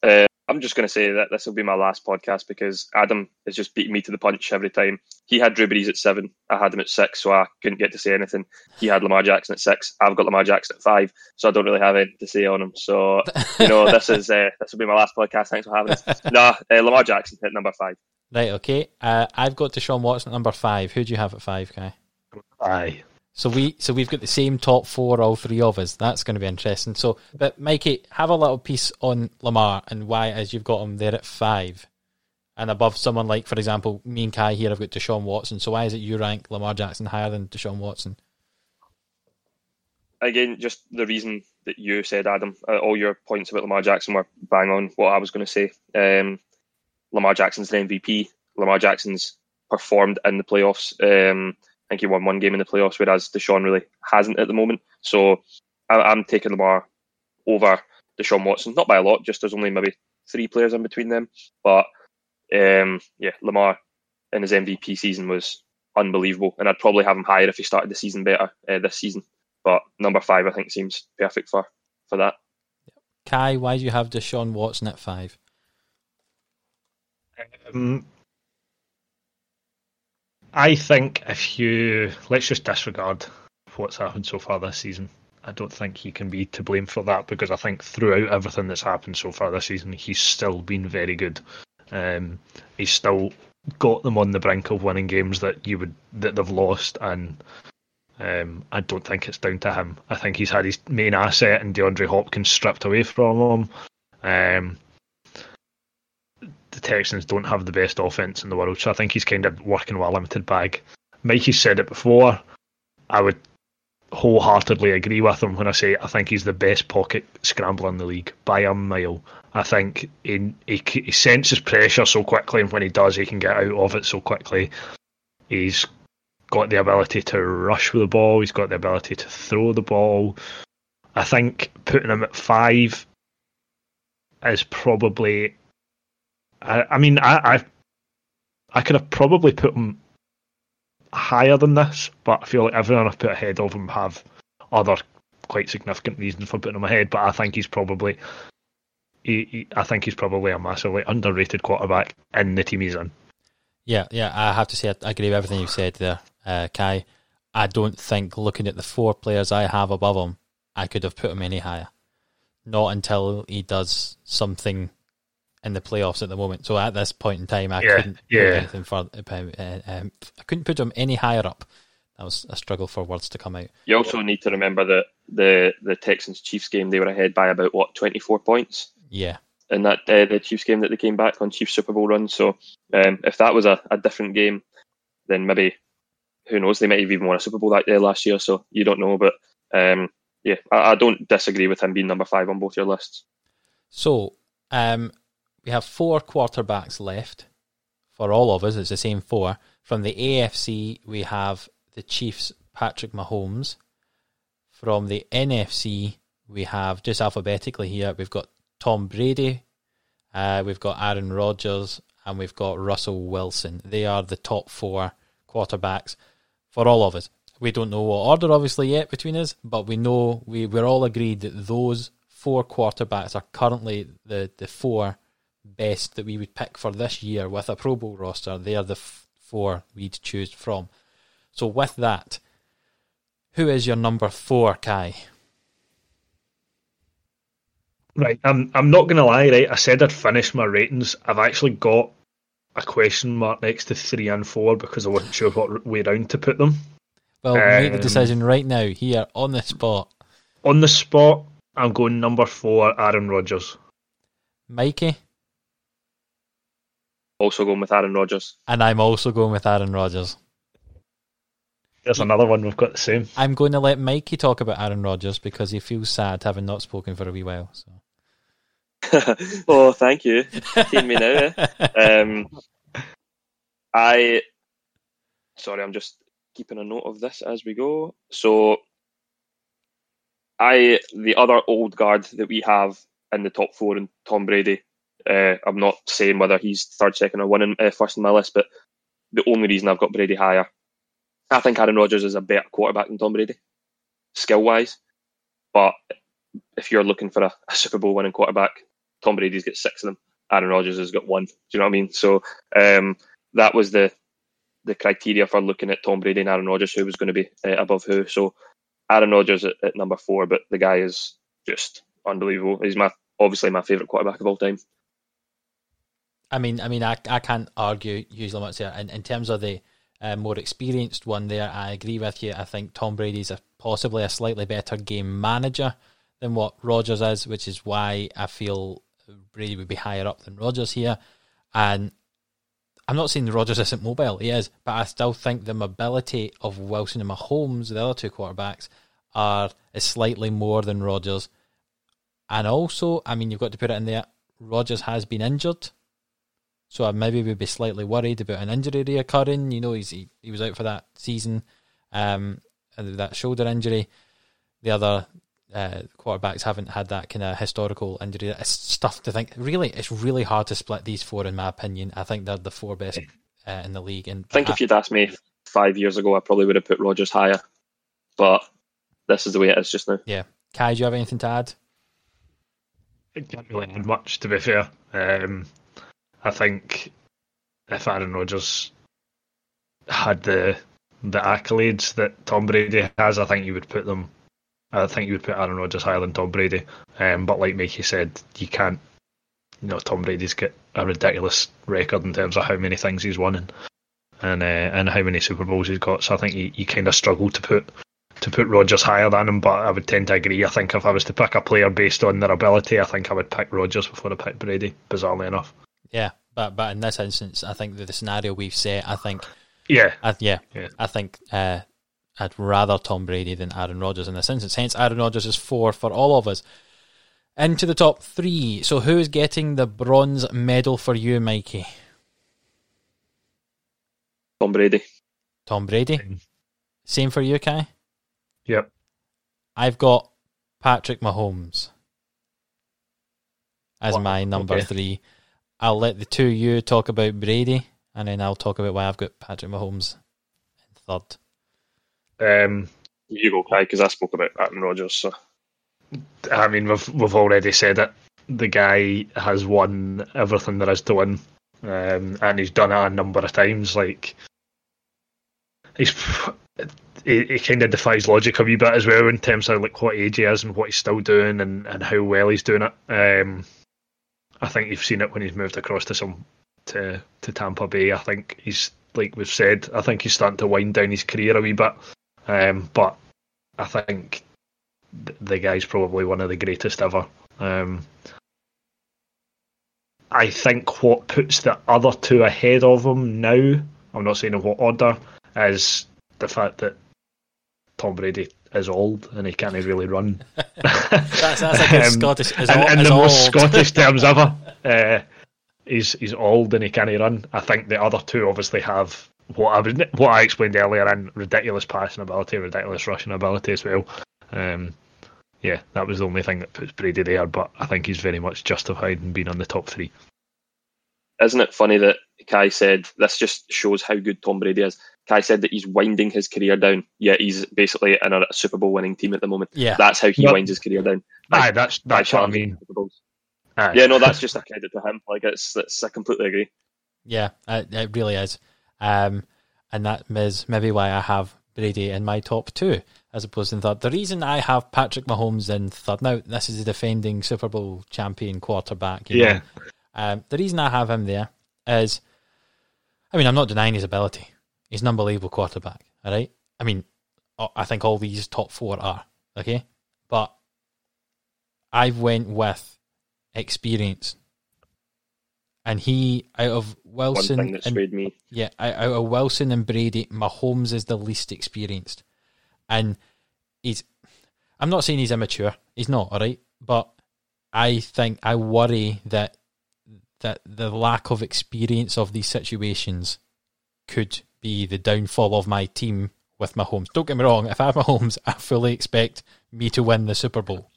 S3: Uh, I'm just going to say that this will be my last podcast because Adam is just beating me to the punch every time. He had Drew Brees at seven. I had him at six, so I couldn't get to say anything. He had Lamar Jackson at six. I've got Lamar Jackson at five, so I don't really have anything to say on him. So you know, [laughs] this is uh, this will be my last podcast. Thanks for having us. Nah, uh, Lamar Jackson at number five.
S1: Right, okay. Uh, I've got Deshaun Watson at number five. Who do you have at five, Kai?
S2: aye.
S1: So we so we've got the same top four, all three of us. That's going to be interesting. So, but Mikey, have a little piece on Lamar and why as you've got him there at five, and above someone like, for example, me and Kai here. I've got Deshaun Watson. So why is it you rank Lamar Jackson higher than Deshaun Watson?
S3: Again, just the reason that you said, Adam. Uh, all your points about Lamar Jackson were bang on what I was going to say. Um, Lamar Jackson's the MVP. Lamar Jackson's performed in the playoffs. Um, I think he won one game in the playoffs, whereas Deshaun really hasn't at the moment. So I, am taking Lamar over Deshaun Watson, not by a lot. Just there's only maybe three players in between them, but um, yeah, Lamar in his MVP season was unbelievable, and I'd probably have him higher if he started the season better uh, this season. But number five, I think, seems perfect for for that.
S1: Kai, why do you have Deshaun Watson at five?
S2: Um, I think if you let's just disregard what's happened so far this season. I don't think he can be to blame for that because I think throughout everything that's happened so far this season, he's still been very good. Um, he's still got them on the brink of winning games that you would that they've lost, and um, I don't think it's down to him. I think he's had his main asset and DeAndre Hopkins stripped away from him. Um, the Texans don't have the best offense in the world, so I think he's kind of working with a limited bag. Mikey said it before. I would wholeheartedly agree with him when I say I think he's the best pocket scrambler in the league by a mile. I think he, he, he senses pressure so quickly, and when he does, he can get out of it so quickly. He's got the ability to rush with the ball. He's got the ability to throw the ball. I think putting him at five is probably. I, I mean, I, I I could have probably put him higher than this, but I feel like everyone I've put ahead of him have other quite significant reasons for putting him ahead. But I think he's probably, he, he, I think he's probably a massively underrated quarterback in the team he's in.
S1: Yeah, yeah, I have to say I agree with everything you've said there, uh, Kai. I don't think looking at the four players I have above him, I could have put him any higher. Not until he does something in the playoffs at the moment. So at this point in time, I yeah, couldn't yeah. put anything further. Uh, um, I couldn't put him any higher up. That was a struggle for words to come out.
S3: You also need to remember that the the Texans Chiefs game they were ahead by about what twenty four points.
S1: Yeah.
S3: In that uh, the Chiefs game that they came back on Chiefs Super Bowl run. So um, if that was a, a different game, then maybe who knows they might have even won a Super Bowl that day last year. So you don't know, but um, yeah, I, I, don't disagree with him being number five on both your lists.
S1: So um, we have four quarterbacks left for all of us. It's the same four. From the AFC, we have the Chiefs' Patrick Mahomes. From the NFC, we have just alphabetically here. We've got Tom Brady, uh, we've got Aaron Rodgers, and we've got Russell Wilson. They are the top four quarterbacks for all of us. We don't know what order, obviously, yet between us, but we know we, we're all agreed that those four quarterbacks are currently the, the four best that we would pick for this year with a Pro Bowl roster. They are the f- four we'd choose from. So, with that, who is your number four, Kai?
S2: Right, I'm I'm not gonna lie, right? I said I'd finish my ratings. I've actually got a question mark next to three and four because I wasn't sure what way round to put them.
S1: Well, um, make the um, decision right now, here on the spot.
S2: On the spot, I'm going number four, Aaron Rodgers.
S1: Mikey
S3: also going with Aaron Rodgers.
S1: And I'm also going with Aaron Rodgers.
S2: There's another one we've got the same.
S1: I'm going to let Mikey talk about Aaron Rodgers because he feels sad having not spoken for a wee while.
S3: So. [laughs] [laughs] oh, thank you. Seen me now. Eh? Um, I sorry, I'm just keeping a note of this as we go. So, I the other old guard that we have in the top four and Tom Brady uh, I'm not saying whether he's third, second, or one in, uh, first in my list, but the only reason I've got Brady higher, I think Aaron Rodgers is a better quarterback than Tom Brady, skill wise. But if you're looking for a, a, Super Bowl winning quarterback, Tom Brady's got six of them. Aaron Rodgers has got one. Do you know what I mean? So um, that was the the criteria for looking at Tom Brady and Aaron Rodgers, who was going to be uh, above who. So Aaron Rodgers at, at number four, but the guy is just unbelievable. He's my obviously my favourite quarterback of all time.
S1: I mean, I mean, I, I can't argue usually much there. In, in terms of the uh, more experienced one, there, I agree with you. I think Tom Brady's a, possibly a slightly better game manager than what Rodgers is, which is why I feel Brady would be higher up than Rodgers here. And I'm not saying Rodgers isn't mobile, he is, but I still think the mobility of Wilson and Mahomes, the other two quarterbacks, are is slightly more than Rodgers. And also, I mean, you've got to put it in there. Rodgers has been injured, so I maybe would be slightly worried about an injury reoccurring. You know, he's, he he was out for that season, um, and that shoulder injury. The other uh, quarterbacks haven't had that kind of historical injury. It's tough to think. Really, it's really hard to split these four, in my opinion. I think they're the four best uh, in the league. And
S3: I think if you'd asked me five years ago, I probably would have put Rodgers higher. But this is the way it is just now.
S1: Yeah. Kai, do you have anything to add?
S2: It can't really add much, to be fair. Um, I think if Aaron Rodgers had the the accolades that Tom Brady has, I think you would put them. I think you would put Aaron Rodgers higher than Tom Brady. Um, but like Mikey said, you can't. You know, Tom Brady's got a ridiculous record in terms of how many things he's won and and, uh, and how many Super Bowls he's got. So I think you, you kind of struggle to put to put Rodgers higher than him, but I would tend to agree. I think if I was to pick a player based on their ability, I think I would pick Rodgers before I pick Brady. Bizarrely enough.
S1: Yeah, but but in this instance, I think that the scenario we've set, I think,
S2: yeah,
S1: I, yeah, yeah, I think uh, I'd rather Tom Brady than Aaron Rodgers in this instance. Hence, Aaron Rodgers is four for all of us. Into the top three. So, who is getting the bronze medal for you, Mikey?
S3: Tom Brady.
S1: Tom Brady. Same for you, Kai.
S2: Yep.
S1: I've got Patrick Mahomes as
S2: Wow,
S1: my number
S2: okay.
S1: three. I'll let the two of you talk about Brady, and then I'll talk about why I've got Patrick Mahomes in third.
S2: Um,
S3: You go, Kai, because I spoke about Aaron Rodgers. So
S2: I mean, we've we've already said it. The guy has won everything there is to win, um, and he's done it a number of times. Like he's he, he kind of defies logic a wee bit as well in terms of like what age he is and what he's still doing and, and how well he's doing it. Um, I think you've seen it when he's moved across to some to to Tampa Bay. I think he's like we've said. I think he's starting to wind down his career a wee bit, um, but I think th- the guy's probably one of the greatest ever. Um, I think what puts the other two ahead of him now, I'm not saying in what order, is the fact that Tom Brady is old and he can't really run. [laughs]
S1: That's, that's like a
S2: Um,
S1: Scottish. Is
S2: in,
S1: all,
S2: in
S1: is
S2: the most. Scottish [laughs] terms ever. Uh, he's he's old and he can't run. I think the other two obviously have what I what I explained earlier and ridiculous passing ability, ridiculous rushing ability as well. Um, yeah, that was the only thing that puts Brady there, but I think he's very much justified in being on the top three.
S3: isn't it funny that Kai said this just shows how good Tom Brady is? Kai said that he's winding his career down, Yeah, he's basically in a Super Bowl winning team at the moment.
S1: Yeah.
S3: That's how he
S2: Yep.
S3: winds his career down.
S2: Aye, that's that's what I mean. Aye.
S3: Yeah, no, that's just a credit to him. Like it's, it's I completely agree.
S1: Yeah, it, it really is. Um, and that is maybe why I have Brady in my top two as opposed to in third. The reason I have Patrick Mahomes in third, now this is the defending Super Bowl champion quarterback. you
S2: Yeah.
S1: know. Um, the reason I have him there is, I mean, I'm not denying his ability. He's an unbelievable quarterback, all right? I mean, uh, I think all these top four are, okay? But I've went with experience. And he, out of Wilson
S3: thing that
S1: and yeah, out out of Wilson and Brady, Mahomes is the least experienced, and he's. I'm not saying he's immature. He's not, all right. But I think I worry that that the lack of experience of these situations could be the downfall of my team with Mahomes. Don't get me wrong. If I have Mahomes, I fully expect me to win the Super Bowl.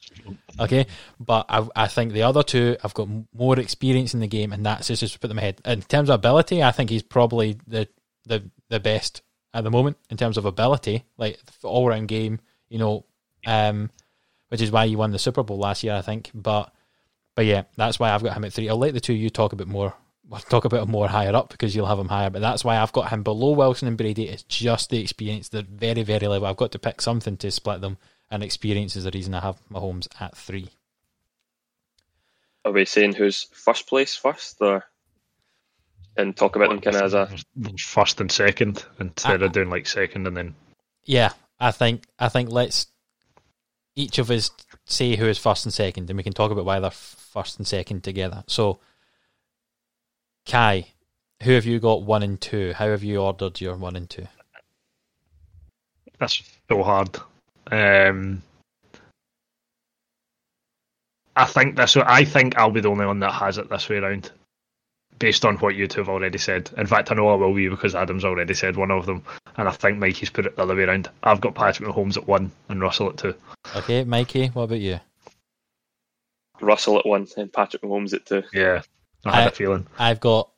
S1: Okay, but I, I think the other two I've got more experience in the game, and that's just put them ahead. In terms of ability, I think he's probably the the the best at the moment in terms of ability, like all round game. You know, um, which is why he won the Super Bowl last year, I think. But but yeah, that's why I've got him at three. I'll let the two of you talk a bit more. We'll talk about him more higher up because you'll have him higher. But that's why I've got him below Wilson and Brady. It's just the experience, the very very level. I've got to pick something to split them, and experience is the reason I have Mahomes at three.
S3: Are we saying who's first place first, or and talk about them kind of as a
S2: first and second instead
S1: I-
S2: of doing like second and then
S1: Yeah, I think I think let's each of us say who is first and second, and we can talk about why they're first and second together. So, Kai, who have you got one and two? How have you ordered your one and two?
S2: that's so hard. Um, I think this. I think I'll be the only one that has it this way around, based on what you two have already said. In fact, I know I will be because Adam's already said one of them, and I think Mikey's put it the other way around. I've got Patrick Mahomes at one and Russell at two.
S1: Okay, Mikey, what about you?
S3: Russell at one and Patrick Mahomes at two.
S2: Yeah, I had
S1: I-
S2: a feeling.
S1: I've got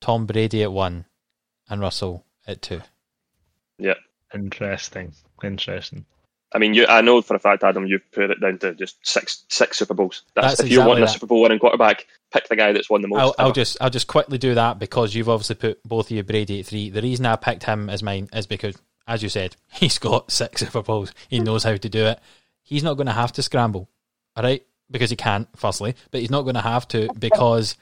S1: Tom Brady at one and Russell at two. Yeah.
S2: Interesting. Interesting.
S3: I mean, you, I know for a fact, Adam, you've put it down to just six six Super Bowls. That's,
S1: That's
S3: if you're
S1: exactly
S3: wanting a. Super Bowl winning quarterback, pick the guy that's won the most.
S1: I'll, I'll just I'll just quickly do that because you've obviously put both of you Brady at three. The reason I picked him as mine is because, as you said, [laughs] he's got six Super Bowls. He knows how to do it. He's not going to have to scramble, all right? Because he can't, firstly, but he's not going to have to because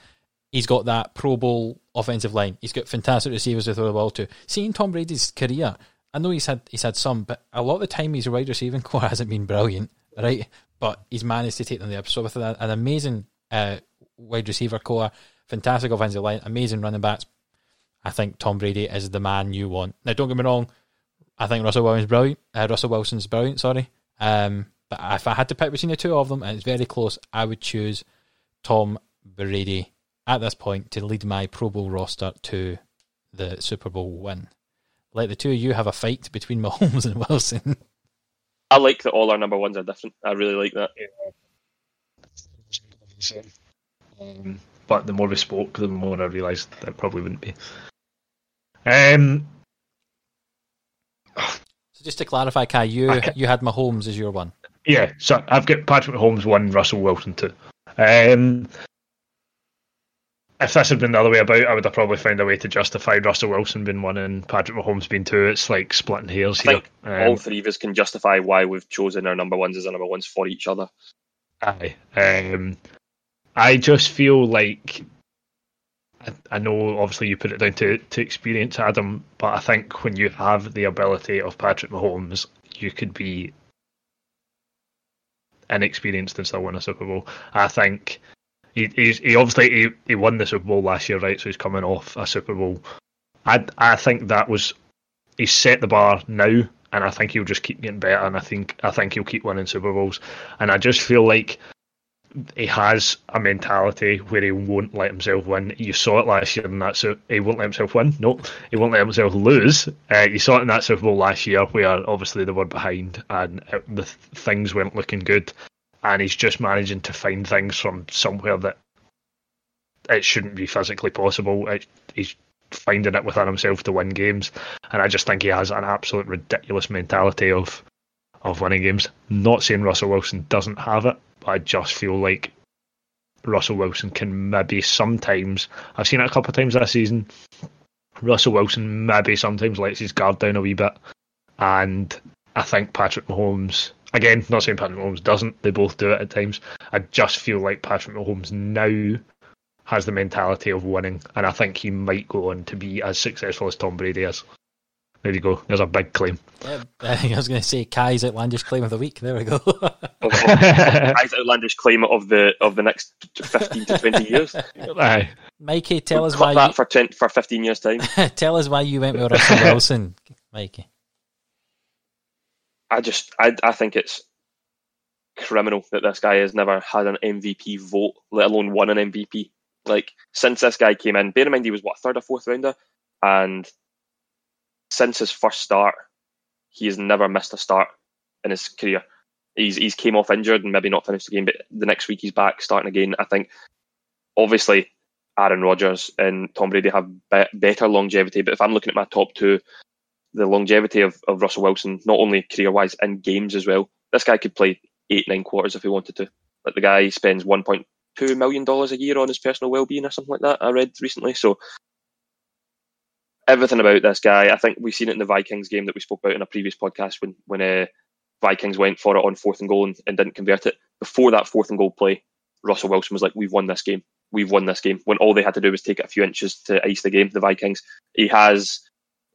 S1: he's got that Pro Bowl offensive line. He's got fantastic receivers to throw the ball to. Seeing Tom Brady's career, I know he's had he's had some, but a lot of the time his wide receiving [laughs] corps hasn't been brilliant, right? But he's managed to take them there. So with an an amazing uh, wide receiver corps, fantastic offensive line, amazing running backs, I think Tom Brady is the man you want. Now, don't get me wrong, I think Russell Wilson's brilliant. Uh, Russell Wilson's brilliant. Sorry, um, but if I had to pick between the two of them, and it's very close, I would choose Tom Brady at this point to lead my Pro Bowl roster to the Super Bowl win. Let the two of you have a fight between [laughs] Mahomes and Wilson.
S3: I like that all our number ones are different. I really like that.
S2: Um, but the more we spoke, the more I realised that it probably wouldn't be. Um,
S1: So just to clarify, Kai, you
S2: Okay.
S1: you had Mahomes as your one.
S2: yeah, so I've got Patrick Mahomes one, Russell Wilson two. Um, if this had been the other way about, I would have probably found a way to justify Russell Wilson being one and Patrick Mahomes being two. It's like splitting hairs here. Um,
S3: all three of us can justify why we've chosen our number ones as our number ones for each other.
S2: Aye. Um, I just feel like I, I know obviously you put it down to, to experience, Adam, but I think when you have the ability of Patrick Mahomes, you could be inexperienced and still win a Super Bowl. I think he he obviously he, he won the Super Bowl last year, right? So he's coming off a Super Bowl. I I think that was he's set the bar now, and I think he'll just keep getting better. And I think I think he'll keep winning Super Bowls. And I just feel like he has a mentality where he won't let himself win. You saw it last year in that so he won't let himself win. No, he won't let himself lose. Uh, you saw it in that Super Bowl last year where obviously they were behind and it, the th- things weren't looking good, and he's just managing to find things from somewhere that it shouldn't be physically possible. It, he's finding it within himself to win games, and I just think he has an absolute ridiculous mentality of of winning games. Not saying Russell Wilson doesn't have it, but I just feel like Russell Wilson can maybe sometimes. I've seen it a couple of times this season. Russell Wilson maybe sometimes lets his guard down a wee bit, and I think Patrick Mahomes. Again, not saying Patrick Mahomes doesn't. They both do it at times. I just feel like Patrick Mahomes now has the mentality of winning, and I think he might go on to be as successful as Tom Brady is. There you go. There's a big claim.
S1: Yeah, uh, [laughs] I was going to say Kai's outlandish claim of the week. There we go. [laughs]
S3: Of, of, outlandish claim of the of the next fifteen to twenty years. [laughs]
S2: Aye.
S1: Mikey, tell us
S3: Cut
S1: why
S3: that
S1: you,
S3: for 10, for fifteen years time.
S1: tell us why you went with Russell Wilson, Mikey.
S3: I just I I think it's criminal that this guy has never had an MVP vote, let alone won an MVP. Like since this guy came in, bear in mind he was what third or fourth rounder, and since his first start, he has never missed a start in his career. He's he's came off injured and maybe not finished the game, but the next week he's back starting again. I think obviously Aaron Rodgers and Tom Brady have be- better longevity, but if I'm looking at my top two, the longevity of, of Russell Wilson, not only career wise in games as well. This guy could play eight, nine quarters if he wanted to. Like the guy spends one point two million dollars a year on his personal well being or something like that. I read recently. So everything about this guy, I think we've seen it in the Vikings game that we spoke about in a previous podcast when when uh, Vikings went for it on fourth and goal and, and didn't convert it. Before that fourth and goal play, Russell Wilson was like, "We've won this game. We've won this game." When all they had to do was take it a few inches to ice the game. The Vikings. He has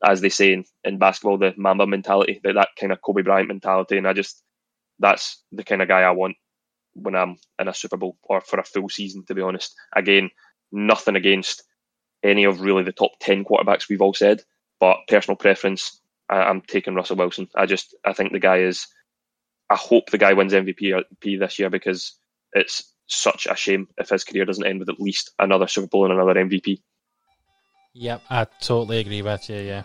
S3: as they say in, in basketball, the Mamba mentality, that, that kind of Kobe Bryant mentality. And I just, that's the kind of guy I want when I'm in a Super Bowl or for a full season, to be honest. Again, nothing against any of really the top 10 quarterbacks we've all said, but personal preference, I, I'm taking Russell Wilson. I just, I think the guy is I hope the guy wins MVP uh, this year because it's such a shame if his career doesn't end with at least another Super Bowl and another MVP.
S1: Yep, I totally agree with you. Yeah.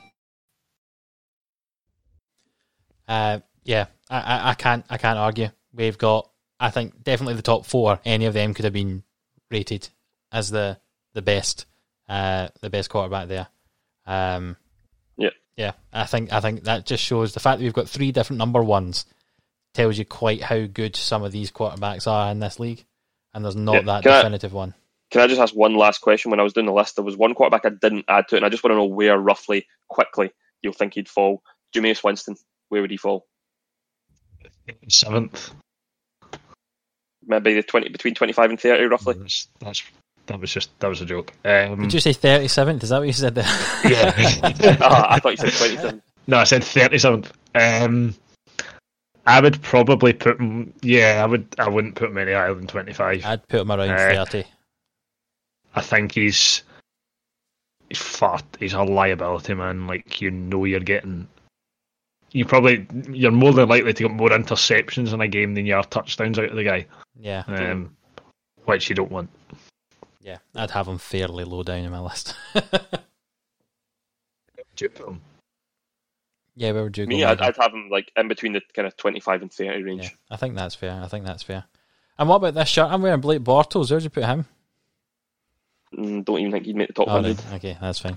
S1: Uh, yeah, I, I, I can't I can't argue. We've got I think definitely the top four. Any of them could have been rated as the the best uh, the best quarterback there. Um,
S3: yeah,
S1: yeah. I think I think that just shows the fact that we've got three different number ones tells you quite how good some of these quarterbacks are in this league, and there's not yeah. that definitive
S3: I,
S1: one.
S3: Can I just ask one last question? When I was doing the list, there was one quarterback I didn't add to it, and I just want to know where roughly, quickly, you'll think he'd fall. Jameis Winston, where would he fall?
S2: Seventh.
S3: Maybe the twenty between twenty five and thirty, roughly.
S2: That's, that's that was just that was a joke. Um,
S1: Did you say thirty seventh? Is that what you said there? [laughs]
S2: Yeah.
S3: oh, [laughs] I thought you said twenty seventh.
S2: No, I said thirty seventh. Um, I would probably put him. Yeah, I would. I wouldn't put him any higher than twenty five.
S1: I'd put him around uh, thirty.
S2: I think he's he's fat. He's a liability, man. Like you know, you're getting. You probably you're more than likely to get more interceptions in a game than you are touchdowns out of the guy.
S1: Yeah.
S2: Um, which you don't want.
S1: Yeah, I'd have him fairly low down in my list. [laughs] Yeah, where would you
S3: Me,
S1: go?
S3: I'd, I'd, have him like in between the kind of twenty-five and thirty range. Yeah,
S1: I think that's fair. I think that's fair. And what about this shirt? I'm wearing Blake Bortles. Where'd you put him?
S3: Mm, don't even think he'd make the top oh, hundred.
S1: Okay, that's fine.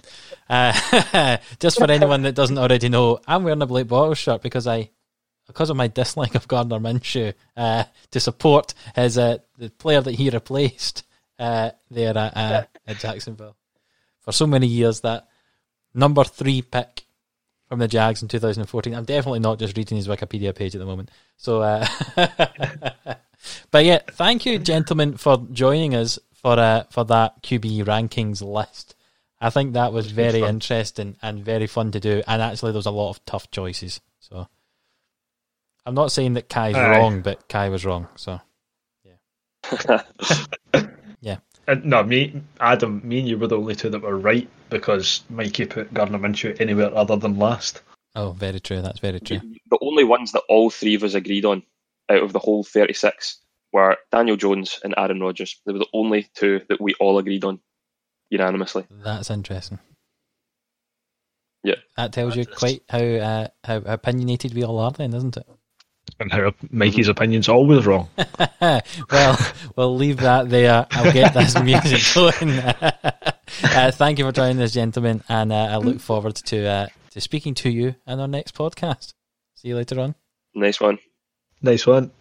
S1: Uh, [laughs] just for anyone that doesn't already know, I'm wearing a Blake Bortles shirt because I, because of my dislike of Gardner Minshew, uh, to support his uh, the player that he replaced uh, there at, uh, at Jacksonville for so many years. That number three pick from the Jags in 2014. I'm definitely not just reading his Wikipedia page at the moment. So, uh, [laughs] but yeah, thank you, gentlemen, for joining us for uh, for that QB rankings list. I think that was very interesting and very fun to do. And actually, there was a lot of tough choices. So, I'm not saying that Kai's wrong, but Kai was wrong. So, [laughs] yeah, yeah.
S2: And no, me, Adam, me and you were the only two that were right because Mikey put Gardner Minshew anywhere other than last.
S1: Oh, very true. That's very true.
S3: The only ones that all three of us agreed on out of the whole 36 were Daniel Jones and Aaron Rodgers. They were the only two that we all agreed on unanimously.
S1: That's interesting.
S3: Yeah,
S1: that tells you quite how uh, how opinionated we all are, then, doesn't it?
S2: and how Mikey's opinion's always wrong. [laughs]
S1: well, we'll leave that there. I'll get this [laughs] music going. [laughs] uh, thank you for joining us, gentlemen, and uh, I look forward to uh, to speaking to you in our next podcast. See you later on.
S3: Nice one.
S2: Nice one.